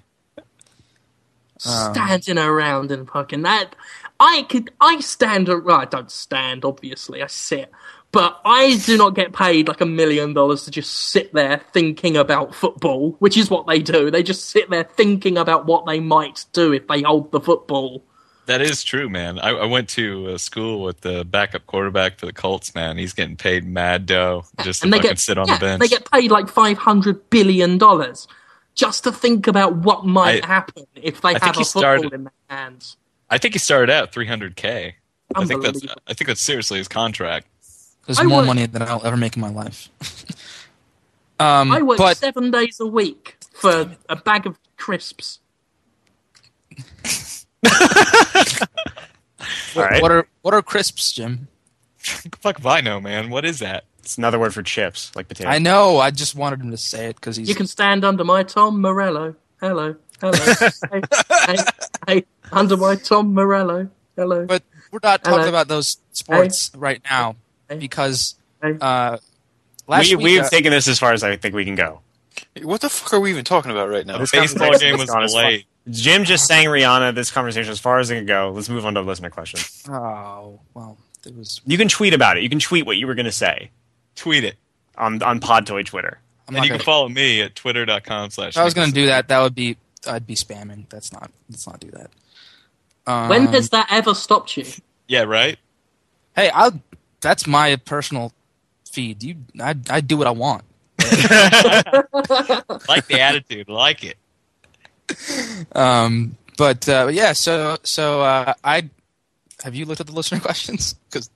[SPEAKER 2] Um,
[SPEAKER 4] standing around and fucking that. I could, I stand, well, I don't stand, obviously, I sit. But I do not get paid like a million dollars to just sit there thinking about football, which is what they do. They just sit there thinking about what they might do if they hold the football.
[SPEAKER 1] That is true, man. I, I went to school with the backup quarterback for the Colts, man. He's getting paid mad dough just to
[SPEAKER 4] and they
[SPEAKER 1] fucking
[SPEAKER 4] get
[SPEAKER 1] sit on
[SPEAKER 4] yeah,
[SPEAKER 1] the bench.
[SPEAKER 4] They get paid like five hundred billion dollars just to think about what might
[SPEAKER 1] I-
[SPEAKER 4] happen if they
[SPEAKER 1] I
[SPEAKER 4] have a football
[SPEAKER 1] started-
[SPEAKER 4] in their hands.
[SPEAKER 1] I think he started out 300k. I think that's I think that's seriously his contract.
[SPEAKER 2] There's
[SPEAKER 4] I
[SPEAKER 2] more
[SPEAKER 4] work-
[SPEAKER 2] money than I'll ever make in my life. um,
[SPEAKER 4] I work
[SPEAKER 2] but
[SPEAKER 4] seven days a week for a bag of crisps.
[SPEAKER 3] All right.
[SPEAKER 2] what are what are crisps, Jim?
[SPEAKER 1] Fuck if I know, man. What is that?
[SPEAKER 3] It's another word for chips, like potato.
[SPEAKER 2] I know. I just wanted him to say it because he's.
[SPEAKER 4] You can stand under my Tom Morello. Hello. Hello. hey, hey, hey, under my Tom Morello. Hello.
[SPEAKER 2] but we're not talking
[SPEAKER 4] Hello.
[SPEAKER 2] about those sports right now
[SPEAKER 4] Hey.
[SPEAKER 2] Because uh, last
[SPEAKER 3] we
[SPEAKER 2] week
[SPEAKER 3] we've
[SPEAKER 2] uh,
[SPEAKER 3] taken this as far as I think we can go.
[SPEAKER 6] What the fuck are we even talking about right now?
[SPEAKER 3] This
[SPEAKER 1] Baseball game was
[SPEAKER 3] gone as far-
[SPEAKER 1] delayed.
[SPEAKER 3] Jim just sang Rihanna. This conversation as far as it can go. Let's move on to listener questions.
[SPEAKER 2] oh well, it was.
[SPEAKER 3] You can tweet about it. You can tweet what you were going to say
[SPEAKER 1] Tweet it.
[SPEAKER 3] on on Podtoid Twitter.
[SPEAKER 2] I'm
[SPEAKER 1] And you
[SPEAKER 2] gonna,
[SPEAKER 1] can follow me at twitter.com slash
[SPEAKER 2] I was going to do that, that would be I'd be spamming. That's not. Let's not do that. Um,
[SPEAKER 4] when has that ever stopped you?
[SPEAKER 1] Yeah, right?
[SPEAKER 2] Hey, I'll. That's my personal feed. You, I, I do what I want.
[SPEAKER 1] Like the attitude. Like it.
[SPEAKER 2] Um, but uh, yeah, so so uh, I have you looked at the listener questions? Because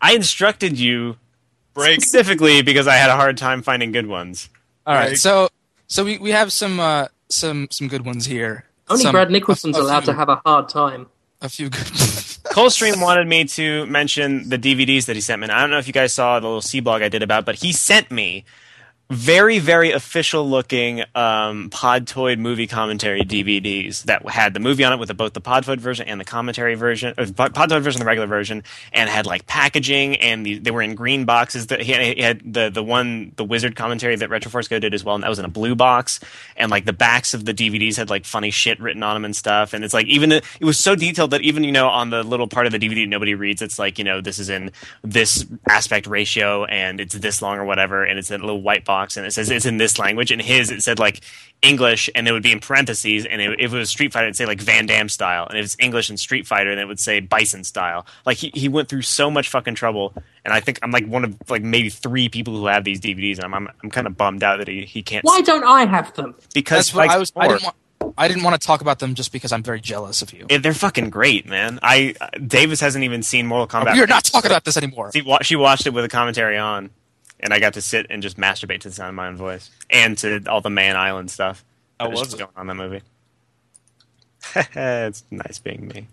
[SPEAKER 3] I instructed you
[SPEAKER 1] Break.
[SPEAKER 3] specifically because I had a hard time finding good ones.
[SPEAKER 2] all right,
[SPEAKER 1] Right.
[SPEAKER 2] so so we, we have some uh, some some good ones here.
[SPEAKER 4] Only
[SPEAKER 2] Some-
[SPEAKER 4] Brad Nicholson's
[SPEAKER 2] a- a
[SPEAKER 4] allowed
[SPEAKER 2] few-
[SPEAKER 4] to have a hard time.
[SPEAKER 2] a few good.
[SPEAKER 3] Coldstream wanted me to mention the DVDs that he sent me. And I don't know if you guys saw the little C blog I did about, but he sent me very very official looking um, Podtoid movie commentary DVDs that had the movie on it with both the Podtoid version and the commentary version, or Podtoid version and the regular version, and had like packaging and the, they were in green boxes. That he had, he had the the one the Wizard commentary that Retroforce Go did as well, and that was in a blue box. And like the backs of the DVDs had like funny shit written on them and stuff. And it's like even it was so detailed that even you know on the little part of the DVD nobody reads, it's like you know this is in this aspect ratio and it's this long or whatever, and it's a little white box and it says it's in this language. And his it said like English, and it would be in parentheses. And it, if it was Street Fighter, it'd say like Van Damme style. And if it's English and Street Fighter, then it would say Bison style. Like he, he went through so much fucking trouble. And I think I'm like one of like maybe three people who have these DVDs, and I'm I'm, I'm kind of bummed out that he, he can't.
[SPEAKER 4] Why don't I have them?
[SPEAKER 3] Because
[SPEAKER 2] That's what I was. I didn't want. I didn't want to talk about them just because I'm very jealous of you.
[SPEAKER 3] Yeah, they're fucking great, man. I uh, Davis hasn't even seen Mortal Kombat.
[SPEAKER 2] You're not talking about this anymore.
[SPEAKER 3] She, wa- she watched it with a commentary on, and I got to sit and just masturbate to the sound of my own voice and to all the Man Island stuff.
[SPEAKER 1] How
[SPEAKER 3] that is
[SPEAKER 1] was it?
[SPEAKER 3] going on in that movie? it's nice being me.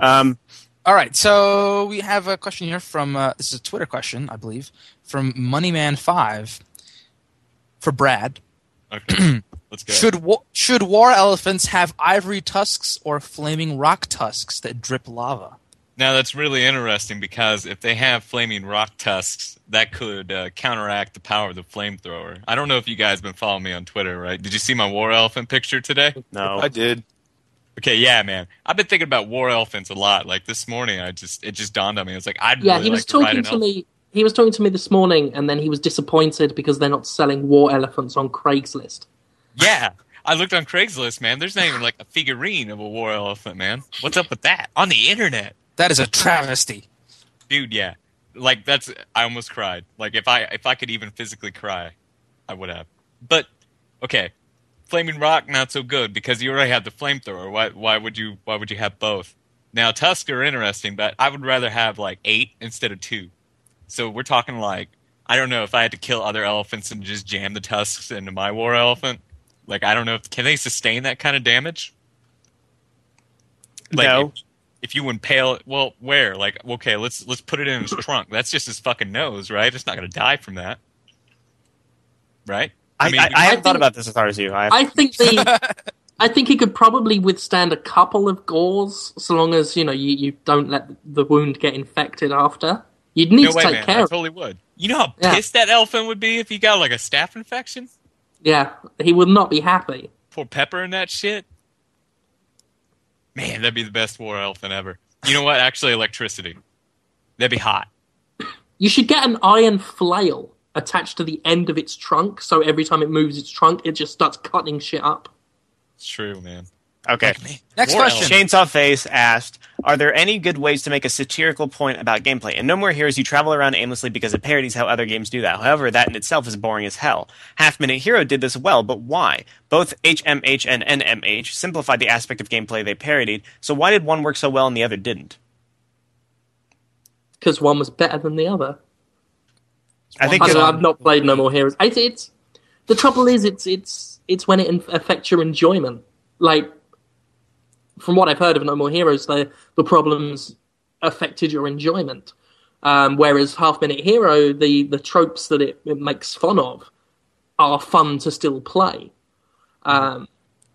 [SPEAKER 3] Um,
[SPEAKER 2] All right, so we have a question here from uh, this is a Twitter question, I believe, from Moneyman Five for Brad.
[SPEAKER 1] Okay, let's go.
[SPEAKER 2] Should wa- should war elephants have ivory tusks or flaming rock tusks that drip lava?
[SPEAKER 1] Now that's really interesting because if they have flaming rock tusks, that could uh, counteract the power of the flamethrower. I don't know if you guys been following me on Twitter, right? Did you see my war elephant picture today?
[SPEAKER 3] no,
[SPEAKER 6] I did.
[SPEAKER 1] Okay, yeah, man. I've been thinking about war elephants a lot. Like this morning, I just it just dawned on me. I was like, I'd
[SPEAKER 4] Yeah,
[SPEAKER 1] really
[SPEAKER 4] he was
[SPEAKER 1] like
[SPEAKER 4] talking
[SPEAKER 1] an
[SPEAKER 4] to me. He was talking to me this morning, and then he was disappointed because they're not selling war elephants on Craigslist.
[SPEAKER 1] Yeah, I looked on Craigslist, man. There's not even like a figurine of a war elephant, man. What's up with that on the internet?
[SPEAKER 2] That is a travesty.
[SPEAKER 1] dude yeah. Like that's i almost cried. Like if i if i could even physically cry i would have. But okay. Flaming rock not so good because you already have the flamethrower. Why why would you why would you have both? Now tusks are interesting but i would rather have like eight instead of two. So we're talking like i don't know if i had to kill other elephants and just jam the tusks into my war elephant. Like i don't know if can they sustain that kind of damage? Like
[SPEAKER 3] No.
[SPEAKER 1] if, if you impale it well where like okay let's let's put it in his trunk that's just his fucking nose right it's not going to die from that right
[SPEAKER 3] I, I,
[SPEAKER 1] mean,
[SPEAKER 3] I, haven't thought about this as hard as you. I,
[SPEAKER 4] I think the I think he could probably withstand a couple of gores, so long as you know you, you don't let the wound get infected after. You'd need
[SPEAKER 1] no
[SPEAKER 4] to
[SPEAKER 1] way
[SPEAKER 4] take
[SPEAKER 1] man
[SPEAKER 4] care
[SPEAKER 1] i
[SPEAKER 4] of.
[SPEAKER 1] totally would you know how
[SPEAKER 4] Yeah.
[SPEAKER 1] pissed that elephant would be if he got like a staph infection
[SPEAKER 4] Yeah, he would not be happy.
[SPEAKER 1] pour pepper in that shit man that'd be the best war elephant ever. You know what? Actually electricity. That'd be hot.
[SPEAKER 4] You should get an iron flail attached to the end of its trunk, so every time it moves its trunk, it just starts cutting shit up.
[SPEAKER 1] it's true man
[SPEAKER 3] okay.
[SPEAKER 2] Next
[SPEAKER 1] War
[SPEAKER 2] question.
[SPEAKER 3] Chainsaw Face asked, "Are there any good ways to make a satirical point about gameplay? In No More Heroes, you travel around aimlessly because it parodies how other games do that. However, that in itself is boring as hell. Half Minute Hero did this well, but why? Both HMH and NMH simplified the aspect of gameplay they parodied. So why did one work so well and the other didn't?
[SPEAKER 4] Because one was better than the other.
[SPEAKER 3] I think
[SPEAKER 4] I don't know, I've not played No More Heroes. It's, it's the trouble is it's it's it's when it affects your enjoyment. Like from what I've heard of No More Heroes, the the problems affected your enjoyment. Um, whereas Half Minute Hero, the the tropes that it, it makes fun of are fun to still play. Um,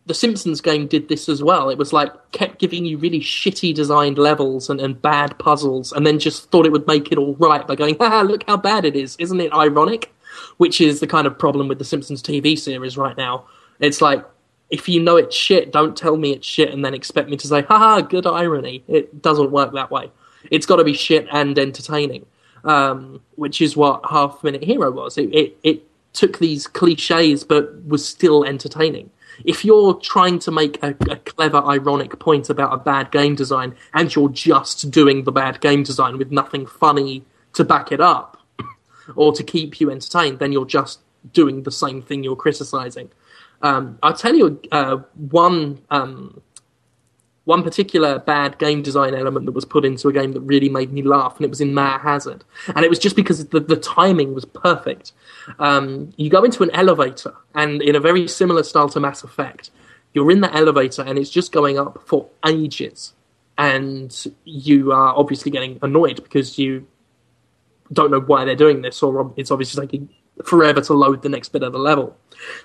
[SPEAKER 4] the Simpsons game did this as well. It was like kept giving you really shitty designed levels and, and bad puzzles, and then just thought it would make it all right by going, "Haha, look how bad it is! Isn't it ironic?" Which is the kind of problem with the Simpsons TV series right now. It's like if you know it's shit, don't tell me it's shit, and then expect me to say, "Haha, good irony." It doesn't work that way. It's got to be shit and entertaining, um, which is what Half Minute Hero was. It, it it took these cliches but was still entertaining if you're trying to make a, a clever, ironic point about a bad game design and you're just doing the bad game design with nothing funny to back it up or to keep you entertained, then you're just doing the same thing you're criticizing. Um, I'll tell you uh, one um, one particular bad game design element that was put into a game that really made me laugh, and it was in Matt Hazard, and it was just because the, the timing was perfect. Um, you go into an elevator, and in a very similar style to Mass Effect, you're in the elevator, and it's just going up for ages, and you are obviously getting annoyed because you don't know why they're doing this, or it's obviously taking forever to load the next bit of the level.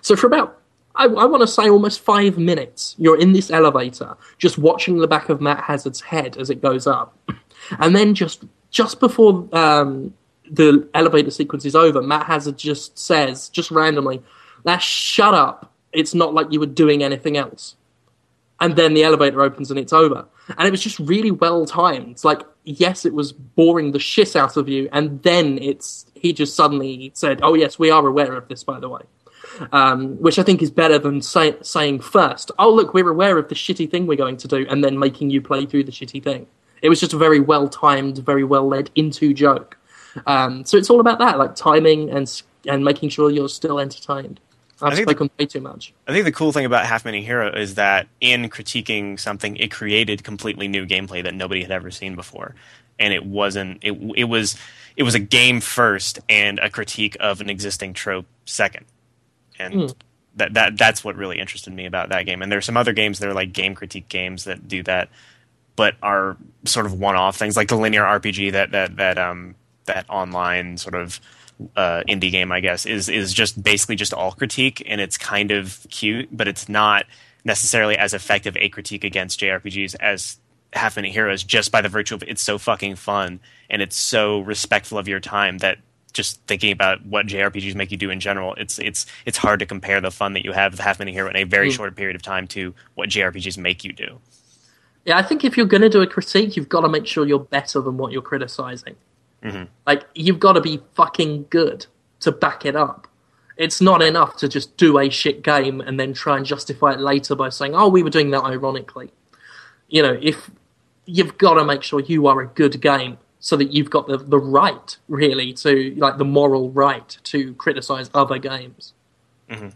[SPEAKER 4] So for about I, I want to say almost five minutes, you're in this elevator, just watching the back of Matt Hazard's head as it goes up, and then just just before um, the elevator sequence is over, Matt Hazard just says, just randomly, "Now shut up! It's not like you were doing anything else." And then the elevator opens and it's over, and it was just really well timed. Like, yes, it was boring the shit out of you, and then it's he just suddenly said, "Oh yes, we are aware of this, by the way." Um, which I think is better than say, saying first, "Oh look, we're aware of the shitty thing we're going to do," and then making you play through the shitty thing. It was just a very well timed, very well led into joke. Um, so it's all about that, like timing and and making sure you're still entertained. I've spoken the, way too much.
[SPEAKER 3] I think the cool thing about Half Minute Hero is that in critiquing something, it created completely new gameplay that nobody had ever seen before, and it wasn't. It it was it was a game first and a critique of an existing trope second and mm. that that that's what really interested me about that game. And there's some other games that are like game critique games that do that, but are sort of one-off things, like the linear RPG that that that um that online sort of uh, indie game, I guess, is is just basically just all critique, and it's kind of cute, but it's not necessarily as effective a critique against JRPGs as Half Minute Heroes, just by the virtue of it's so fucking fun and it's so respectful of your time that just thinking about what JRPGs make you do in general, it's it's it's hard to compare the fun that you have with Half Minute Hero in a very mm. short period of time to what JRPGs make you do.
[SPEAKER 4] Yeah, I think if you're going to do a critique, you've got to make sure you're better than what you're criticizing. Mm-hmm. Like you've got to be fucking good to back it up. It's not enough to just do a shit game and then try and justify it later by saying, "Oh, we were doing that ironically." You know, if you've got to make sure you are a good game so that you've got the, the right, really, to like the moral right to criticize other games.
[SPEAKER 3] Mm-hmm.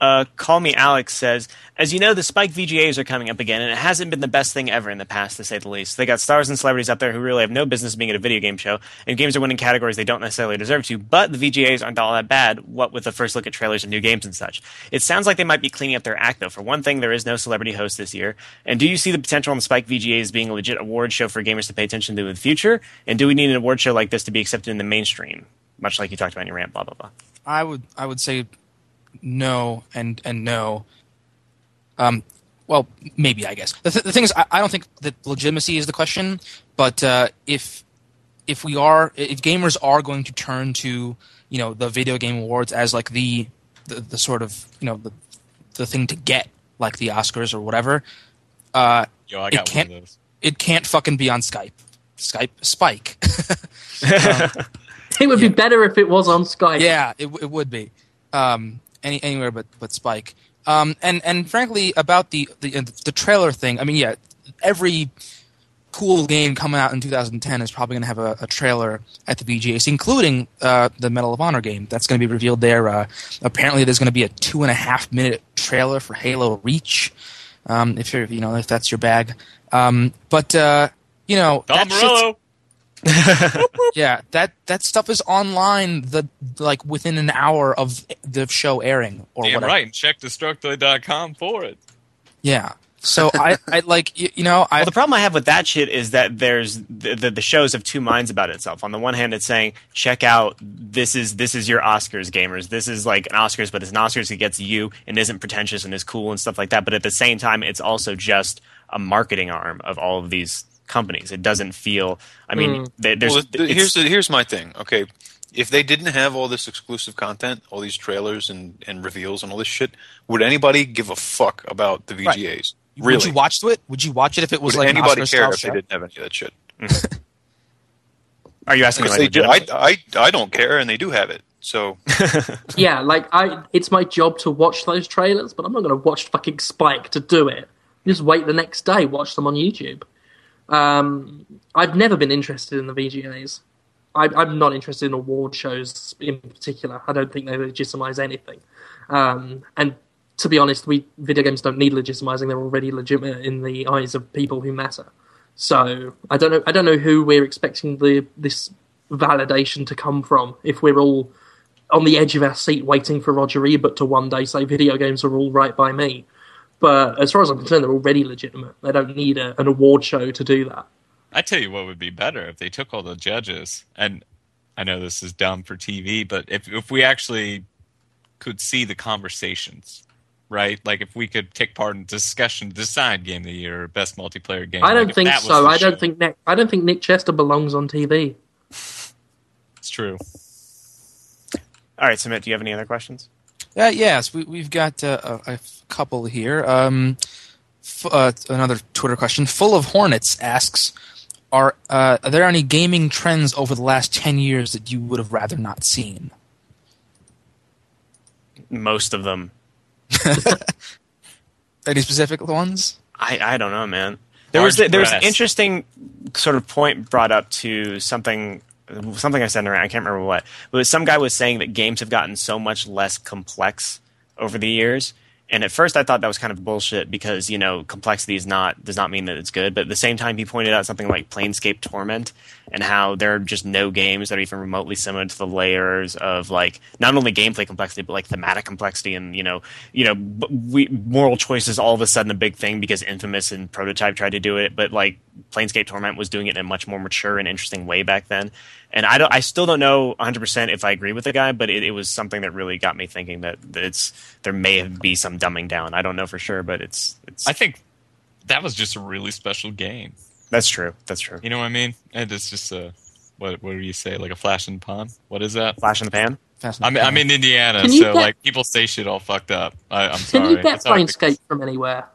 [SPEAKER 3] Uh, Call Me Alex says, as you know, the Spike VGAs are coming up again, and it hasn't been the best thing ever in the past, to say the least. They got stars and celebrities up there who really have no business being at a video game show, and games are winning categories they don't necessarily deserve to, but the VGAs aren't all that bad, what with the first look at trailers and new games and such. It sounds like they might be cleaning up their act, though. For one thing, there is no celebrity host this year. And do you see the potential on the Spike VGAs being a legit award show for gamers to pay attention to in the future? And do we need an award show like this to be accepted in the mainstream? Much like you talked about in your rant, blah, blah, blah.
[SPEAKER 2] I would, I would say no and and no. Um, well, maybe I guess the, th- the thing is, I, I, don't think that legitimacy is the question, but uh, if if we are if gamers are going to turn to you know the video game awards as like the the, the sort of you know the the thing to get like the Oscars or whatever, uh,
[SPEAKER 1] Yo, I got
[SPEAKER 2] it can't,
[SPEAKER 1] one of those.
[SPEAKER 2] It can't fucking be on Skype. Skype Spike.
[SPEAKER 4] um, it would yeah. be better if it was on Skype.
[SPEAKER 2] Yeah, it, it would be. Um, any anywhere but but Spike. Um, and and frankly, about the, the the trailer thing, I mean, yeah, every cool game coming out in 2010 is probably going to have a, a, trailer at the VGAs, including uh, the Medal of Honor game. That's going to be revealed there. Uh, apparently, there's going to be a two and a half minute trailer for Halo Reach. Um, if you're, you know, if that's your bag. Um, but uh, you know,
[SPEAKER 1] Tom Morello.
[SPEAKER 2] Yeah, that that stuff is online the like within an hour of the show airing or
[SPEAKER 1] Damn
[SPEAKER 2] whatever.
[SPEAKER 1] right, and check Destructoid.com for it.
[SPEAKER 2] Yeah. So I, I like you, you know I
[SPEAKER 3] well the problem I have with that shit is that there's the, the, the shows have two minds about itself. On the one hand, it's saying check out this is this is your Oscars gamers. This is like an Oscars, but it's an Oscars that gets you and isn't pretentious and is cool and stuff like that. But at the same time, it's also just a marketing arm of all of these companies. It doesn't feel. I mean, mm. there's
[SPEAKER 6] well, the, here's the, here's my thing. Okay, if they didn't have all this exclusive content, all these trailers and, and reveals and all this shit, would anybody give a fuck about the VGAs? Right. Really?
[SPEAKER 2] Would you watch it? Would you watch it if it was
[SPEAKER 6] would
[SPEAKER 2] like
[SPEAKER 6] anybody care if
[SPEAKER 2] show?
[SPEAKER 6] they didn't have any of that shit?
[SPEAKER 3] Are you asking?
[SPEAKER 6] Like do, I, I I don't care, and they do have it. So
[SPEAKER 4] yeah, like I, it's my job to watch those trailers, but I'm not going to watch fucking Spike to do it. Just wait the next day, watch them on YouTube. Um, I've never been interested in the VGAs. I, am not interested in award shows in particular. I don't think they legitimize anything. Um, and to be honest, we video games don't need legitimizing; they're already legitimate in the eyes of people who matter. So I don't know. I don't know who we're expecting the this validation to come from. If we're all on the edge of our seat waiting for Roger Ebert to one day say video games are all right by me, but as far as I'm concerned, they're already legitimate. They don't need a, an award show to do that.
[SPEAKER 1] I tell you what would be better if they took all the judges and I know this is dumb for TV, but if if we actually could see the conversations, right? Like if we could take part in discussion, decide game of the year, or best multiplayer game.
[SPEAKER 4] I don't
[SPEAKER 1] if
[SPEAKER 4] think so. I don't
[SPEAKER 1] show.
[SPEAKER 4] think Nick. I don't think Nick Chester belongs on TV.
[SPEAKER 1] it's true.
[SPEAKER 3] All right, Sumit, do you have any other questions?
[SPEAKER 2] Uh, yes, we, we've got uh, a, a couple here. Um, f- uh, another Twitter question. Full of Hornets asks, are, uh, are there any gaming trends over the last 10 years that you would have rather not seen?
[SPEAKER 3] Most of them.
[SPEAKER 2] Any specific ones?
[SPEAKER 3] I, I don't know, man. There
[SPEAKER 1] Large
[SPEAKER 3] was there was an interesting sort of point brought up to something something I said in around. I can't remember what, but some guy was saying that games have gotten so much less complex over the years. And at first, I thought that was kind of bullshit because you know complexity is not does not mean that it's good. But at the same time, he pointed out something like Planescape Torment and how there are just no games that are even remotely similar to the layers of like not only gameplay complexity but like thematic complexity and you know you know b- we, moral choices all of a sudden a big thing because Infamous and Prototype tried to do it, but like Planescape Torment was doing it in a much more mature and interesting way back then. And I don't, I still don't know 100% if I agree with the guy, but it, it was something that really got me thinking that, that it's there may be some dumbing down. I don't know for sure, but it's it's
[SPEAKER 1] I think that was just a really special game.
[SPEAKER 3] that's true. That's true.
[SPEAKER 1] You know what I mean? And it's just a what what do you say? Like a flash in the pan? What is that?
[SPEAKER 3] Flash in the pan.
[SPEAKER 1] I'm I'm in Indiana, so
[SPEAKER 4] get-
[SPEAKER 1] like people say shit all fucked up. I, I'm
[SPEAKER 4] Can you get
[SPEAKER 1] That's how I think-
[SPEAKER 4] Planescape from anywhere?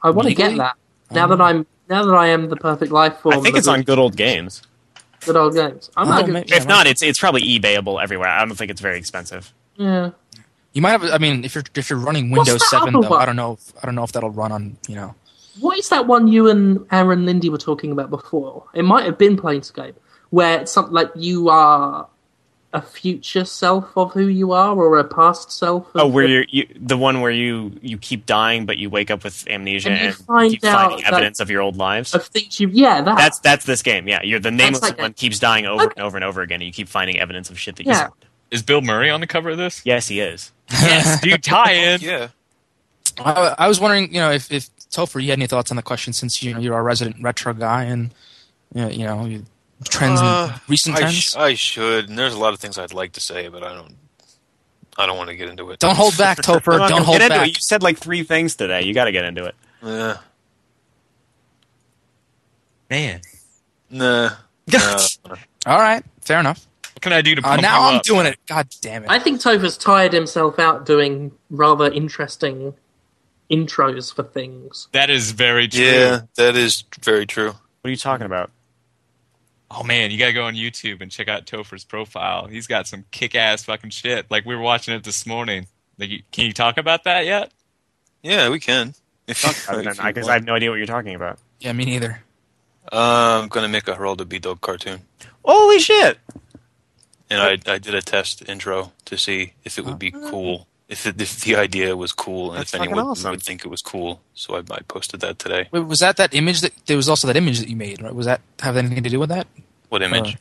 [SPEAKER 4] I want to get that. Now that I'm now that I am the perfect life form.
[SPEAKER 3] I think it's on good old games.
[SPEAKER 4] Good old games. I'm
[SPEAKER 2] Oh,
[SPEAKER 4] not good.
[SPEAKER 2] maybe-
[SPEAKER 3] If
[SPEAKER 2] Yeah,
[SPEAKER 3] not, it's it's probably eBayable everywhere. I don't think it's very expensive.
[SPEAKER 4] Yeah.
[SPEAKER 2] You might have. I mean, if you're if you're running Windows Seven, though,
[SPEAKER 4] one?
[SPEAKER 2] I don't know. If, I don't know if that'll run on. You know,
[SPEAKER 4] What is that one you and Aaron Linde were talking about before? It might have been Planescape, where it's something like you are a future self of who you are, or a past self. Of
[SPEAKER 3] Oh, where you're you, the one where you you keep dying, but you wake up with amnesia
[SPEAKER 4] And you
[SPEAKER 3] and,
[SPEAKER 4] find
[SPEAKER 3] keep
[SPEAKER 4] out
[SPEAKER 3] finding evidence of your old lives.
[SPEAKER 4] of things you. Yeah, that.
[SPEAKER 3] That's that's this game. Yeah, you're the name
[SPEAKER 4] That's
[SPEAKER 3] of
[SPEAKER 4] like
[SPEAKER 3] someone
[SPEAKER 4] a-
[SPEAKER 3] keeps dying over
[SPEAKER 4] Okay.
[SPEAKER 3] and over and over again. And you keep finding evidence of shit that you
[SPEAKER 4] Yeah.
[SPEAKER 3] said.
[SPEAKER 1] Is Bill Murray on the cover of this?
[SPEAKER 3] Yes, he is.
[SPEAKER 1] Yes, dude, tie in.
[SPEAKER 6] Yeah.
[SPEAKER 2] I, I was wondering, you know, if if Topher, you had any thoughts on the question since you know you're our resident retro guy and you know, you know you- trends
[SPEAKER 6] Uh,
[SPEAKER 2] and recent
[SPEAKER 6] I,
[SPEAKER 2] trends.
[SPEAKER 6] sh- I should. And there's a lot of things I'd like to say, but I don't. I don't want to get into it.
[SPEAKER 2] don't hold back, Topher.
[SPEAKER 3] Come
[SPEAKER 2] don't
[SPEAKER 3] get
[SPEAKER 2] hold
[SPEAKER 3] into
[SPEAKER 2] back.
[SPEAKER 3] It. You said like three things today. You got to get into it.
[SPEAKER 6] Nah.
[SPEAKER 1] Man,
[SPEAKER 6] Nah. Nah.
[SPEAKER 2] All right, fair enough.
[SPEAKER 1] what can I do to
[SPEAKER 2] Uh, now I'm
[SPEAKER 1] up?
[SPEAKER 2] doing it. God damn it!
[SPEAKER 4] I think Topher's tired himself out doing rather interesting intros for things.
[SPEAKER 1] That is very true.
[SPEAKER 6] yeah, that is very true.
[SPEAKER 3] What are you talking about?
[SPEAKER 1] Oh man, you gotta go on YouTube and check out Topher's profile. He's got some kick-ass fucking shit. Like we were watching it this morning. Like, can you talk about that yet?
[SPEAKER 6] Yeah, we can. If you, if you
[SPEAKER 3] Because
[SPEAKER 6] want.
[SPEAKER 3] I have no idea what you're talking about.
[SPEAKER 2] yeah, me neither.
[SPEAKER 6] Uh, I'm gonna make a Geraldo B Dog cartoon,
[SPEAKER 3] Holy shit!
[SPEAKER 6] and I I did a test intro to see if it would be cool, if it, if the idea was cool, and
[SPEAKER 3] That's
[SPEAKER 6] if anyone
[SPEAKER 3] awesome.
[SPEAKER 6] would think it was cool. So I, I posted that today.
[SPEAKER 2] Wait, was that that image that there was also that image that you made? Right? Was that have anything to do with that?
[SPEAKER 6] What image?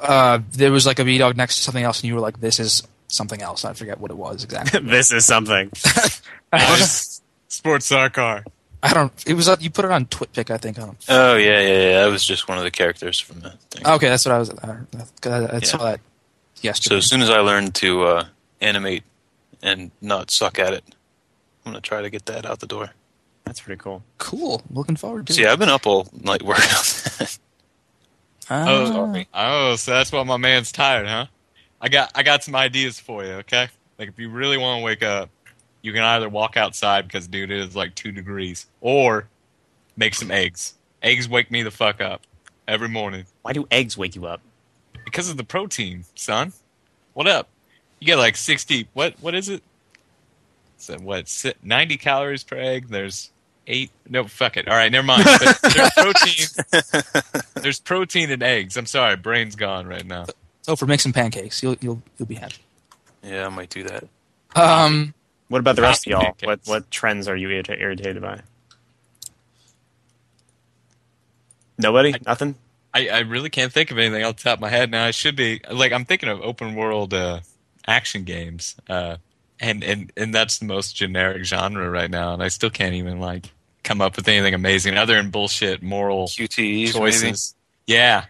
[SPEAKER 2] Uh, there was like a B dog next to something else, and you were like, "This is something else." I forget what it was exactly.
[SPEAKER 3] this is something.
[SPEAKER 1] Sports star car.
[SPEAKER 2] I don't. It was uh, you put it on TwitPic, I think. I don't.
[SPEAKER 6] Oh yeah, yeah, yeah. That was just one of the characters from the thing.
[SPEAKER 2] Okay, that's what I was. I, I, I saw that yesterday.
[SPEAKER 6] So as soon as I learned to uh, animate and not suck at it, I'm gonna try to get that out the door.
[SPEAKER 3] That's pretty cool.
[SPEAKER 2] cool. Looking forward to
[SPEAKER 6] See,
[SPEAKER 2] it.
[SPEAKER 6] I've been up all night working on that.
[SPEAKER 2] Ah.
[SPEAKER 1] Oh,
[SPEAKER 6] sorry.
[SPEAKER 1] oh, so that's why my man's tired, huh? I got I got some ideas for you, okay? Like if you really want to wake up, you can either walk outside because dude it is like two degrees, or make some eggs. Eggs wake me the fuck up every morning
[SPEAKER 3] Why do eggs wake you up?
[SPEAKER 1] because of the protein, son. What up? You get like sixty. What what is it? So what? Ninety calories per egg. There's eight. No, fuck it. All right, never mind. But there's protein. There's protein in eggs. I'm sorry, brain's gone right now.
[SPEAKER 2] So for make some pancakes, you'll you'll you'll be happy.
[SPEAKER 6] yeah, I might do that.
[SPEAKER 2] Um,
[SPEAKER 3] What about the rest of y'all?
[SPEAKER 1] Pancakes.
[SPEAKER 3] What what trends are you irritated by? Nobody? Nothing?
[SPEAKER 1] I, I really can't think of anything off the top of my head now. I should be like I'm thinking of open world uh, action games, uh, and and and that's the most generic genre right now, and I still can't even like come up with anything amazing other than bullshit moral
[SPEAKER 6] QTEs, maybe.
[SPEAKER 1] choices. Yeah,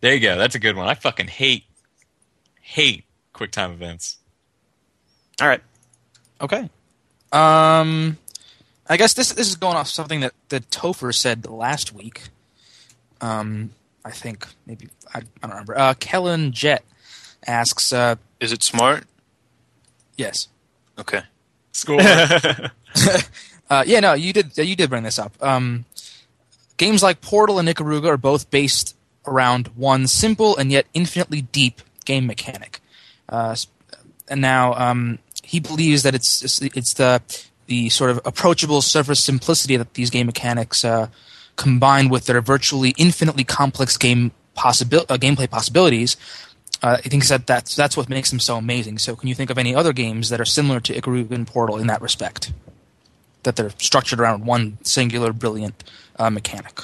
[SPEAKER 1] There you go. That's a good one. I fucking hate, hate QuickTime events.
[SPEAKER 3] All right.
[SPEAKER 2] Okay. Um, I guess this this is going off something that that Topher said last week. Um, I think maybe I, I don't remember. Uh, Kellen Jet asks, uh,
[SPEAKER 6] Is it smart?
[SPEAKER 2] yes,
[SPEAKER 6] Okay.
[SPEAKER 1] Score.
[SPEAKER 2] uh, yeah, no, you did you did bring this up. Um, games like Portal and Ikaruga are both based around one simple and yet infinitely deep game mechanic. Uh, and now um, he believes that it's it's the the sort of approachable surface simplicity that these game mechanics uh, combined with their virtually infinitely complex game possibil- uh, gameplay possibilities. Uh, he thinks that that's that's what makes them so amazing. So, can you think of any other games that are similar to Ikaruga and Portal in that respect? That they're structured around one singular, brilliant uh, mechanic.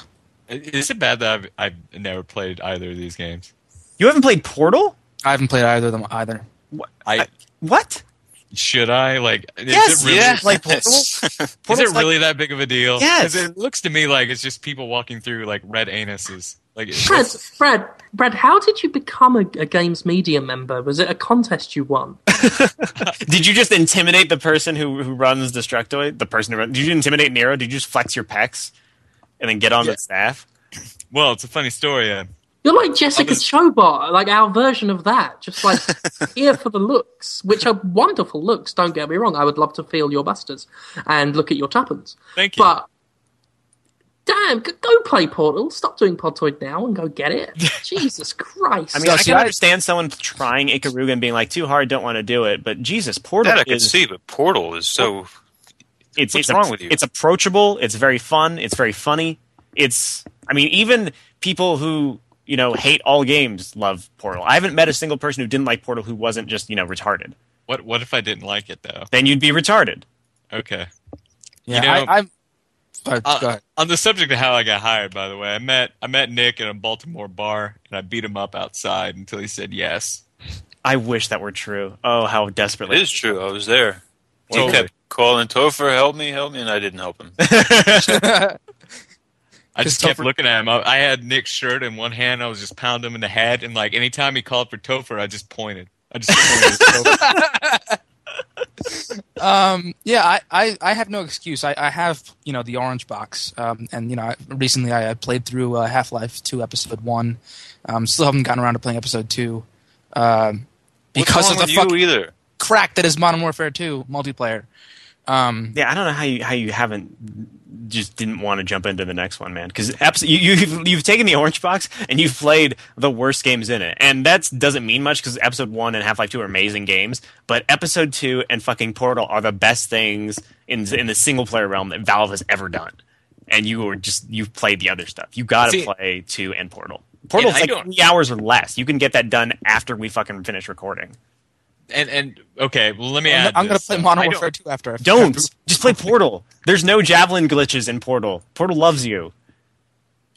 [SPEAKER 1] Is it bad that I've, I've never played either of these games?
[SPEAKER 3] You haven't played Portal?
[SPEAKER 2] I haven't played either of them either.
[SPEAKER 1] I
[SPEAKER 3] What?
[SPEAKER 1] should I like? Is
[SPEAKER 3] Yes,
[SPEAKER 1] it really,
[SPEAKER 3] yeah. Like Portal?
[SPEAKER 1] Is
[SPEAKER 3] Portal's
[SPEAKER 1] it
[SPEAKER 3] like-
[SPEAKER 1] really that big of a deal?
[SPEAKER 3] Yes.
[SPEAKER 1] 'Cause it looks to me like it's just people walking through like red anuses. Like it's-
[SPEAKER 4] Fred, Fred, Fred, how did you become a, a Games Media member? Was it a contest you won?
[SPEAKER 3] Did you just intimidate the person who, who runs Destructoid? The person who runs, did you intimidate Niero? Did you just flex your pecs and then get on
[SPEAKER 1] Yeah.
[SPEAKER 3] the staff?
[SPEAKER 1] well, it's a funny story. Uh,
[SPEAKER 4] You're like Jessica
[SPEAKER 1] Others-
[SPEAKER 4] Chobot, like our version of that. Just like here for the looks, which are wonderful looks. Don't get me wrong. I would love to feel your busters and look at your tuppence.
[SPEAKER 1] thank you.
[SPEAKER 4] But damn, g- go play Portal. Stop doing Podtoid now and go get it. Jesus Christ!
[SPEAKER 3] I mean,
[SPEAKER 2] So,
[SPEAKER 3] I
[SPEAKER 2] see,
[SPEAKER 3] can
[SPEAKER 2] I-
[SPEAKER 3] understand someone trying Ikaruga and being like, too hard, don't want to do it. But Jesus, Portal
[SPEAKER 6] That I could
[SPEAKER 3] is
[SPEAKER 6] see, but Portal is so.
[SPEAKER 3] it's,
[SPEAKER 6] What's
[SPEAKER 3] it's
[SPEAKER 6] wrong with you?
[SPEAKER 3] It's approachable. It's very fun. It's very funny. It's I mean, even people who you know hate all games love Portal. I haven't met a single person who didn't like Portal who wasn't just you know retarded.
[SPEAKER 1] what what if I didn't like it though?
[SPEAKER 3] Then you'd be retarded.
[SPEAKER 1] Okay.
[SPEAKER 2] Yeah,
[SPEAKER 1] know-
[SPEAKER 2] I, I'm. Uh,
[SPEAKER 1] Uh,
[SPEAKER 2] go ahead.
[SPEAKER 1] On the subject of how I got hired, by the way, I met I met Nick in a Baltimore bar and I beat him up outside until he said yes.
[SPEAKER 3] I wish that were true. Oh, how desperately!
[SPEAKER 6] it is true. I was there. He
[SPEAKER 1] Totally.
[SPEAKER 6] kept calling Topher, help me, help me, and I didn't help him.
[SPEAKER 1] I just
[SPEAKER 2] Because
[SPEAKER 1] kept looking at him. I, I had Nick's shirt in one hand. I was just pounding him in the head, and like anytime he called for Topher, I just pointed. I just pointed.
[SPEAKER 2] Um, yeah, I, I, I have no excuse. I, I have you know the orange box, um, and you know I, recently I, I played through uh, Half Life Two Episode One. Um, still haven't gotten around to playing Episode Two um, because of the fuck
[SPEAKER 6] either?
[SPEAKER 2] crack that is Modern Warfare Two multiplayer. Um,
[SPEAKER 3] Yeah, I don't know how you how you haven't just didn't want to jump into the next one, man. Because you, you've you've taken the orange box and you've played the worst games in it, and that doesn't mean much because episode one and Half Life Two are amazing games, but episode two and fucking Portal are the best things in in the single player realm that Valve has ever done. And you were just you've played the other stuff. You got to play two and Portal. Portal's like three hours or less. You can get that done after we fucking finish recording.
[SPEAKER 1] And and okay, well let me
[SPEAKER 2] I'm,
[SPEAKER 1] add.
[SPEAKER 2] I'm gonna play
[SPEAKER 1] though.
[SPEAKER 2] Modern Warfare Two after. I-
[SPEAKER 3] Don't
[SPEAKER 2] after-
[SPEAKER 3] just play Portal. There's no javelin glitches in Portal. Portal loves you.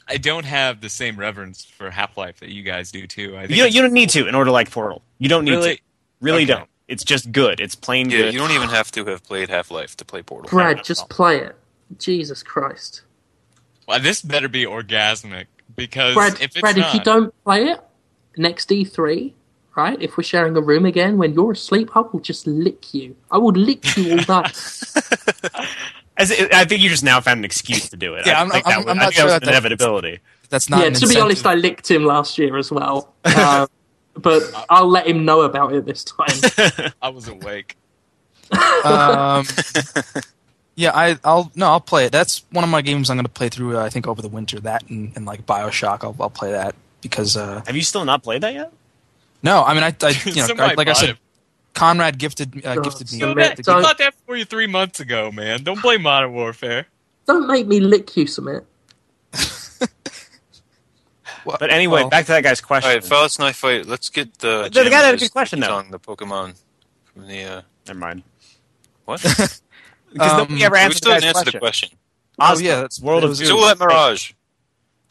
[SPEAKER 1] I don't have the same reverence for Half Life that you guys do too. I think
[SPEAKER 3] You don't, you don't need to in order to like Portal. You don't need
[SPEAKER 1] Really?
[SPEAKER 3] to. Really
[SPEAKER 1] Okay.
[SPEAKER 3] don't. It's just good. It's plain
[SPEAKER 6] Yeah,
[SPEAKER 3] good.
[SPEAKER 6] you don't even have to have played Half Life to play Portal.
[SPEAKER 4] Brad, just play it. Jesus Christ,
[SPEAKER 1] Well, this better be orgasmic because
[SPEAKER 4] Brad.
[SPEAKER 1] if it's
[SPEAKER 4] Brad,
[SPEAKER 1] not,
[SPEAKER 4] if you don't play it next E3, right? If we're sharing a room again when you're asleep, I will just lick you. I will lick you all night.
[SPEAKER 3] As it- I think you just now found an excuse to do it.
[SPEAKER 2] Yeah,
[SPEAKER 3] I
[SPEAKER 2] I'm-
[SPEAKER 3] think
[SPEAKER 2] I'm-
[SPEAKER 3] that was,
[SPEAKER 2] I'm
[SPEAKER 3] I
[SPEAKER 2] not
[SPEAKER 3] think
[SPEAKER 2] sure
[SPEAKER 3] that was
[SPEAKER 2] that
[SPEAKER 3] an
[SPEAKER 2] that-
[SPEAKER 3] inevitability.
[SPEAKER 2] That's not.
[SPEAKER 4] yeah,
[SPEAKER 2] an
[SPEAKER 4] to be honest, I licked him last year as well. Uh, but I'll let him know about it this time.
[SPEAKER 1] I was awake.
[SPEAKER 2] um, yeah, I, I'll no, I'll play it. That's one of my games I'm going to play through. Uh, I think over the winter. That and, and like Bioshock, I'll, I'll play that because uh,
[SPEAKER 3] Have you still not played that yet?
[SPEAKER 2] No, I mean I, I you know
[SPEAKER 1] Somebody
[SPEAKER 2] like I said,
[SPEAKER 1] it.
[SPEAKER 2] Conrad gifted uh,
[SPEAKER 4] Oh,
[SPEAKER 2] gifted me.
[SPEAKER 4] so
[SPEAKER 1] You
[SPEAKER 4] that-
[SPEAKER 2] the
[SPEAKER 1] got
[SPEAKER 2] game.
[SPEAKER 1] that for you three months ago, man. Don't play Modern Warfare.
[SPEAKER 4] Don't make me lick you, Sumit.
[SPEAKER 2] Well-
[SPEAKER 3] But anyway,
[SPEAKER 2] well,
[SPEAKER 3] back to that guy's question.
[SPEAKER 6] right, Fellas Knife Fight. Let's get the.
[SPEAKER 3] The- the guy had a
[SPEAKER 6] Jammers
[SPEAKER 3] good question, though.
[SPEAKER 6] The Pokemon from the. Uh,
[SPEAKER 3] Never mind.
[SPEAKER 6] what?
[SPEAKER 3] Because
[SPEAKER 2] Um,
[SPEAKER 3] nobody ever
[SPEAKER 6] we still
[SPEAKER 3] the
[SPEAKER 6] didn't
[SPEAKER 3] guy's
[SPEAKER 6] answer the
[SPEAKER 3] question.
[SPEAKER 6] question.
[SPEAKER 2] Oh,
[SPEAKER 3] Osmos,
[SPEAKER 2] yeah, that's-
[SPEAKER 3] World of
[SPEAKER 2] was-
[SPEAKER 3] Goo.
[SPEAKER 6] Silhouette Mirage.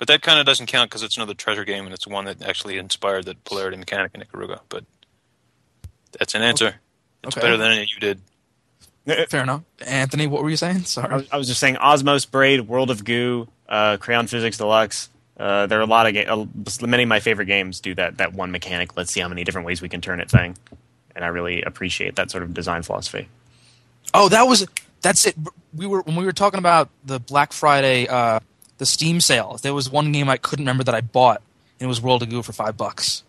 [SPEAKER 6] But that kind of doesn't count because it's another treasure game and it's one that actually inspired the polarity mechanic in Ikaruga. But that's an answer. It's
[SPEAKER 2] Okay.
[SPEAKER 6] better than any you did.
[SPEAKER 2] fair enough. Anthony, what were you saying?
[SPEAKER 3] I
[SPEAKER 2] Sorry.
[SPEAKER 3] was, I was just saying Osmos Braid, World of Goo, uh, Crayon Physics Deluxe, Uh, there are a lot of ga- uh, many of my favorite games do that that one mechanic. Let's see how many different ways we can turn it thing, and I really appreciate that sort of design philosophy.
[SPEAKER 2] Oh, that was that's it. We were when we were talking about the Black Friday, uh, the Steam sale. There was one game I couldn't remember that I bought, and it was World of Goo for five bucks.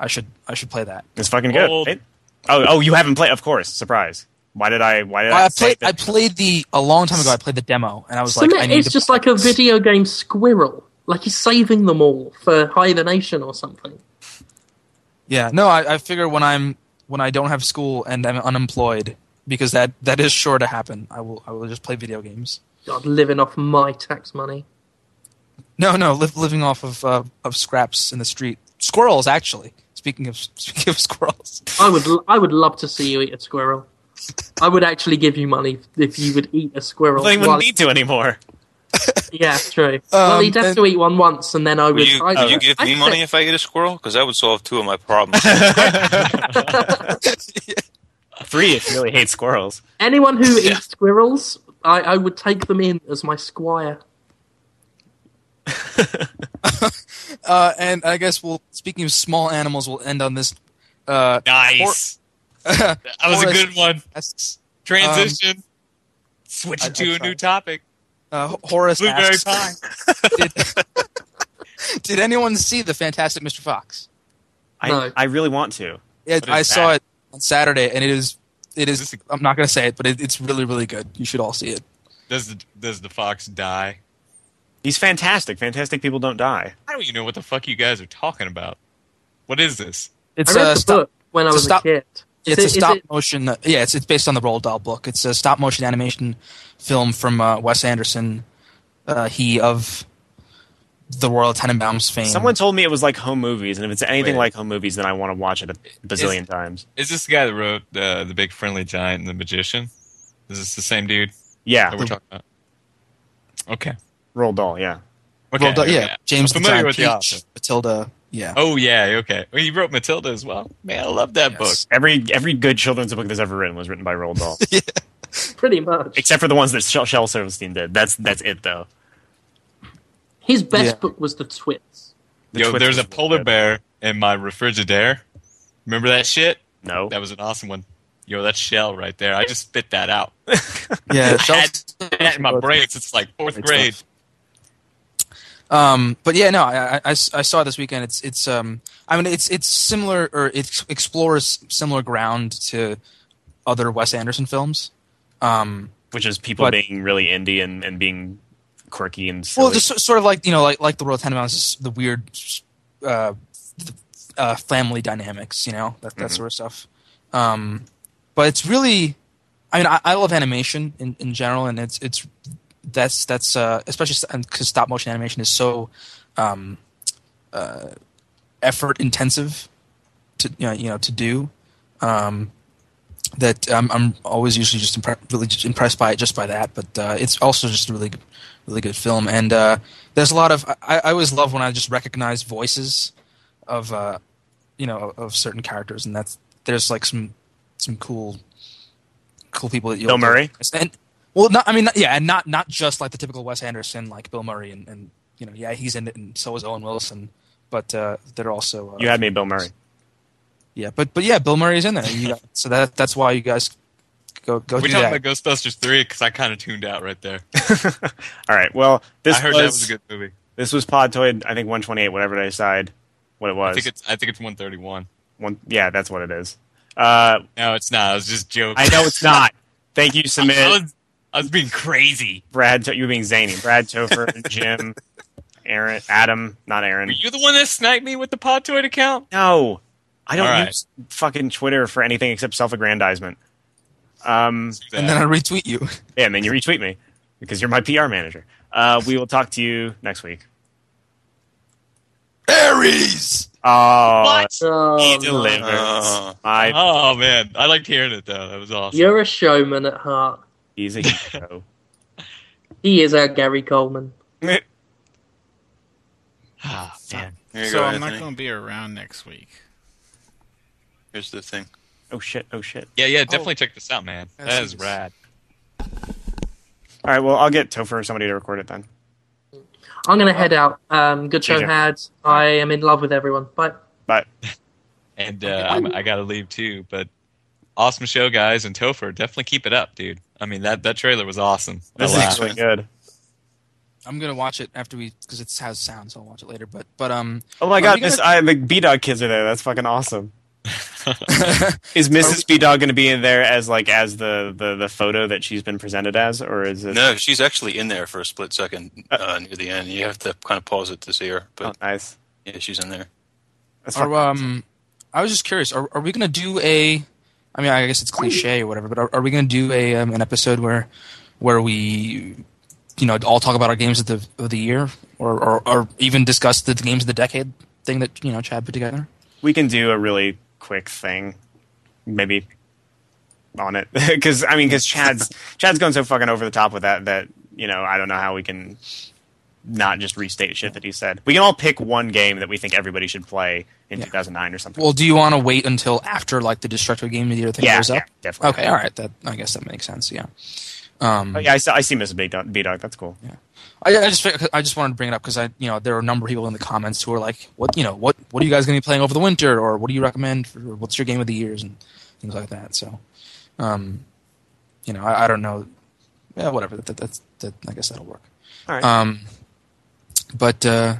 [SPEAKER 2] I should I should play that.
[SPEAKER 3] It's fucking good.
[SPEAKER 1] Old.
[SPEAKER 3] right? Oh, oh, you haven't played? Of course, surprise. Why did I? Why did I?
[SPEAKER 2] I played I played the a long time ago. I played the demo, and I was like,
[SPEAKER 4] Sumit,
[SPEAKER 2] I need
[SPEAKER 4] it's
[SPEAKER 2] to
[SPEAKER 4] just like a video game squirrel. Like he's saving them all for hibernation or something.
[SPEAKER 2] Yeah, no, I, I figure when I'm when I don't have school and I'm unemployed, because that that is sure to happen. I will I will just play video games.
[SPEAKER 4] God, living off my tax money.
[SPEAKER 2] No, no, li- living off of uh, of scraps in the street. Squirrels, actually. Speaking of speaking of squirrels,
[SPEAKER 4] I would, l- I would love to see you eat a squirrel. I would actually give you money if you would eat a squirrel.
[SPEAKER 3] Well, you wouldn't need to anymore.
[SPEAKER 4] yeah, true. well, he'd have
[SPEAKER 2] and-
[SPEAKER 4] to eat one once, and then I would.
[SPEAKER 6] Would you, would you give
[SPEAKER 4] I'd
[SPEAKER 6] me
[SPEAKER 4] say-
[SPEAKER 6] money if I ate a squirrel? Because that would solve two of my problems.
[SPEAKER 3] Three if you really hate squirrels.
[SPEAKER 4] Anyone who eats squirrels, I, I would take them in as my squire.
[SPEAKER 2] uh, and I guess we'll. Speaking of small animals, we'll end on this. Uh,
[SPEAKER 1] Nice. that was a good one.
[SPEAKER 2] that's-
[SPEAKER 1] Transition. Switch
[SPEAKER 2] I-
[SPEAKER 1] to
[SPEAKER 2] I
[SPEAKER 1] a new topic.
[SPEAKER 2] uh, Horace
[SPEAKER 1] Blueberry
[SPEAKER 2] asks,
[SPEAKER 1] pie.
[SPEAKER 2] did, did anyone see the Fantastic Mr. Fox?
[SPEAKER 3] I,
[SPEAKER 4] No.
[SPEAKER 3] I really want to.
[SPEAKER 2] Yeah,
[SPEAKER 1] What is
[SPEAKER 2] I saw it on Saturday, and it is. It is.
[SPEAKER 1] Is this
[SPEAKER 2] I'm not going to say it, but it, it's really, really good. You should all see it.
[SPEAKER 1] Does the does the fox die?
[SPEAKER 3] He's fantastic. Fantastic people don't die.
[SPEAKER 1] I don't even know what the fuck you guys are talking about. What is this?
[SPEAKER 2] It's
[SPEAKER 4] I read
[SPEAKER 2] a
[SPEAKER 4] the
[SPEAKER 2] stop.
[SPEAKER 4] book when I
[SPEAKER 2] it's a
[SPEAKER 4] was
[SPEAKER 2] stop-
[SPEAKER 4] a kid.
[SPEAKER 2] It's
[SPEAKER 4] Is
[SPEAKER 2] a
[SPEAKER 4] it- is
[SPEAKER 2] stop
[SPEAKER 4] it-
[SPEAKER 2] motion. uh, yeah, it's it's based on the Roald Dahl book. It's a stop motion animation film from uh, Wes Anderson. Uh, he of the Royal Tenenbaums fame.
[SPEAKER 3] Someone told me it was like home movies, and if it's anything
[SPEAKER 1] Wait.
[SPEAKER 3] like home movies, then I want to watch it a bazillion times.
[SPEAKER 1] Is this the guy that wrote uh, the Big Friendly Giant and the Magician? Is this the same dude
[SPEAKER 3] Yeah,
[SPEAKER 1] that we're talking about? Okay.
[SPEAKER 3] Roald Dahl. Yeah,
[SPEAKER 1] Okay.
[SPEAKER 2] Roald Dahl-
[SPEAKER 1] okay.
[SPEAKER 2] yeah, James
[SPEAKER 1] I'm
[SPEAKER 2] the
[SPEAKER 1] familiar
[SPEAKER 2] Giant
[SPEAKER 1] with the
[SPEAKER 2] Peach,
[SPEAKER 1] author.
[SPEAKER 2] Matilda. Yeah.
[SPEAKER 1] Oh yeah. Okay. Well, he wrote Matilda as well. Man, I love that book.
[SPEAKER 3] Every every good children's book that's ever written was written by Roald Dahl,
[SPEAKER 4] Pretty much.
[SPEAKER 3] except for the ones that Shel, Shel Silverstein did. That's that's it though.
[SPEAKER 4] His best
[SPEAKER 2] Yeah.
[SPEAKER 4] book was The Twits.
[SPEAKER 3] The
[SPEAKER 1] Yo,
[SPEAKER 3] Twits
[SPEAKER 1] there's a polar
[SPEAKER 3] good.
[SPEAKER 1] bear in my refrigerator. Remember that shit?
[SPEAKER 3] No,
[SPEAKER 1] That was an awesome one. Yo, that's Shell right there. I just spit that out.
[SPEAKER 2] Yeah.
[SPEAKER 1] I had that in my brain since like fourth grade.
[SPEAKER 2] Um, but yeah, no, I I saw it this weekend. It's it's um, I mean, it's it's similar or it explores similar ground to other Wes Anderson films. Um,
[SPEAKER 3] which is people
[SPEAKER 2] But-
[SPEAKER 3] being really indie and, and being quirky and silly.
[SPEAKER 2] well, just sort of like you know, like like the Royal Tenenbaums, the weird uh, uh, family dynamics, you know, that that
[SPEAKER 3] Mhm.
[SPEAKER 2] sort of stuff. Um, but it's really, I mean, I, I love animation in, in general, and it's it's that's that's uh, especially because stop motion animation is so um, uh, effort intensive to you know, you know to do. Um, that I'm, I'm always usually just impre- really impressed by it just by that, but uh, it's also just a really good, really good film. And uh, there's a lot of I, I always love when I just recognize voices of uh, you know of certain characters, and that's there's like some some cool cool people that you'll
[SPEAKER 3] Bill Murray?
[SPEAKER 2] and well, not I mean yeah, and not not just like the typical Wes Anderson like Bill Murray and, and you know yeah he's in it, and so is Owen Wilson, but uh, they're also uh,
[SPEAKER 3] you had me, Bill Murray.
[SPEAKER 2] yeah, but but yeah, Bill Murray's in there. You got, so that that's why you guys go go
[SPEAKER 1] we
[SPEAKER 2] do
[SPEAKER 1] talking about Ghostbusters three because I kind of tuned out right there.
[SPEAKER 3] All right. Well, this
[SPEAKER 1] I heard
[SPEAKER 3] was,
[SPEAKER 1] that was a good movie.
[SPEAKER 3] this was Podtoid. I think 128. Whatever they decide, what it was.
[SPEAKER 1] I
[SPEAKER 3] was.
[SPEAKER 1] think it's I think it's one thirty one.
[SPEAKER 3] One, yeah, that's what it is. Uh,
[SPEAKER 1] No, it's not. I was just joking.
[SPEAKER 3] I know it's not. Thank you,
[SPEAKER 1] I
[SPEAKER 3] Sumit.
[SPEAKER 1] was, I was being crazy.
[SPEAKER 3] Brad, To- you were being zany. Brad Topher, Jim, Aaron, Adam, not Aaron.
[SPEAKER 1] Were you the one that sniped me with the Podtoid account?
[SPEAKER 3] No, I don't
[SPEAKER 1] All right.
[SPEAKER 3] use fucking Twitter for anything except self-aggrandizement. Um,
[SPEAKER 2] and then I retweet you.
[SPEAKER 3] yeah, and then you retweet me because you're my PR manager. Uh, we will talk to you next week.
[SPEAKER 2] Ares.
[SPEAKER 3] Oh,
[SPEAKER 1] What?
[SPEAKER 4] Oh,
[SPEAKER 3] he
[SPEAKER 4] no.
[SPEAKER 6] Uh,
[SPEAKER 3] My,
[SPEAKER 1] Oh man, I liked hearing it though. That was awesome.
[SPEAKER 4] You're a showman at heart.
[SPEAKER 3] He's a hero.
[SPEAKER 4] He is our Gary Coleman.
[SPEAKER 1] Ah, man.
[SPEAKER 6] here you
[SPEAKER 5] so
[SPEAKER 6] go,
[SPEAKER 5] I'm not going to be around next week.
[SPEAKER 6] Here's the thing.
[SPEAKER 3] oh shit! Oh shit!
[SPEAKER 1] Yeah, yeah, definitely check this out, man.
[SPEAKER 5] That
[SPEAKER 1] That is
[SPEAKER 5] seems-
[SPEAKER 1] rad.
[SPEAKER 3] All right, well, I'll get Topher or somebody to record it then.
[SPEAKER 4] I'm going to head out. Um, good show
[SPEAKER 3] Later.
[SPEAKER 4] had. I am in love with everyone. Bye.
[SPEAKER 3] But
[SPEAKER 1] And uh, I'm, I got to leave too. But awesome show, guys. And Topher, definitely keep it up, dude. I mean, that, that trailer was awesome. I
[SPEAKER 3] this is
[SPEAKER 1] laughed.
[SPEAKER 3] really good.
[SPEAKER 2] I'm gonna watch it after we because it has sound, so I'll watch it later. But but um,
[SPEAKER 3] Oh my god,
[SPEAKER 2] we gonna-
[SPEAKER 3] I, the B Dog kids are there. That's fucking awesome. Is Mrs. B Dog going to be in there as like as the, the the photo that she's been presented as, or is it?
[SPEAKER 6] No, she's actually in there for a split second uh, near the end. You have to kind of pause it to see her,
[SPEAKER 3] Oh,
[SPEAKER 6] but
[SPEAKER 3] nice.
[SPEAKER 6] yeah, she's in there.
[SPEAKER 3] That's
[SPEAKER 2] are,
[SPEAKER 3] fucking
[SPEAKER 2] um, I was just curious. Are are we gonna do a? I mean, I guess it's cliche or whatever, but are, are we gonna do a um, an episode where where we you know all talk about our games of the of the year or or, or even discuss the games of the decade thing that you know Chad put together?
[SPEAKER 3] we can do a really quick thing, maybe on it because I mean because Chad's Chad's going so fucking over the top with that that you know I don't know how we can not just restate shit that he said. We can all pick one game that we think everybody should play in
[SPEAKER 2] Yeah.
[SPEAKER 3] 2009 or something.
[SPEAKER 2] Well, do you want to wait until after like the Destructoid Game of the Year thing
[SPEAKER 3] yeah,
[SPEAKER 2] goes
[SPEAKER 3] yeah,
[SPEAKER 2] up?
[SPEAKER 3] definitely.
[SPEAKER 2] Okay, all right. That I guess that makes sense. Yeah. Um,
[SPEAKER 3] Oh, yeah, I see, I see Mrs. B Dog. B Dog. That's cool.
[SPEAKER 2] I, I just I just wanted to bring it up because I you know there are a number of people in the comments who are like, what you know what what are you guys going to be playing over the winter or what do you recommend? For, what's your game of the years and things like that. So, um, you know, I, I don't know. Yeah, whatever. That, that, that's that. I guess that'll work.
[SPEAKER 3] All right.
[SPEAKER 2] Um, but uh,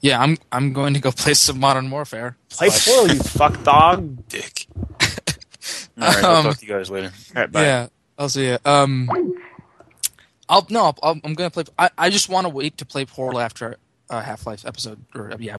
[SPEAKER 2] yeah, I'm I'm going to go play some Modern Warfare.
[SPEAKER 3] Play
[SPEAKER 2] But-
[SPEAKER 3] Portal, you fuck dog.
[SPEAKER 6] Dick. All right, I'll
[SPEAKER 2] Um,
[SPEAKER 6] talk to you guys later.
[SPEAKER 3] All right, bye.
[SPEAKER 2] Yeah, I'll see you. Um, I'll no, I'll, I'm gonna play. I, I just want to wait to play Portal after uh, Half Life episode or yeah